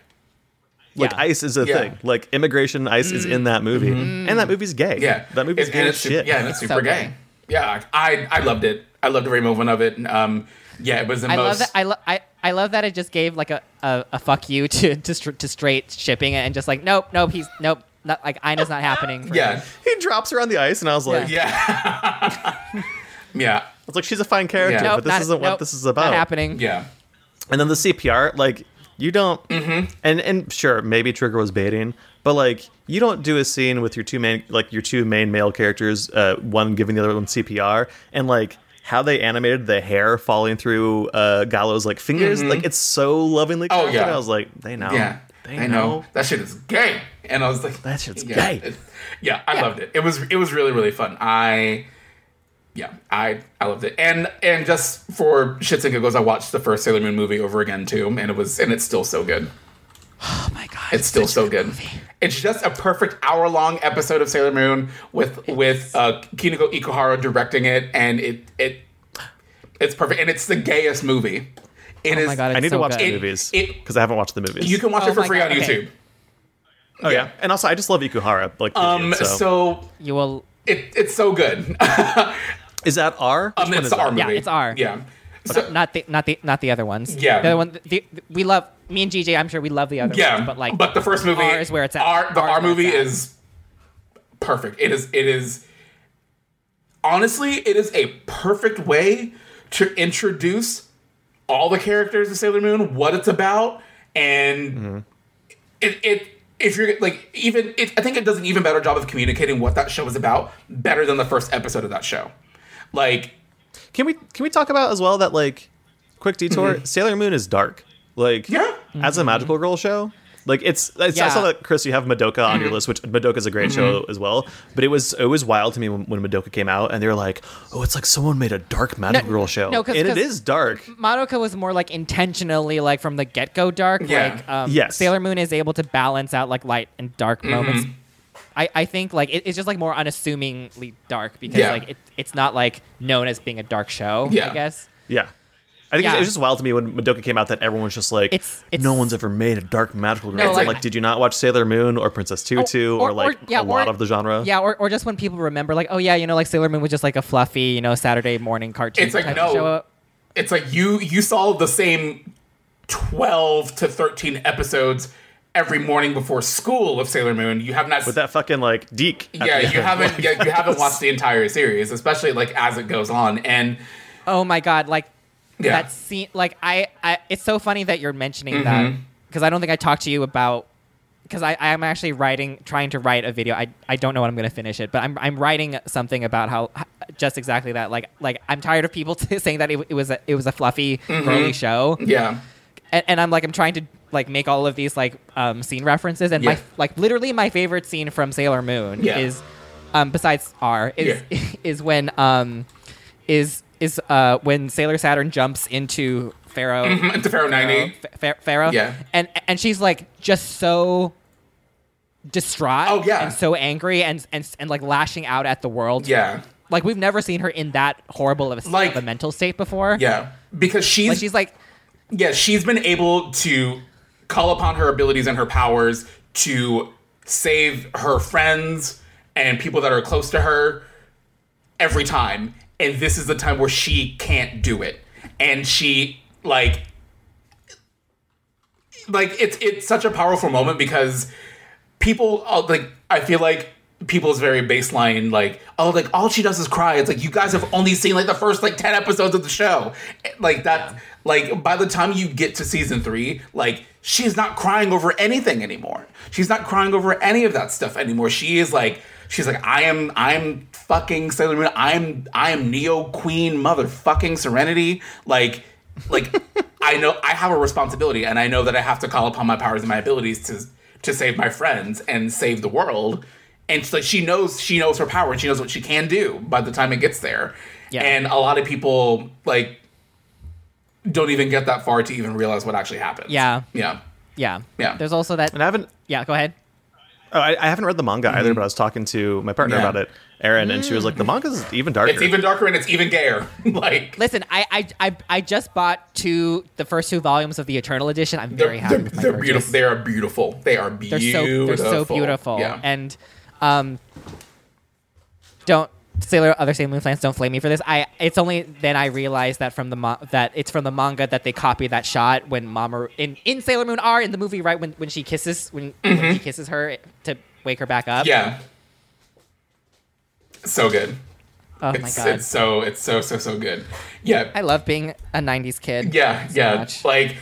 Like Yeah. ICE is a Yeah. thing. Like immigration ICE is in that movie, and that movie's gay. yeah, that movie's It's- gay and as super, shit. Yeah, and it's It's super so gay. gay. Yeah, I I loved it. I loved every moment of it. Um, yeah, it was the I most. love that. I, lo- I I love that it just gave like a, a, a fuck you *laughs* to to, to straight shipping it and just like nope nope he's nope not like Aina's not happening. For yeah, him. He drops her on the ice, and I was like, Yeah. yeah, *laughs* yeah, I was like, she's a fine character, Yeah. Nope, but this not- isn't what this is Not about. happening. yeah. And then the CPR, like, you don't, Mm-hmm. and and sure, maybe Trigger was baiting, but like, you don't do a scene with your two main, like your two main male characters, uh, one giving the other one CPR, and like how they animated the hair falling through uh, Gallo's like fingers, like it's so lovingly. Mm-hmm. Oh, crafted. yeah. I was like, they know, Yeah, they I know. that shit is gay, and I was like, That shit's yeah, gay. it- yeah, I Yeah. loved it. It was it was really really fun. I yeah, I I loved it, and and just for shits and giggles, I watched the first Sailor Moon movie over again too, and it was and it's still so good. Oh my god. It's still so good. It's just a perfect hour long episode of Sailor Moon with with uh, Kunihiko Ikuhara directing it, and it it it's perfect, and it's the gayest movie. It is. Oh my god. It's I need so to watch good. the movies because I haven't watched the movies. You can watch Oh it for free God, on okay. YouTube. oh yeah. and also I just love Ikuhara. Like, Um, period, so. so You will. it it's so good. *laughs* is that R? Um, it's is that? R movie. Yeah, it's R. Yeah. So, Not the not the not the other ones. Yeah. The other one. The, the- we love me and GJ. I'm sure we love the other yeah, ones, but like but the first movie R is where it's at. R, the R R movie is perfect. It is. It is. Honestly, it is a perfect way to introduce all the characters of Sailor Moon, what it's about, and it. it if you're like even it, I think it does an even better job of communicating what that show is about better than the first episode of that show. Like Can we can we talk about as well that like quick detour? Sailor Moon is dark. Like Mm-hmm. Yeah. as a magical girl show. Like it's, it's I saw that Chris, you have Madoka on Mm-hmm. your list, which Madoka's a great show as well. But it was it was wild to me when, when Madoka came out, and they were like, "Oh, it's like someone made a dark magical girl show." no, 'cause- and it 'cause- is dark. Madoka was more like intentionally like from the get go dark. Yeah. Like um, Yes. Sailor Moon is able to balance out like light and dark Mm-hmm. moments. I, I think like it, it's just like more unassumingly dark because Yeah. like it, it's not like known as being a dark show. Yeah. I guess. Yeah. I think Yeah. it was just wild to me when Madoka came out that everyone was just like, It's- it's- no one's ever made a dark magical girl. No, like, like- did you not watch Sailor Moon or Princess oh, Tutu or, or- like or- yeah, a lot or- of the genre? Yeah, or, or just when people remember like, oh yeah, you know, like Sailor Moon was just like a fluffy, you know, Saturday morning cartoon It's like, type no. of show. it's like you you saw the same 12 to 13 episodes every morning before school of Sailor Moon. You have not With that fucking like Deke. yeah, you haven't Like, yeah, you haven't watched the entire series, especially like as it goes on. And Oh my god, like Yeah. that scene like I, I it's so funny that you're mentioning Mm-hmm. that because I don't think I talked to you about because I I'm actually writing trying to write a video. I, I don't know when I'm going to finish it, but I'm I'm writing something about how just exactly that like like I'm tired of people *laughs* saying that it, it was a it was a fluffy Mm-hmm. girly show. yeah. and, and I'm like I'm trying to like make all of these like um, scene references and Yeah. my like literally my favorite scene from Sailor Moon Yeah. is um besides R is Yeah. *laughs* is when um is is uh when Sailor Saturn jumps into Pharaoh Into Pharaoh 90. Ph- Ph- Pharaoh Yeah. and and she's like just so distraught Oh, yeah. and so angry and and and like lashing out at the world Yeah. like we've never seen her in that horrible of a, Like- of a mental state before Yeah. Because she's, like she's like yeah, she's been able to call upon her abilities and her powers to save her friends and people that are close to her every time. And this is the time where she can't do it. And she like like it's it's such a powerful moment because people uh, like I feel like people's very baseline like oh like all she does is cry. It's like you guys have only seen like the first like 10 episodes of the show. Like that like by the time you get to season 3 like she's not crying over anything anymore. She's not crying over any of that stuff anymore. She is like she's like i am i'm fucking sailor moon. I'm i am neo queen motherfucking serenity. Like like *laughs* i know i have a responsibility and i know that i have to call upon my powers and my abilities to to save my friends and save the world and so she knows she knows her power and she knows what she can do by the time it gets there Yeah. and a lot of people like don't even get that far to even realize what actually happens Yeah. yeah Yeah. Yeah. There's also that. And I haven't Yeah, go ahead. oh, I, I haven't read the manga either, but I was talking to my partner Mm-hmm. Yeah. about it, Erin, and she was like, "The manga's even darker." it's even darker and it's even gayer *laughs* like Listen, I, I I I just bought two the first two volumes of the Eternal Edition. I'm very they're, happy they're, with my they're beautiful they are beautiful they are They're beautiful so they're so beautiful. yeah And um don't Sailor other Sailor Moon fans don't flame me for this. I it's only then I realized that from the mo- that it's from the manga that they copy that shot when Mama in, in Sailor Moon R in the movie right when, when she kisses when, when she kisses her to wake her back up. Mm-hmm. yeah so good Oh my it's, god. it's so it's so so so good yeah I love being a 90s kid. Yeah, so yeah. much. Like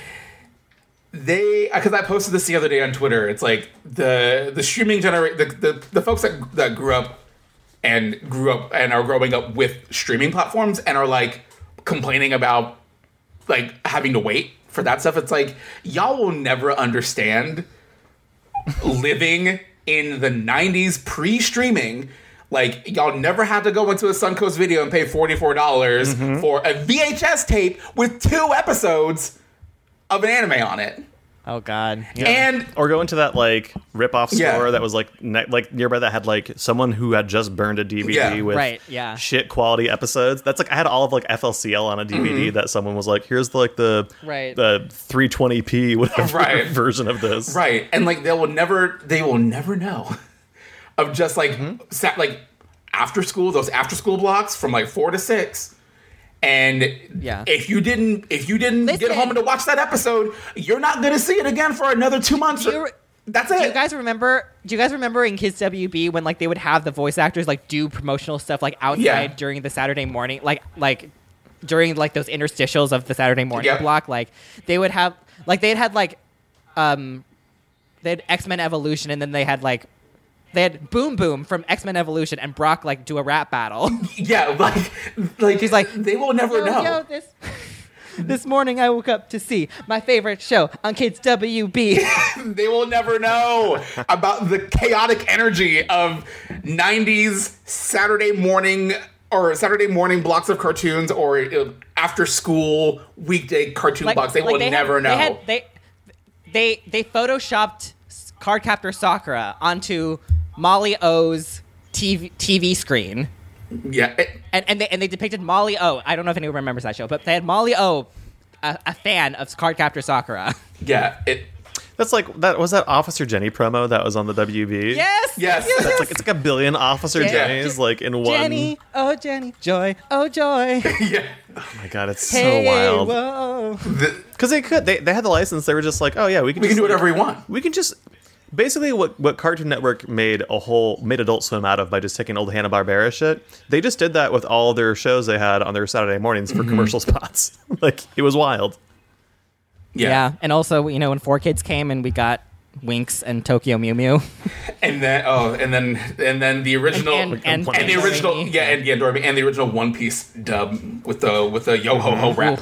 they, uh, because I posted this the other day on Twitter. It's like the the streaming generate the, the the folks that that grew up and grew up and are growing up with streaming platforms and are like complaining about like having to wait for that stuff. It's like y'all will never understand living in the 90s pre-streaming like y'all never had to go into a Suncoast video and pay $44 mm-hmm. for a VHS tape with two episodes of an anime on it. Oh god. And or go into that like rip-off store Yeah. that was like ne- like nearby that had like someone who had just burned a DVD Yeah. with Right, yeah. shit quality episodes. That's like I had all of like FLCL on a DVD mm-hmm. that someone was like, here's the, like the Right. the 320p whatever Right. *laughs* version of this. right, and like they will never they will never know of just like mm-hmm. sat like after school those after school blocks from like 4 to 6 and Yeah. if you didn't if you didn't get Listen. home to watch that episode, you're not going to see it again for another 2 months. Do you- That's Do it. you guys remember? Do you guys remember in Kids WB when like they would have the voice actors like do promotional stuff like outside Yeah. during the Saturday morning, like like during like those interstitials of the Saturday morning Yeah. block? Like they would have like they'd had like um they had X Men Evolution and then they had like they had Boom Boom from X Men Evolution and Brock like do a rap battle. *laughs* yeah, like like She's like, they will never know. yo, this *laughs* this morning I woke up to see my favorite show on Kids WB. *laughs* they will never know about the chaotic energy of 90s Saturday morning or Saturday morning blocks of cartoons or after school weekday cartoon blocks. They will had- never know. They, had, they they they photoshopped Cardcaptor Sakura onto Molly O's TV TV screen, yeah. it- and and they and they depicted Molly O. I don't know if anyone remembers that show, but they had Molly O, a, a fan of Cardcaptor Sakura. *laughs* yeah. It That's like that was that Officer Jenny promo that was on the WB. yes, Yes. That's like it's like a billion Officer Yeah. Jennies like in one. Jenny, oh Jenny, joy, oh joy. *laughs* yeah. Oh my god, it's hey, so wild. whoa. The- Because they could, they, they had the license. They were just like, oh yeah, we can. we can do whatever we want. We can just basically what what Cartoon Network made a whole made Adult Swim out of by just taking old Hanna Barbera shit. They just did that with all their shows they had on their Saturday mornings Mm-hmm. for commercial *laughs* spots. *laughs* like it was wild. Yeah. Yeah, and also you know when Four Kids came and we got Winx and Tokyo Mew Mew. *laughs* And then oh, and then and then the original and, and, and and the original Doremi. yeah and yeah Doremi and the original One Piece dub with the with the yo ho ho rap.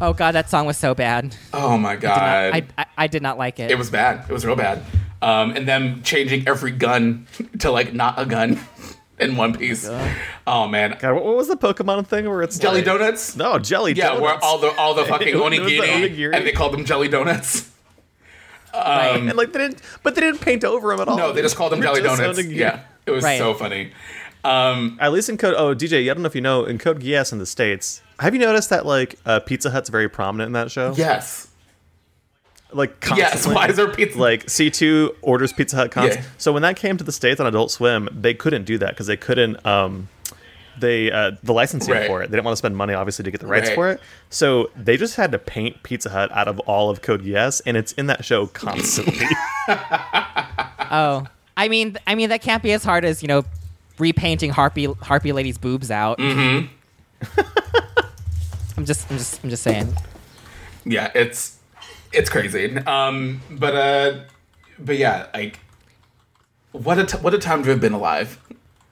Oh god, that song was so bad. Oh my god. I, I I did not like it. It was bad. It was real bad. Um, and them changing every gun *laughs* to like not a gun *laughs* in One Piece. Oh man, God, what, what was the Pokemon thing where it's jelly like- donuts. No, jelly. Yeah, donuts. where all the all the fucking *laughs* It was the onigiri, onigiri. and they called them jelly donuts. Right. and like they didn't, but they didn't paint over them at all. No, they just called them jelly donuts. onigiri. Yeah, it was Right. so funny. Um, At least in code. Oh, DJ, I don't know if you know in Code Geass in the states. Have you noticed that like uh, Pizza Hut's very prominent in that show? yes. like Yes, why is there pizza? Like C2 orders Pizza Hut constantly. Yeah. So when that came to the states on Adult Swim, they couldn't do that because they couldn't. Um, they uh, the licensing Right. for it. They didn't want to spend money, obviously, to get the rights Right. for it. So they just had to paint Pizza Hut out of all of Code Yes, and it's in that show constantly. *laughs* Oh, I mean, I mean that can't be as hard as you know, repainting Harpy Harpy Lady's boobs out. Mm-hmm. I'm just, I'm just, I'm just saying. yeah, it's it's crazy. Um, but uh, but yeah, like what a t- what a time to have been alive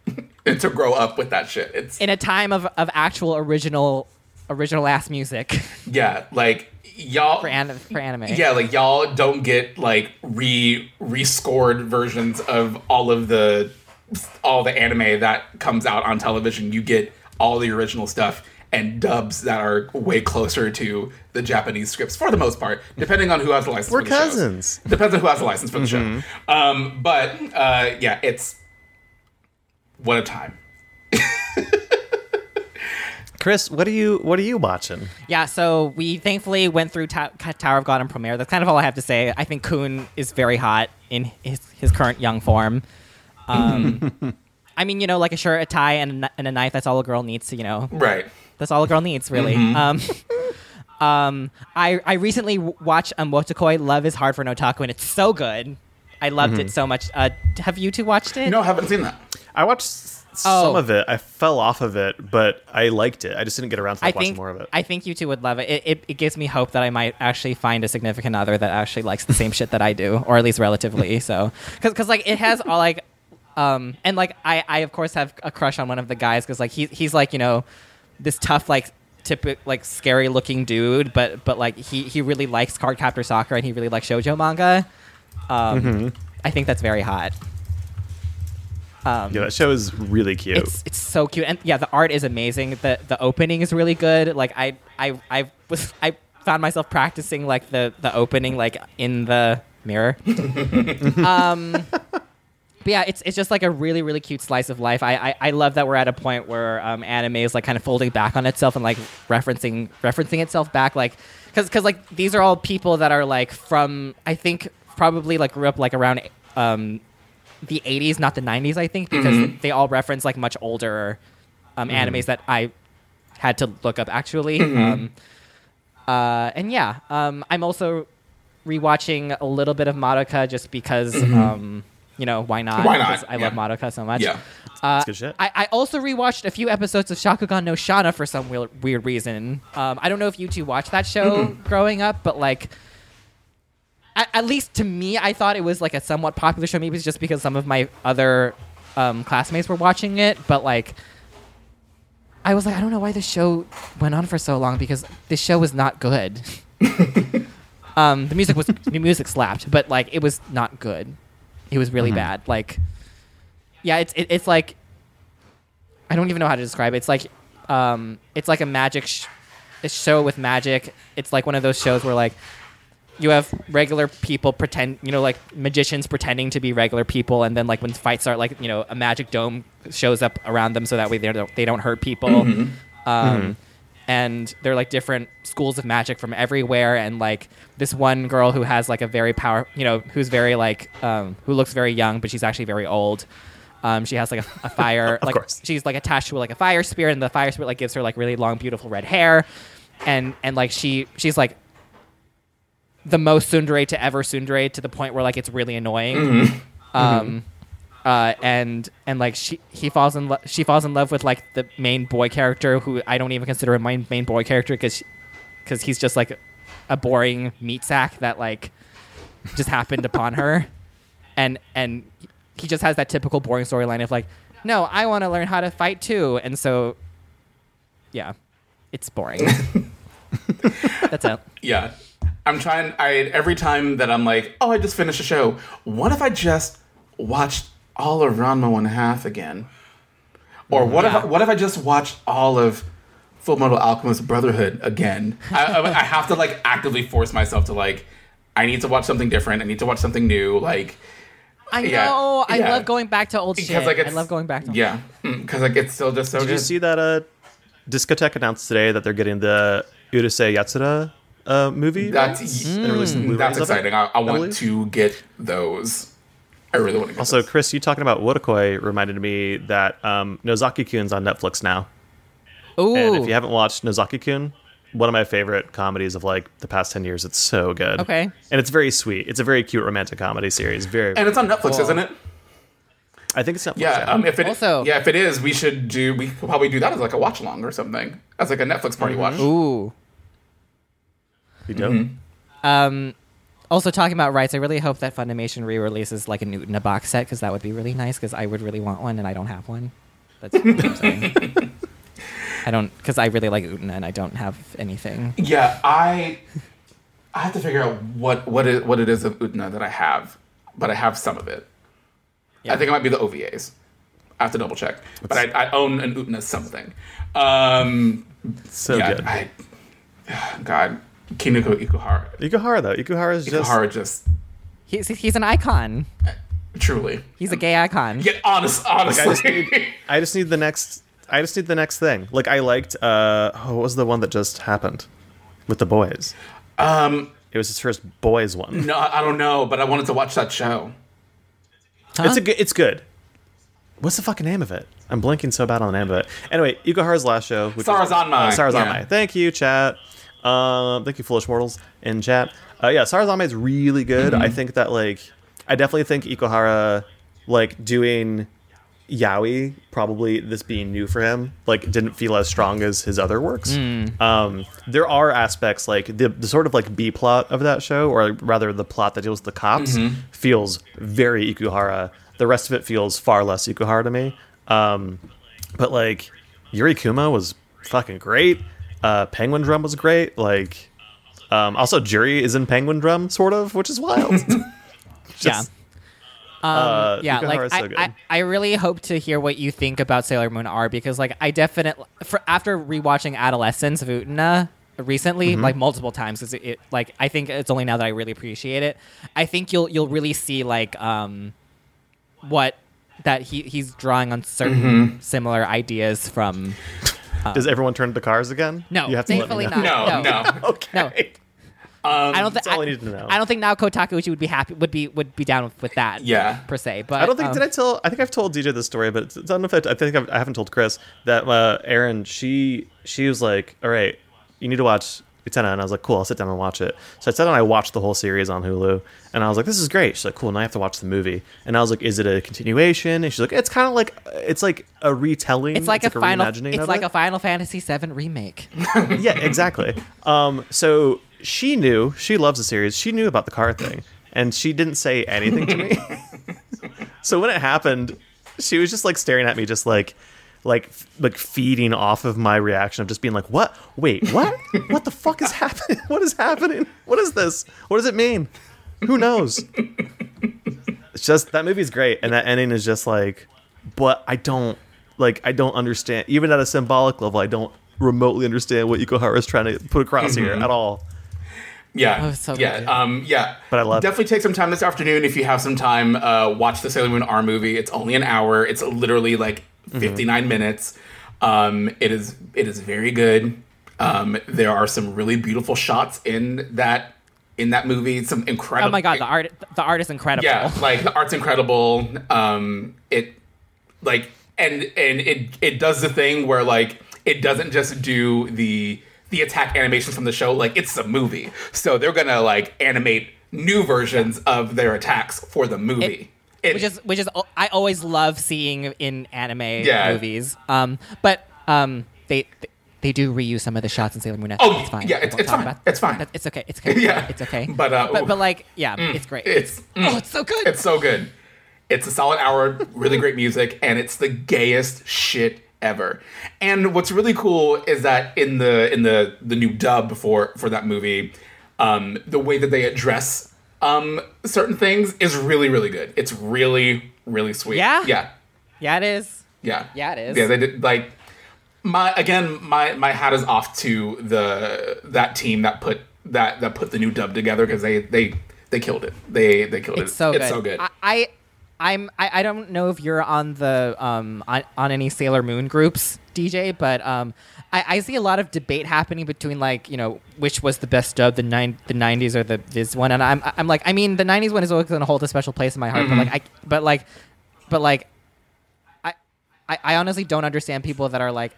*laughs* and to grow up with that shit. It's In a time of, of actual original, original ass music *laughs* yeah, like y'all for, an, for anime. Yeah, like y'all don't get like re rescored versions of all of the all the anime that comes out on television. You get all the original stuff and dubs that are way closer to the Japanese scripts for the most part, depending on who has the license. We're for the shows. cousins. Depends on who has the license for the show. Um, but uh, yeah, it's what a time. *laughs* Chris, what are you what are you watching? Yeah, so we thankfully went through Ta- Tower of God and Promare. That's kind of all I have to say. I think Kun is very hot in his, his current young form. Um, *laughs* I mean, you know, like a shirt, a tie, and a, and a knife. That's all a girl needs to, you know. Right. That's all a girl needs, really. Um, *laughs* um, I I recently w- watched um, Wotakoi Love is Hard for an Otaku, and it's so good. I loved it so much. Uh, have you two watched it? No, I haven't seen that. I watched s- Oh. some of it. I fell off of it, but I liked it. I just didn't get around to I like, watching more of it. I think you two would love it. It, it. it gives me hope that I might actually find a significant other that actually likes the same shit that I do, or at least relatively. *laughs* So, because like it has all like, um, and like I I of course have a crush on one of the guys because like he he's like you know, this tough like typical like scary looking dude, but but like he he really likes Cardcaptor Sakura and he really likes shojo manga. Um, Mm-hmm. I think that's very hot. Um, yeah, that show is really cute. it's it's so cute and yeah the art is amazing the the opening is really good like i i i was i found myself practicing like the the opening like in the mirror *laughs* um but yeah it's it's just like a really really cute slice of life. I i, I love that we're at a point where um anime is like kind of folding back on itself and like referencing referencing itself back like because because like these are all people that are like from i think probably like grew up like around um the 80s, not the 90s, I think, because they all reference like much older um, animes that I had to look up actually. Um, uh, and yeah, um, I'm also rewatching a little bit of Madoka just because, um, you know, why not? Why not? 'Cause I love Madoka so much. Yeah. Uh, good shit. I, I also rewatched a few episodes of Shakugan no Shana for some weird, weird reason. Um, I don't know if you two watched that show growing up, but like, at, at least to me, I thought it was like a somewhat popular show. Maybe it's just because some of my other um, classmates were watching it, but like, I was like, I don't know why this show went on for so long because this show was not good. *laughs* um, the music was the music slapped, but like it was not good. It was really bad. Like, yeah, it's it, it's like I don't even know how to describe it. It's like um, it's like a magic sh- a show with magic. It's like one of those shows where like you have regular people pretend, you know, like magicians pretending to be regular people, and then like when fights start, like you know, a magic dome shows up around them so that way they don't they don't hurt people. Um, And they're like different schools of magic from everywhere, and like this one girl who has like a very power, you know, who's very like um, who looks very young, but she's actually very old. Um, she has like a, a *laughs* fire, like course. she's like attached to like a fire spirit, and the fire spirit like gives her like really long, beautiful red hair, and and like she she's like the most tsundere to ever tsundere to the point where like it's really annoying. Um, uh, and and like she he falls in lo- she falls in love with like the main boy character who I don't even consider a main main boy character because because he's just like a boring meat sack that like just happened upon her, *laughs* and and he just has that typical boring storyline of like no I want to learn how to fight too, and so yeah, it's boring. *laughs* That's it. Yeah. I'm trying I every time that I'm like, oh I just finished a show, what if I just watched all of Ranma one half again? Or what Yeah. if what if I just watched all of Full Metal Alchemist Brotherhood again? I, I, I have to like actively force myself to like I need to watch something different. I need to watch something new. Like I know. I yeah. love going back to old shit. because like I love going back to yeah because like it's still just so Did good. you see that uh, Discotek announced today that they're getting the Urusei Yatsura uh, movie That's rights and that's of it, exciting. I, I want to get those. I really want to get Also, those. Chris, you talking about Wotakoi reminded me that um, Nozaki-kun's on Netflix now. Ooh. And if you haven't watched Nozaki-kun, one of my favorite comedies of like the past 10 years. It's so good. Okay. And it's very sweet. It's a very cute romantic comedy series. Very and it's on Netflix, Cool. isn't it? I think it's Netflix. Yeah. Um, if it Also- yeah, if it is, we should do. We could probably do that as like a watch along or something, as like a Netflix party Mm-hmm. watch. Ooh. You dope. Mm-hmm. Um, also talking about rights, I really hope that Funimation re-releases like a Utena box set because that would be really nice. Because I would really want one and I don't have one. That's what I'm saying. *laughs* I don't because I really like Utena and I don't have anything. Yeah, I I have to figure out what what it, what it is of Utena that I have, but I have some of it. Yeah. I think it might be the OVAs. I have to double check, but I, I own an Utena something. Um, So yeah, good. I, God, Kunihiko Ikuhara. Ikuhara though. Ikuhara is just Ikuhara just He's he's an icon. truly. He's a gay icon. Yeah, honest, honestly. just need- I just need the next. I just need the next thing. Like I liked. Uh, oh, what was the one that just happened with the boys? um, It was his first boys one. no, I don't know, but I wanted to watch that show. Huh? It's a good. It's good. What's the fucking name of it? I'm blinking so bad on the name of it. Anyway, Ikuhara's last show. Which was- Sarazanmai, Uh, Sarazanmai. yeah. Thank you, chat. Um, thank you, foolish mortals in chat. Uh, yeah, Sarazanmai is really good. Mm-hmm. I think that like, I definitely think Ikuhara, like doing yaoi, probably this being new for him, like didn't feel as strong as his other works. Um, there are aspects like the, the sort of like B plot of that show, or rather the plot that deals with the cops, feels very Ikuhara. The rest of it feels far less Ikuhara to me. Um, but like Yuri Kuma was fucking great. Uh, Penguin Drum was great. Like, um, also Jury is in Penguin Drum, sort of, which is wild. *laughs* *laughs* Just- Um, Uh, yeah, like is so I, good. I, I really hope to hear what you think about Sailor Moon R because like I definitely for after rewatching Adolescence of Utena recently Mm-hmm. like multiple times because it, it like I think it's only now that I really appreciate it. I think you'll you'll really see like um what that he he's drawing on certain Mm-hmm. similar ideas from Does everyone turn to cars again? No, you have to let me thankfully know. not. No, No. no. *laughs* Okay. no. I don't think That's all I need to know. I don't think now Kotakuchi would be happy would be would be down with, with that. Yeah. per se. But I don't think um, did I tell I think I've told DJ this story, but I don't know if I, I think I've, I haven't told Chris that uh, Aaron she she was like, all right, you need to watch Utena, and I was like, cool, I'll sit down and watch it. So I sat down and I watched the whole series on Hulu, and I was like, this is great. She's like, cool, now I have to watch the movie, and I was like, is it a continuation? And she's like, it's kind of like it's like a retelling. It's like a final. reimagining It's of like it. a Final Fantasy VII remake. *laughs* yeah, exactly. Um, so she knew she loves the series. She knew about the car thing, and she didn't say anything to me. *laughs* so when it happened, she was just like staring at me, just like, like, f- like feeding off of my reaction of just being like, "What? Wait, what? *laughs* what the fuck is happening? *laughs* What is happening? What is this? What does it mean? Who knows?" It's just that movie's great, and that ending is just like, but I don't like I don't understand even at a symbolic level. I don't remotely understand what Ikuhara is trying to put across here at all. Yeah, Oh, so yeah, good. um, yeah. But I love it. Definitely take some time this afternoon if you have some time. Uh, watch the Sailor Moon R movie. It's only an hour. It's literally like Mm-hmm. 59 minutes. Um, it is it is very good. Um, there are some really beautiful shots in that in that movie. Some incredible. Oh my god, the art the art is incredible. Yeah, like the art's incredible. Um, it like and and it it does the thing where like it doesn't just do the the attack animations from the show. Like it's a movie, so they're gonna like animate new versions of their attacks for the movie. It- which is which is I always love seeing in anime Yeah. movies. Um, but um, they. they do reuse some of the shots in Sailor Moon. Oh, it's fine. yeah, it's- it's fine. about- It's fine. that- It's okay. It's *laughs* okay. Yeah. it's okay. But, uh, but, but like, yeah, it's great. it's oh, it's so good. It's so good. It's a solid hour, really great *laughs* music, and it's the gayest shit ever. And what's really cool is that in the in the the new dub for for that movie, um, the way that they address um certain things is really really good. It's really really sweet. Yeah? Yeah. yeah, it is. Yeah. Yeah, it is. Yeah, they did like my again my my hat is off to the that team that put that that put the new dub together because they they they killed it. They they killed It's it. so good. So good. I, I I'm I, I don't know if you're on the um on, on any Sailor Moon groups. DJ, but um, I, I see a lot of debate happening between like you know which was the best dub, the nine the '90s or the this one, and I'm I'm like I mean the '90s one is always going to hold a special place in my heart, but like I but like but like I, I I honestly don't understand people that are like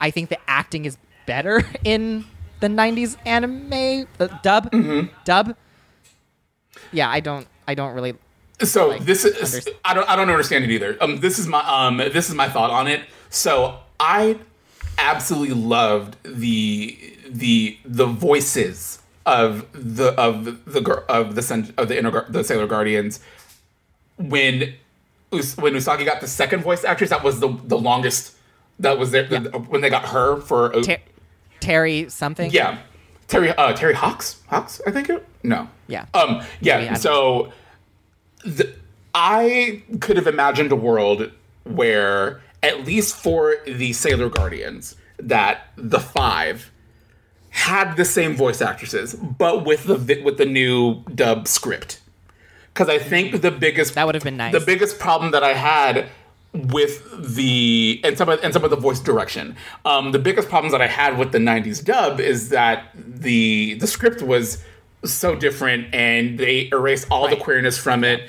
I think the acting is better *laughs* in the '90s anime uh, dub dub. Yeah, I don't I don't really So like, this is underst- I don't I don't understand it either. Um, this is my um this is my thought on it. So I absolutely loved the the the voices of the of the gir- of the of the inner the Sailor Guardians when Us- when Usagi got the second voice actress. That was the the longest. That was there when they got her for uh, Ter- Terry something. yeah Terry uh, Terri Hawkes Hawks I think it no Yeah. um yeah Yeah. so the, I could have imagined a world where at least for the Sailor Guardians that the five had the same voice actresses but with the with the new dub script because I think the biggest That would have been nice. the biggest problem that I had with the and some of and some of the voice direction. Um, the biggest problems that I had with the '90s dub is that the the script was so different, and they erased all the queerness from it.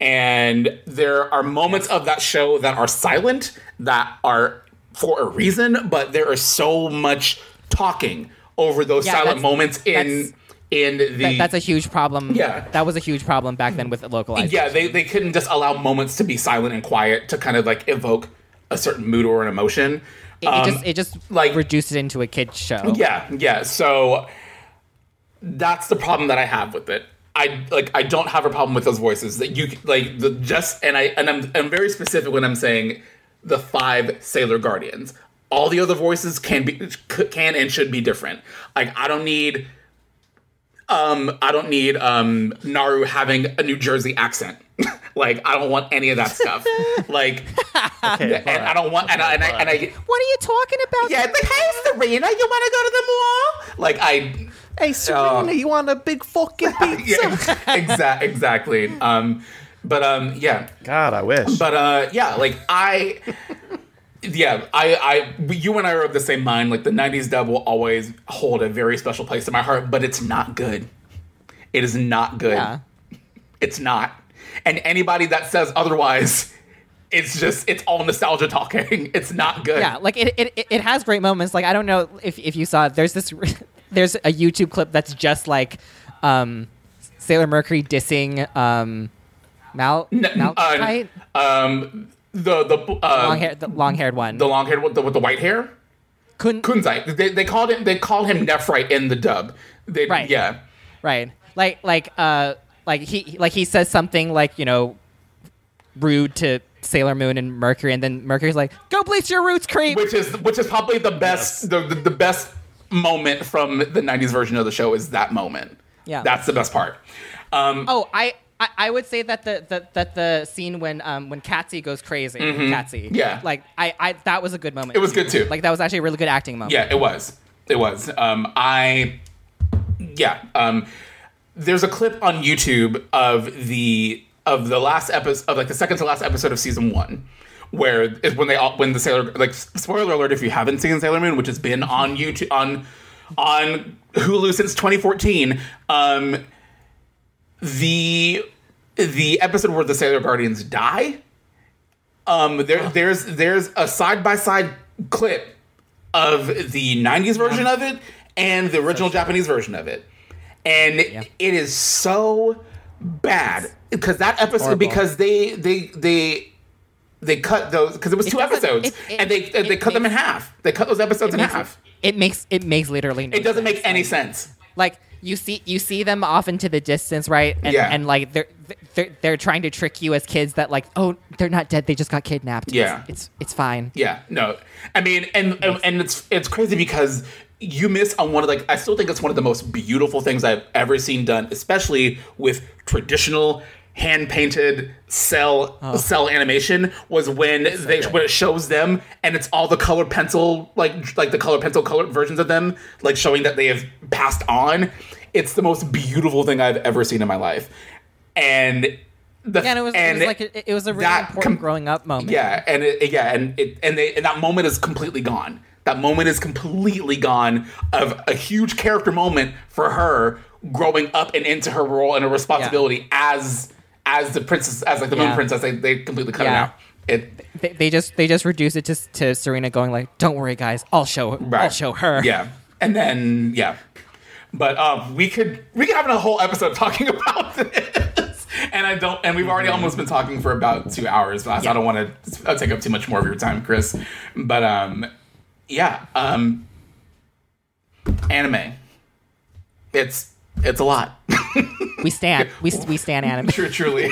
And there are moments of that show that are silent that are for a reason, but there is so much talking over those Yeah, silent moments in in the That, that's a huge problem. Yeah. that was a huge problem back then with localized. yeah, they, they couldn't just allow moments to be silent and quiet to kind of like evoke a certain mood or an emotion. it, it Um, just it just like- like reduced it into a kids show. yeah, yeah. So that's the problem that I have with it. I like I don't have a problem with those voices that you like the just and I and I'm I'm very specific when I'm saying the five Sailor Guardians. All the other voices can be can and should be different. Like I don't need um I don't need um Naru having a New Jersey accent. *laughs* like I don't want any of that stuff. *laughs* like Okay, and I don't want and I, and I, and I What are you talking about? yeah, it's like, hey, Serena, you want to go to the mall? Like, I. Hey, Serena, you want a big fucking *laughs* pizza? Yeah, exactly. Exactly. Um, but um, yeah, God, I wish. but uh, yeah, like I. Yeah, I, I, you and I are of the same mind. Like the '90s dub will always hold a very special place in my heart, but it's not good. It is not good. Yeah. It's not. And anybody that says otherwise, it's just it's all nostalgia talking. *laughs* It's not good. Yeah, like it, it, it- has great moments. Like I don't know if, if you saw. There's this *laughs* there's a YouTube clip that's just like um, Sailor Mercury dissing um, Mal N- Malachite, uh, um, the the uh, long hair the long haired one. the long haired with the, with the white hair. Couldn't Kunzite. They, they called him they called him Nephrite in the dub. They, Right. Yeah. right like like uh like he like he says something like you know rude to Sailor Moon and Mercury, and then Mercury's like, "Go bleach your roots, creep." Which is which is probably the best the, the, the best moment from the '90s version of the show is that moment. Yeah. That's the best part. Um, Oh, I, I I would say that the, the that the scene when um when Katsy goes crazy, Katsy, Mm-hmm. Yeah. like I, I that was a good moment. It was good too. Like that was actually a really good acting moment. Yeah, it was. It was. Um, I, yeah. Um, there's a clip on YouTube of the of the last episode of like the second to last episode of season one, where is when they all when the sailor like spoiler alert if you haven't seen Sailor Moon, which has been on YouTube on on Hulu since 2014. Um, the the episode where the Sailor Guardians die. Um, there, there's there's a side by side clip of the 90s version of it and the original Japanese version of it. And it is so bad because that episode because they they they they cut those because it was two episodes it- it- and they it they cut them in half. They cut those episodes in makes, half. It makes it makes literally no It doesn't sense. make any Like- sense. Like you see you see them off into the distance, right? And Yeah. and like they're they're they're trying to trick you as kids that like oh they're not dead they just got kidnapped. Yeah. it's it's, it's fine. Yeah, no. I mean, and and, and it's it's crazy because you miss on one of like I still think it's one of the most beautiful things I've ever seen done, especially with traditional hand painted cell oh. cell animation was when they when it shows them and it's all the color pencil like like the color pencil colored versions of them like showing that they have passed on. It's the most beautiful thing i've ever seen in my life. And the, Yeah, and it was, it was like a, it was a really important com- growing up moment. Yeah, and it, yeah, and it, and they and that moment is completely gone. That moment is completely gone of a huge character moment for her growing up and into her role and her responsibility as as the princess, as like the moon princess. They they completely cut it out. It They, they just they just reduce it to to Serena going like, "Don't worry, guys, I'll show I'll show her." Yeah, and then yeah, but um, we could we could have a whole episode *laughs* talking about this, and I don't, and we've already almost been talking for about two hours. So I don't want to take up too much more of your time, Chris. But um, yeah, um, anime. It's it's a lot. We stand we we stand anime. True, truly.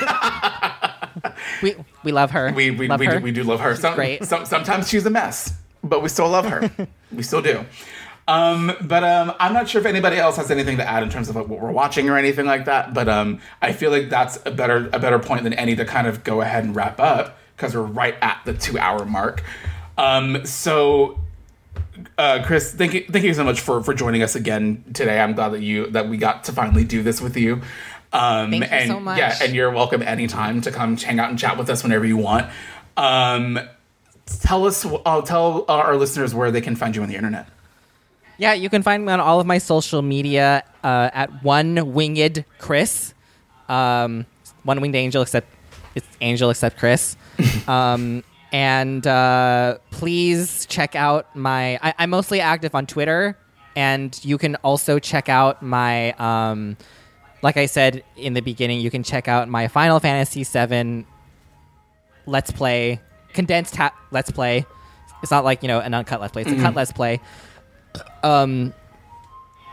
We we love her. we we, love we, her. do, we do love her. Some, great. some, sometimes she's a mess, but we still love her. we still do. Um, but um, I'm not sure if anybody else has anything to add in terms of like, what we're watching or anything like that. But um, I feel like that's a better a better point than any to kind of go ahead and wrap up because we're right at the two hour mark. Um, so uh, Chris, thank you, thank you so much for for joining us again today. I'm glad that you that we got to finally do this with you. Um, Thank you and so much. yeah, and you're welcome anytime to come hang out and chat with us whenever you want. Um, tell us, I'll tell our listeners where they can find you on the internet. Yeah, you can find me on all of my social media uh, at one winged Chris, um, one winged angel except it's angel except Chris. *laughs* um, and uh, please check out my. I, I'm mostly active on Twitter, and you can also check out my. Um, like I said in the beginning, you can check out my Final Fantasy VII Let's Play condensed ha- Let's Play. It's not like you know an uncut Let's Play; it's a cut Let's Play um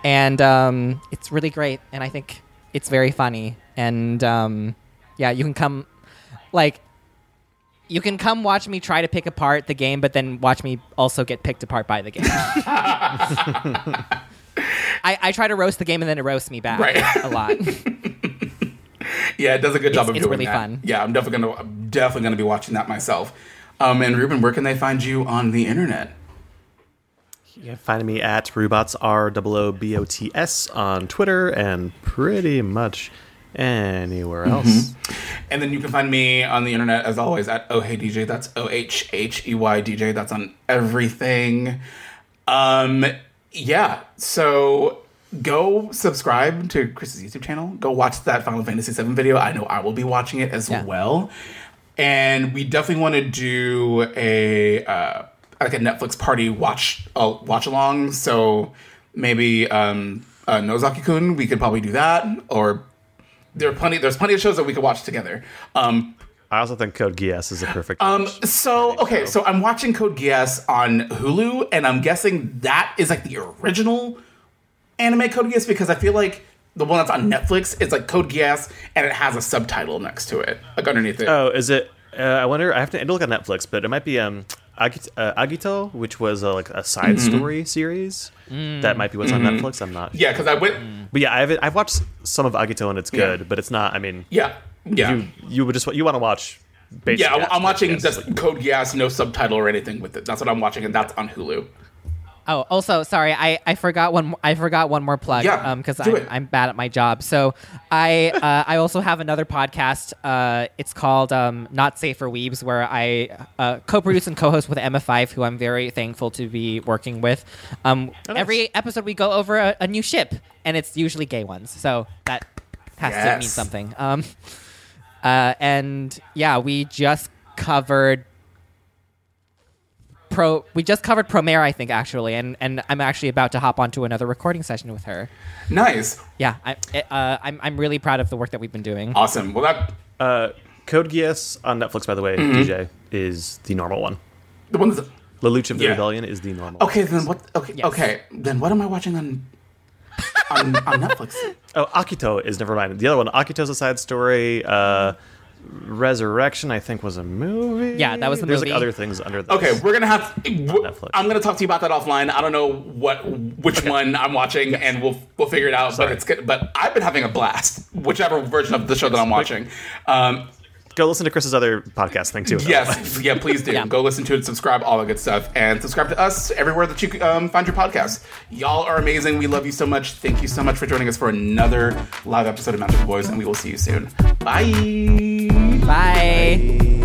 and um it's really great and i think it's very funny and um yeah you can come like you can come watch me try to pick apart the game but then watch me also get picked apart by the game *laughs* I, I try to roast the game and then it roasts me back Right. a lot *laughs* Yeah, it does a good job It's- of it's doing really that. fun. Yeah, I'm definitely gonna I'm definitely gonna be watching that myself. Um, and Ruben, where can they find you on the internet? You can find me at Roobots R O O B O T S on Twitter and pretty much anywhere else. And then you can find me on the internet as always at Oh Hey DJ. That's O H H E Y DJ. That's on everything. Um, yeah. So go subscribe to Chris's YouTube channel. Go watch that Final Fantasy VII video. I know I will be watching it as Yeah. well. And we definitely want to do a uh, like a Netflix party watch uh, watch along. So maybe um, uh, Nozaki Kun, we could probably do that, or there are plenty. There's plenty of shows that we could watch together. Um, I also think Code Geass is a perfect. um, so okay, so I'm watching Code Geass on Hulu, and I'm guessing that is like the original anime Code Geass because I feel like the one that's on Netflix is like Code Geass, and it has a subtitle next to it, like underneath it. oh, is it? Uh, I wonder. I have to look on Netflix, but it might be um, Akito, uh, Akito which was uh, like a side story series. That might be what's on Netflix. I'm not. yeah, because I went. But yeah, I've I've watched some of Agito and it's good, Yeah. but it's not. I mean, Yeah, yeah, you you would just you want to watch. Yeah. I'm, I'm watching just Code Geass, no subtitle or anything with it. That's what I'm watching, and that's on Hulu. Oh, also, sorry, I, I forgot one. I forgot one more plug. Yeah, um, because do I'm. I'm bad at my job. So I uh, I also have another podcast. Uh, it's called um, Not Safe for Weebs, where I uh, co-produce and co-host with Emma5, who I'm very thankful to be working with. Um, Oh, nice. Every episode we go over a, a new ship, and it's usually gay ones. So that has to mean something. Um, uh, and yeah, we just covered pro we just covered promare i think actually and and i'm actually about to hop onto another recording session with her Nice, yeah I, it, uh, I'm, I'm really proud of the work that we've been doing awesome. Well, that Uh, Code Geass on Netflix, by the way, Mm-hmm. DJ is the normal one. the one that's Lelouch of the Yeah. Rebellion is the normal. okay. Then what? Okay, Yes. okay. Then what am I watching on on, on Netflix? *laughs* Oh, Akito is never mind. The other one, Akito's a side story. Uh, Resurrection, I think, was a movie. Yeah, that was the movie. There's movie. like other things under this. Okay, we're gonna have. w- Netflix. I'm gonna talk to you about that offline. I don't know what which one I'm watching, and we'll we'll figure it out. But it's good. But I've been having a blast, whichever version of the show that I'm watching. Um, go listen to Chris's other podcast thing too. Yes, yeah, please do. *laughs* Yeah. Go listen to it, subscribe, all that good stuff, and subscribe to us everywhere that you um, find your podcast. Y'all are amazing. We love you so much. Thank you so much for joining us for another live episode of Magical Boys, and we will see you soon. Bye. Bye.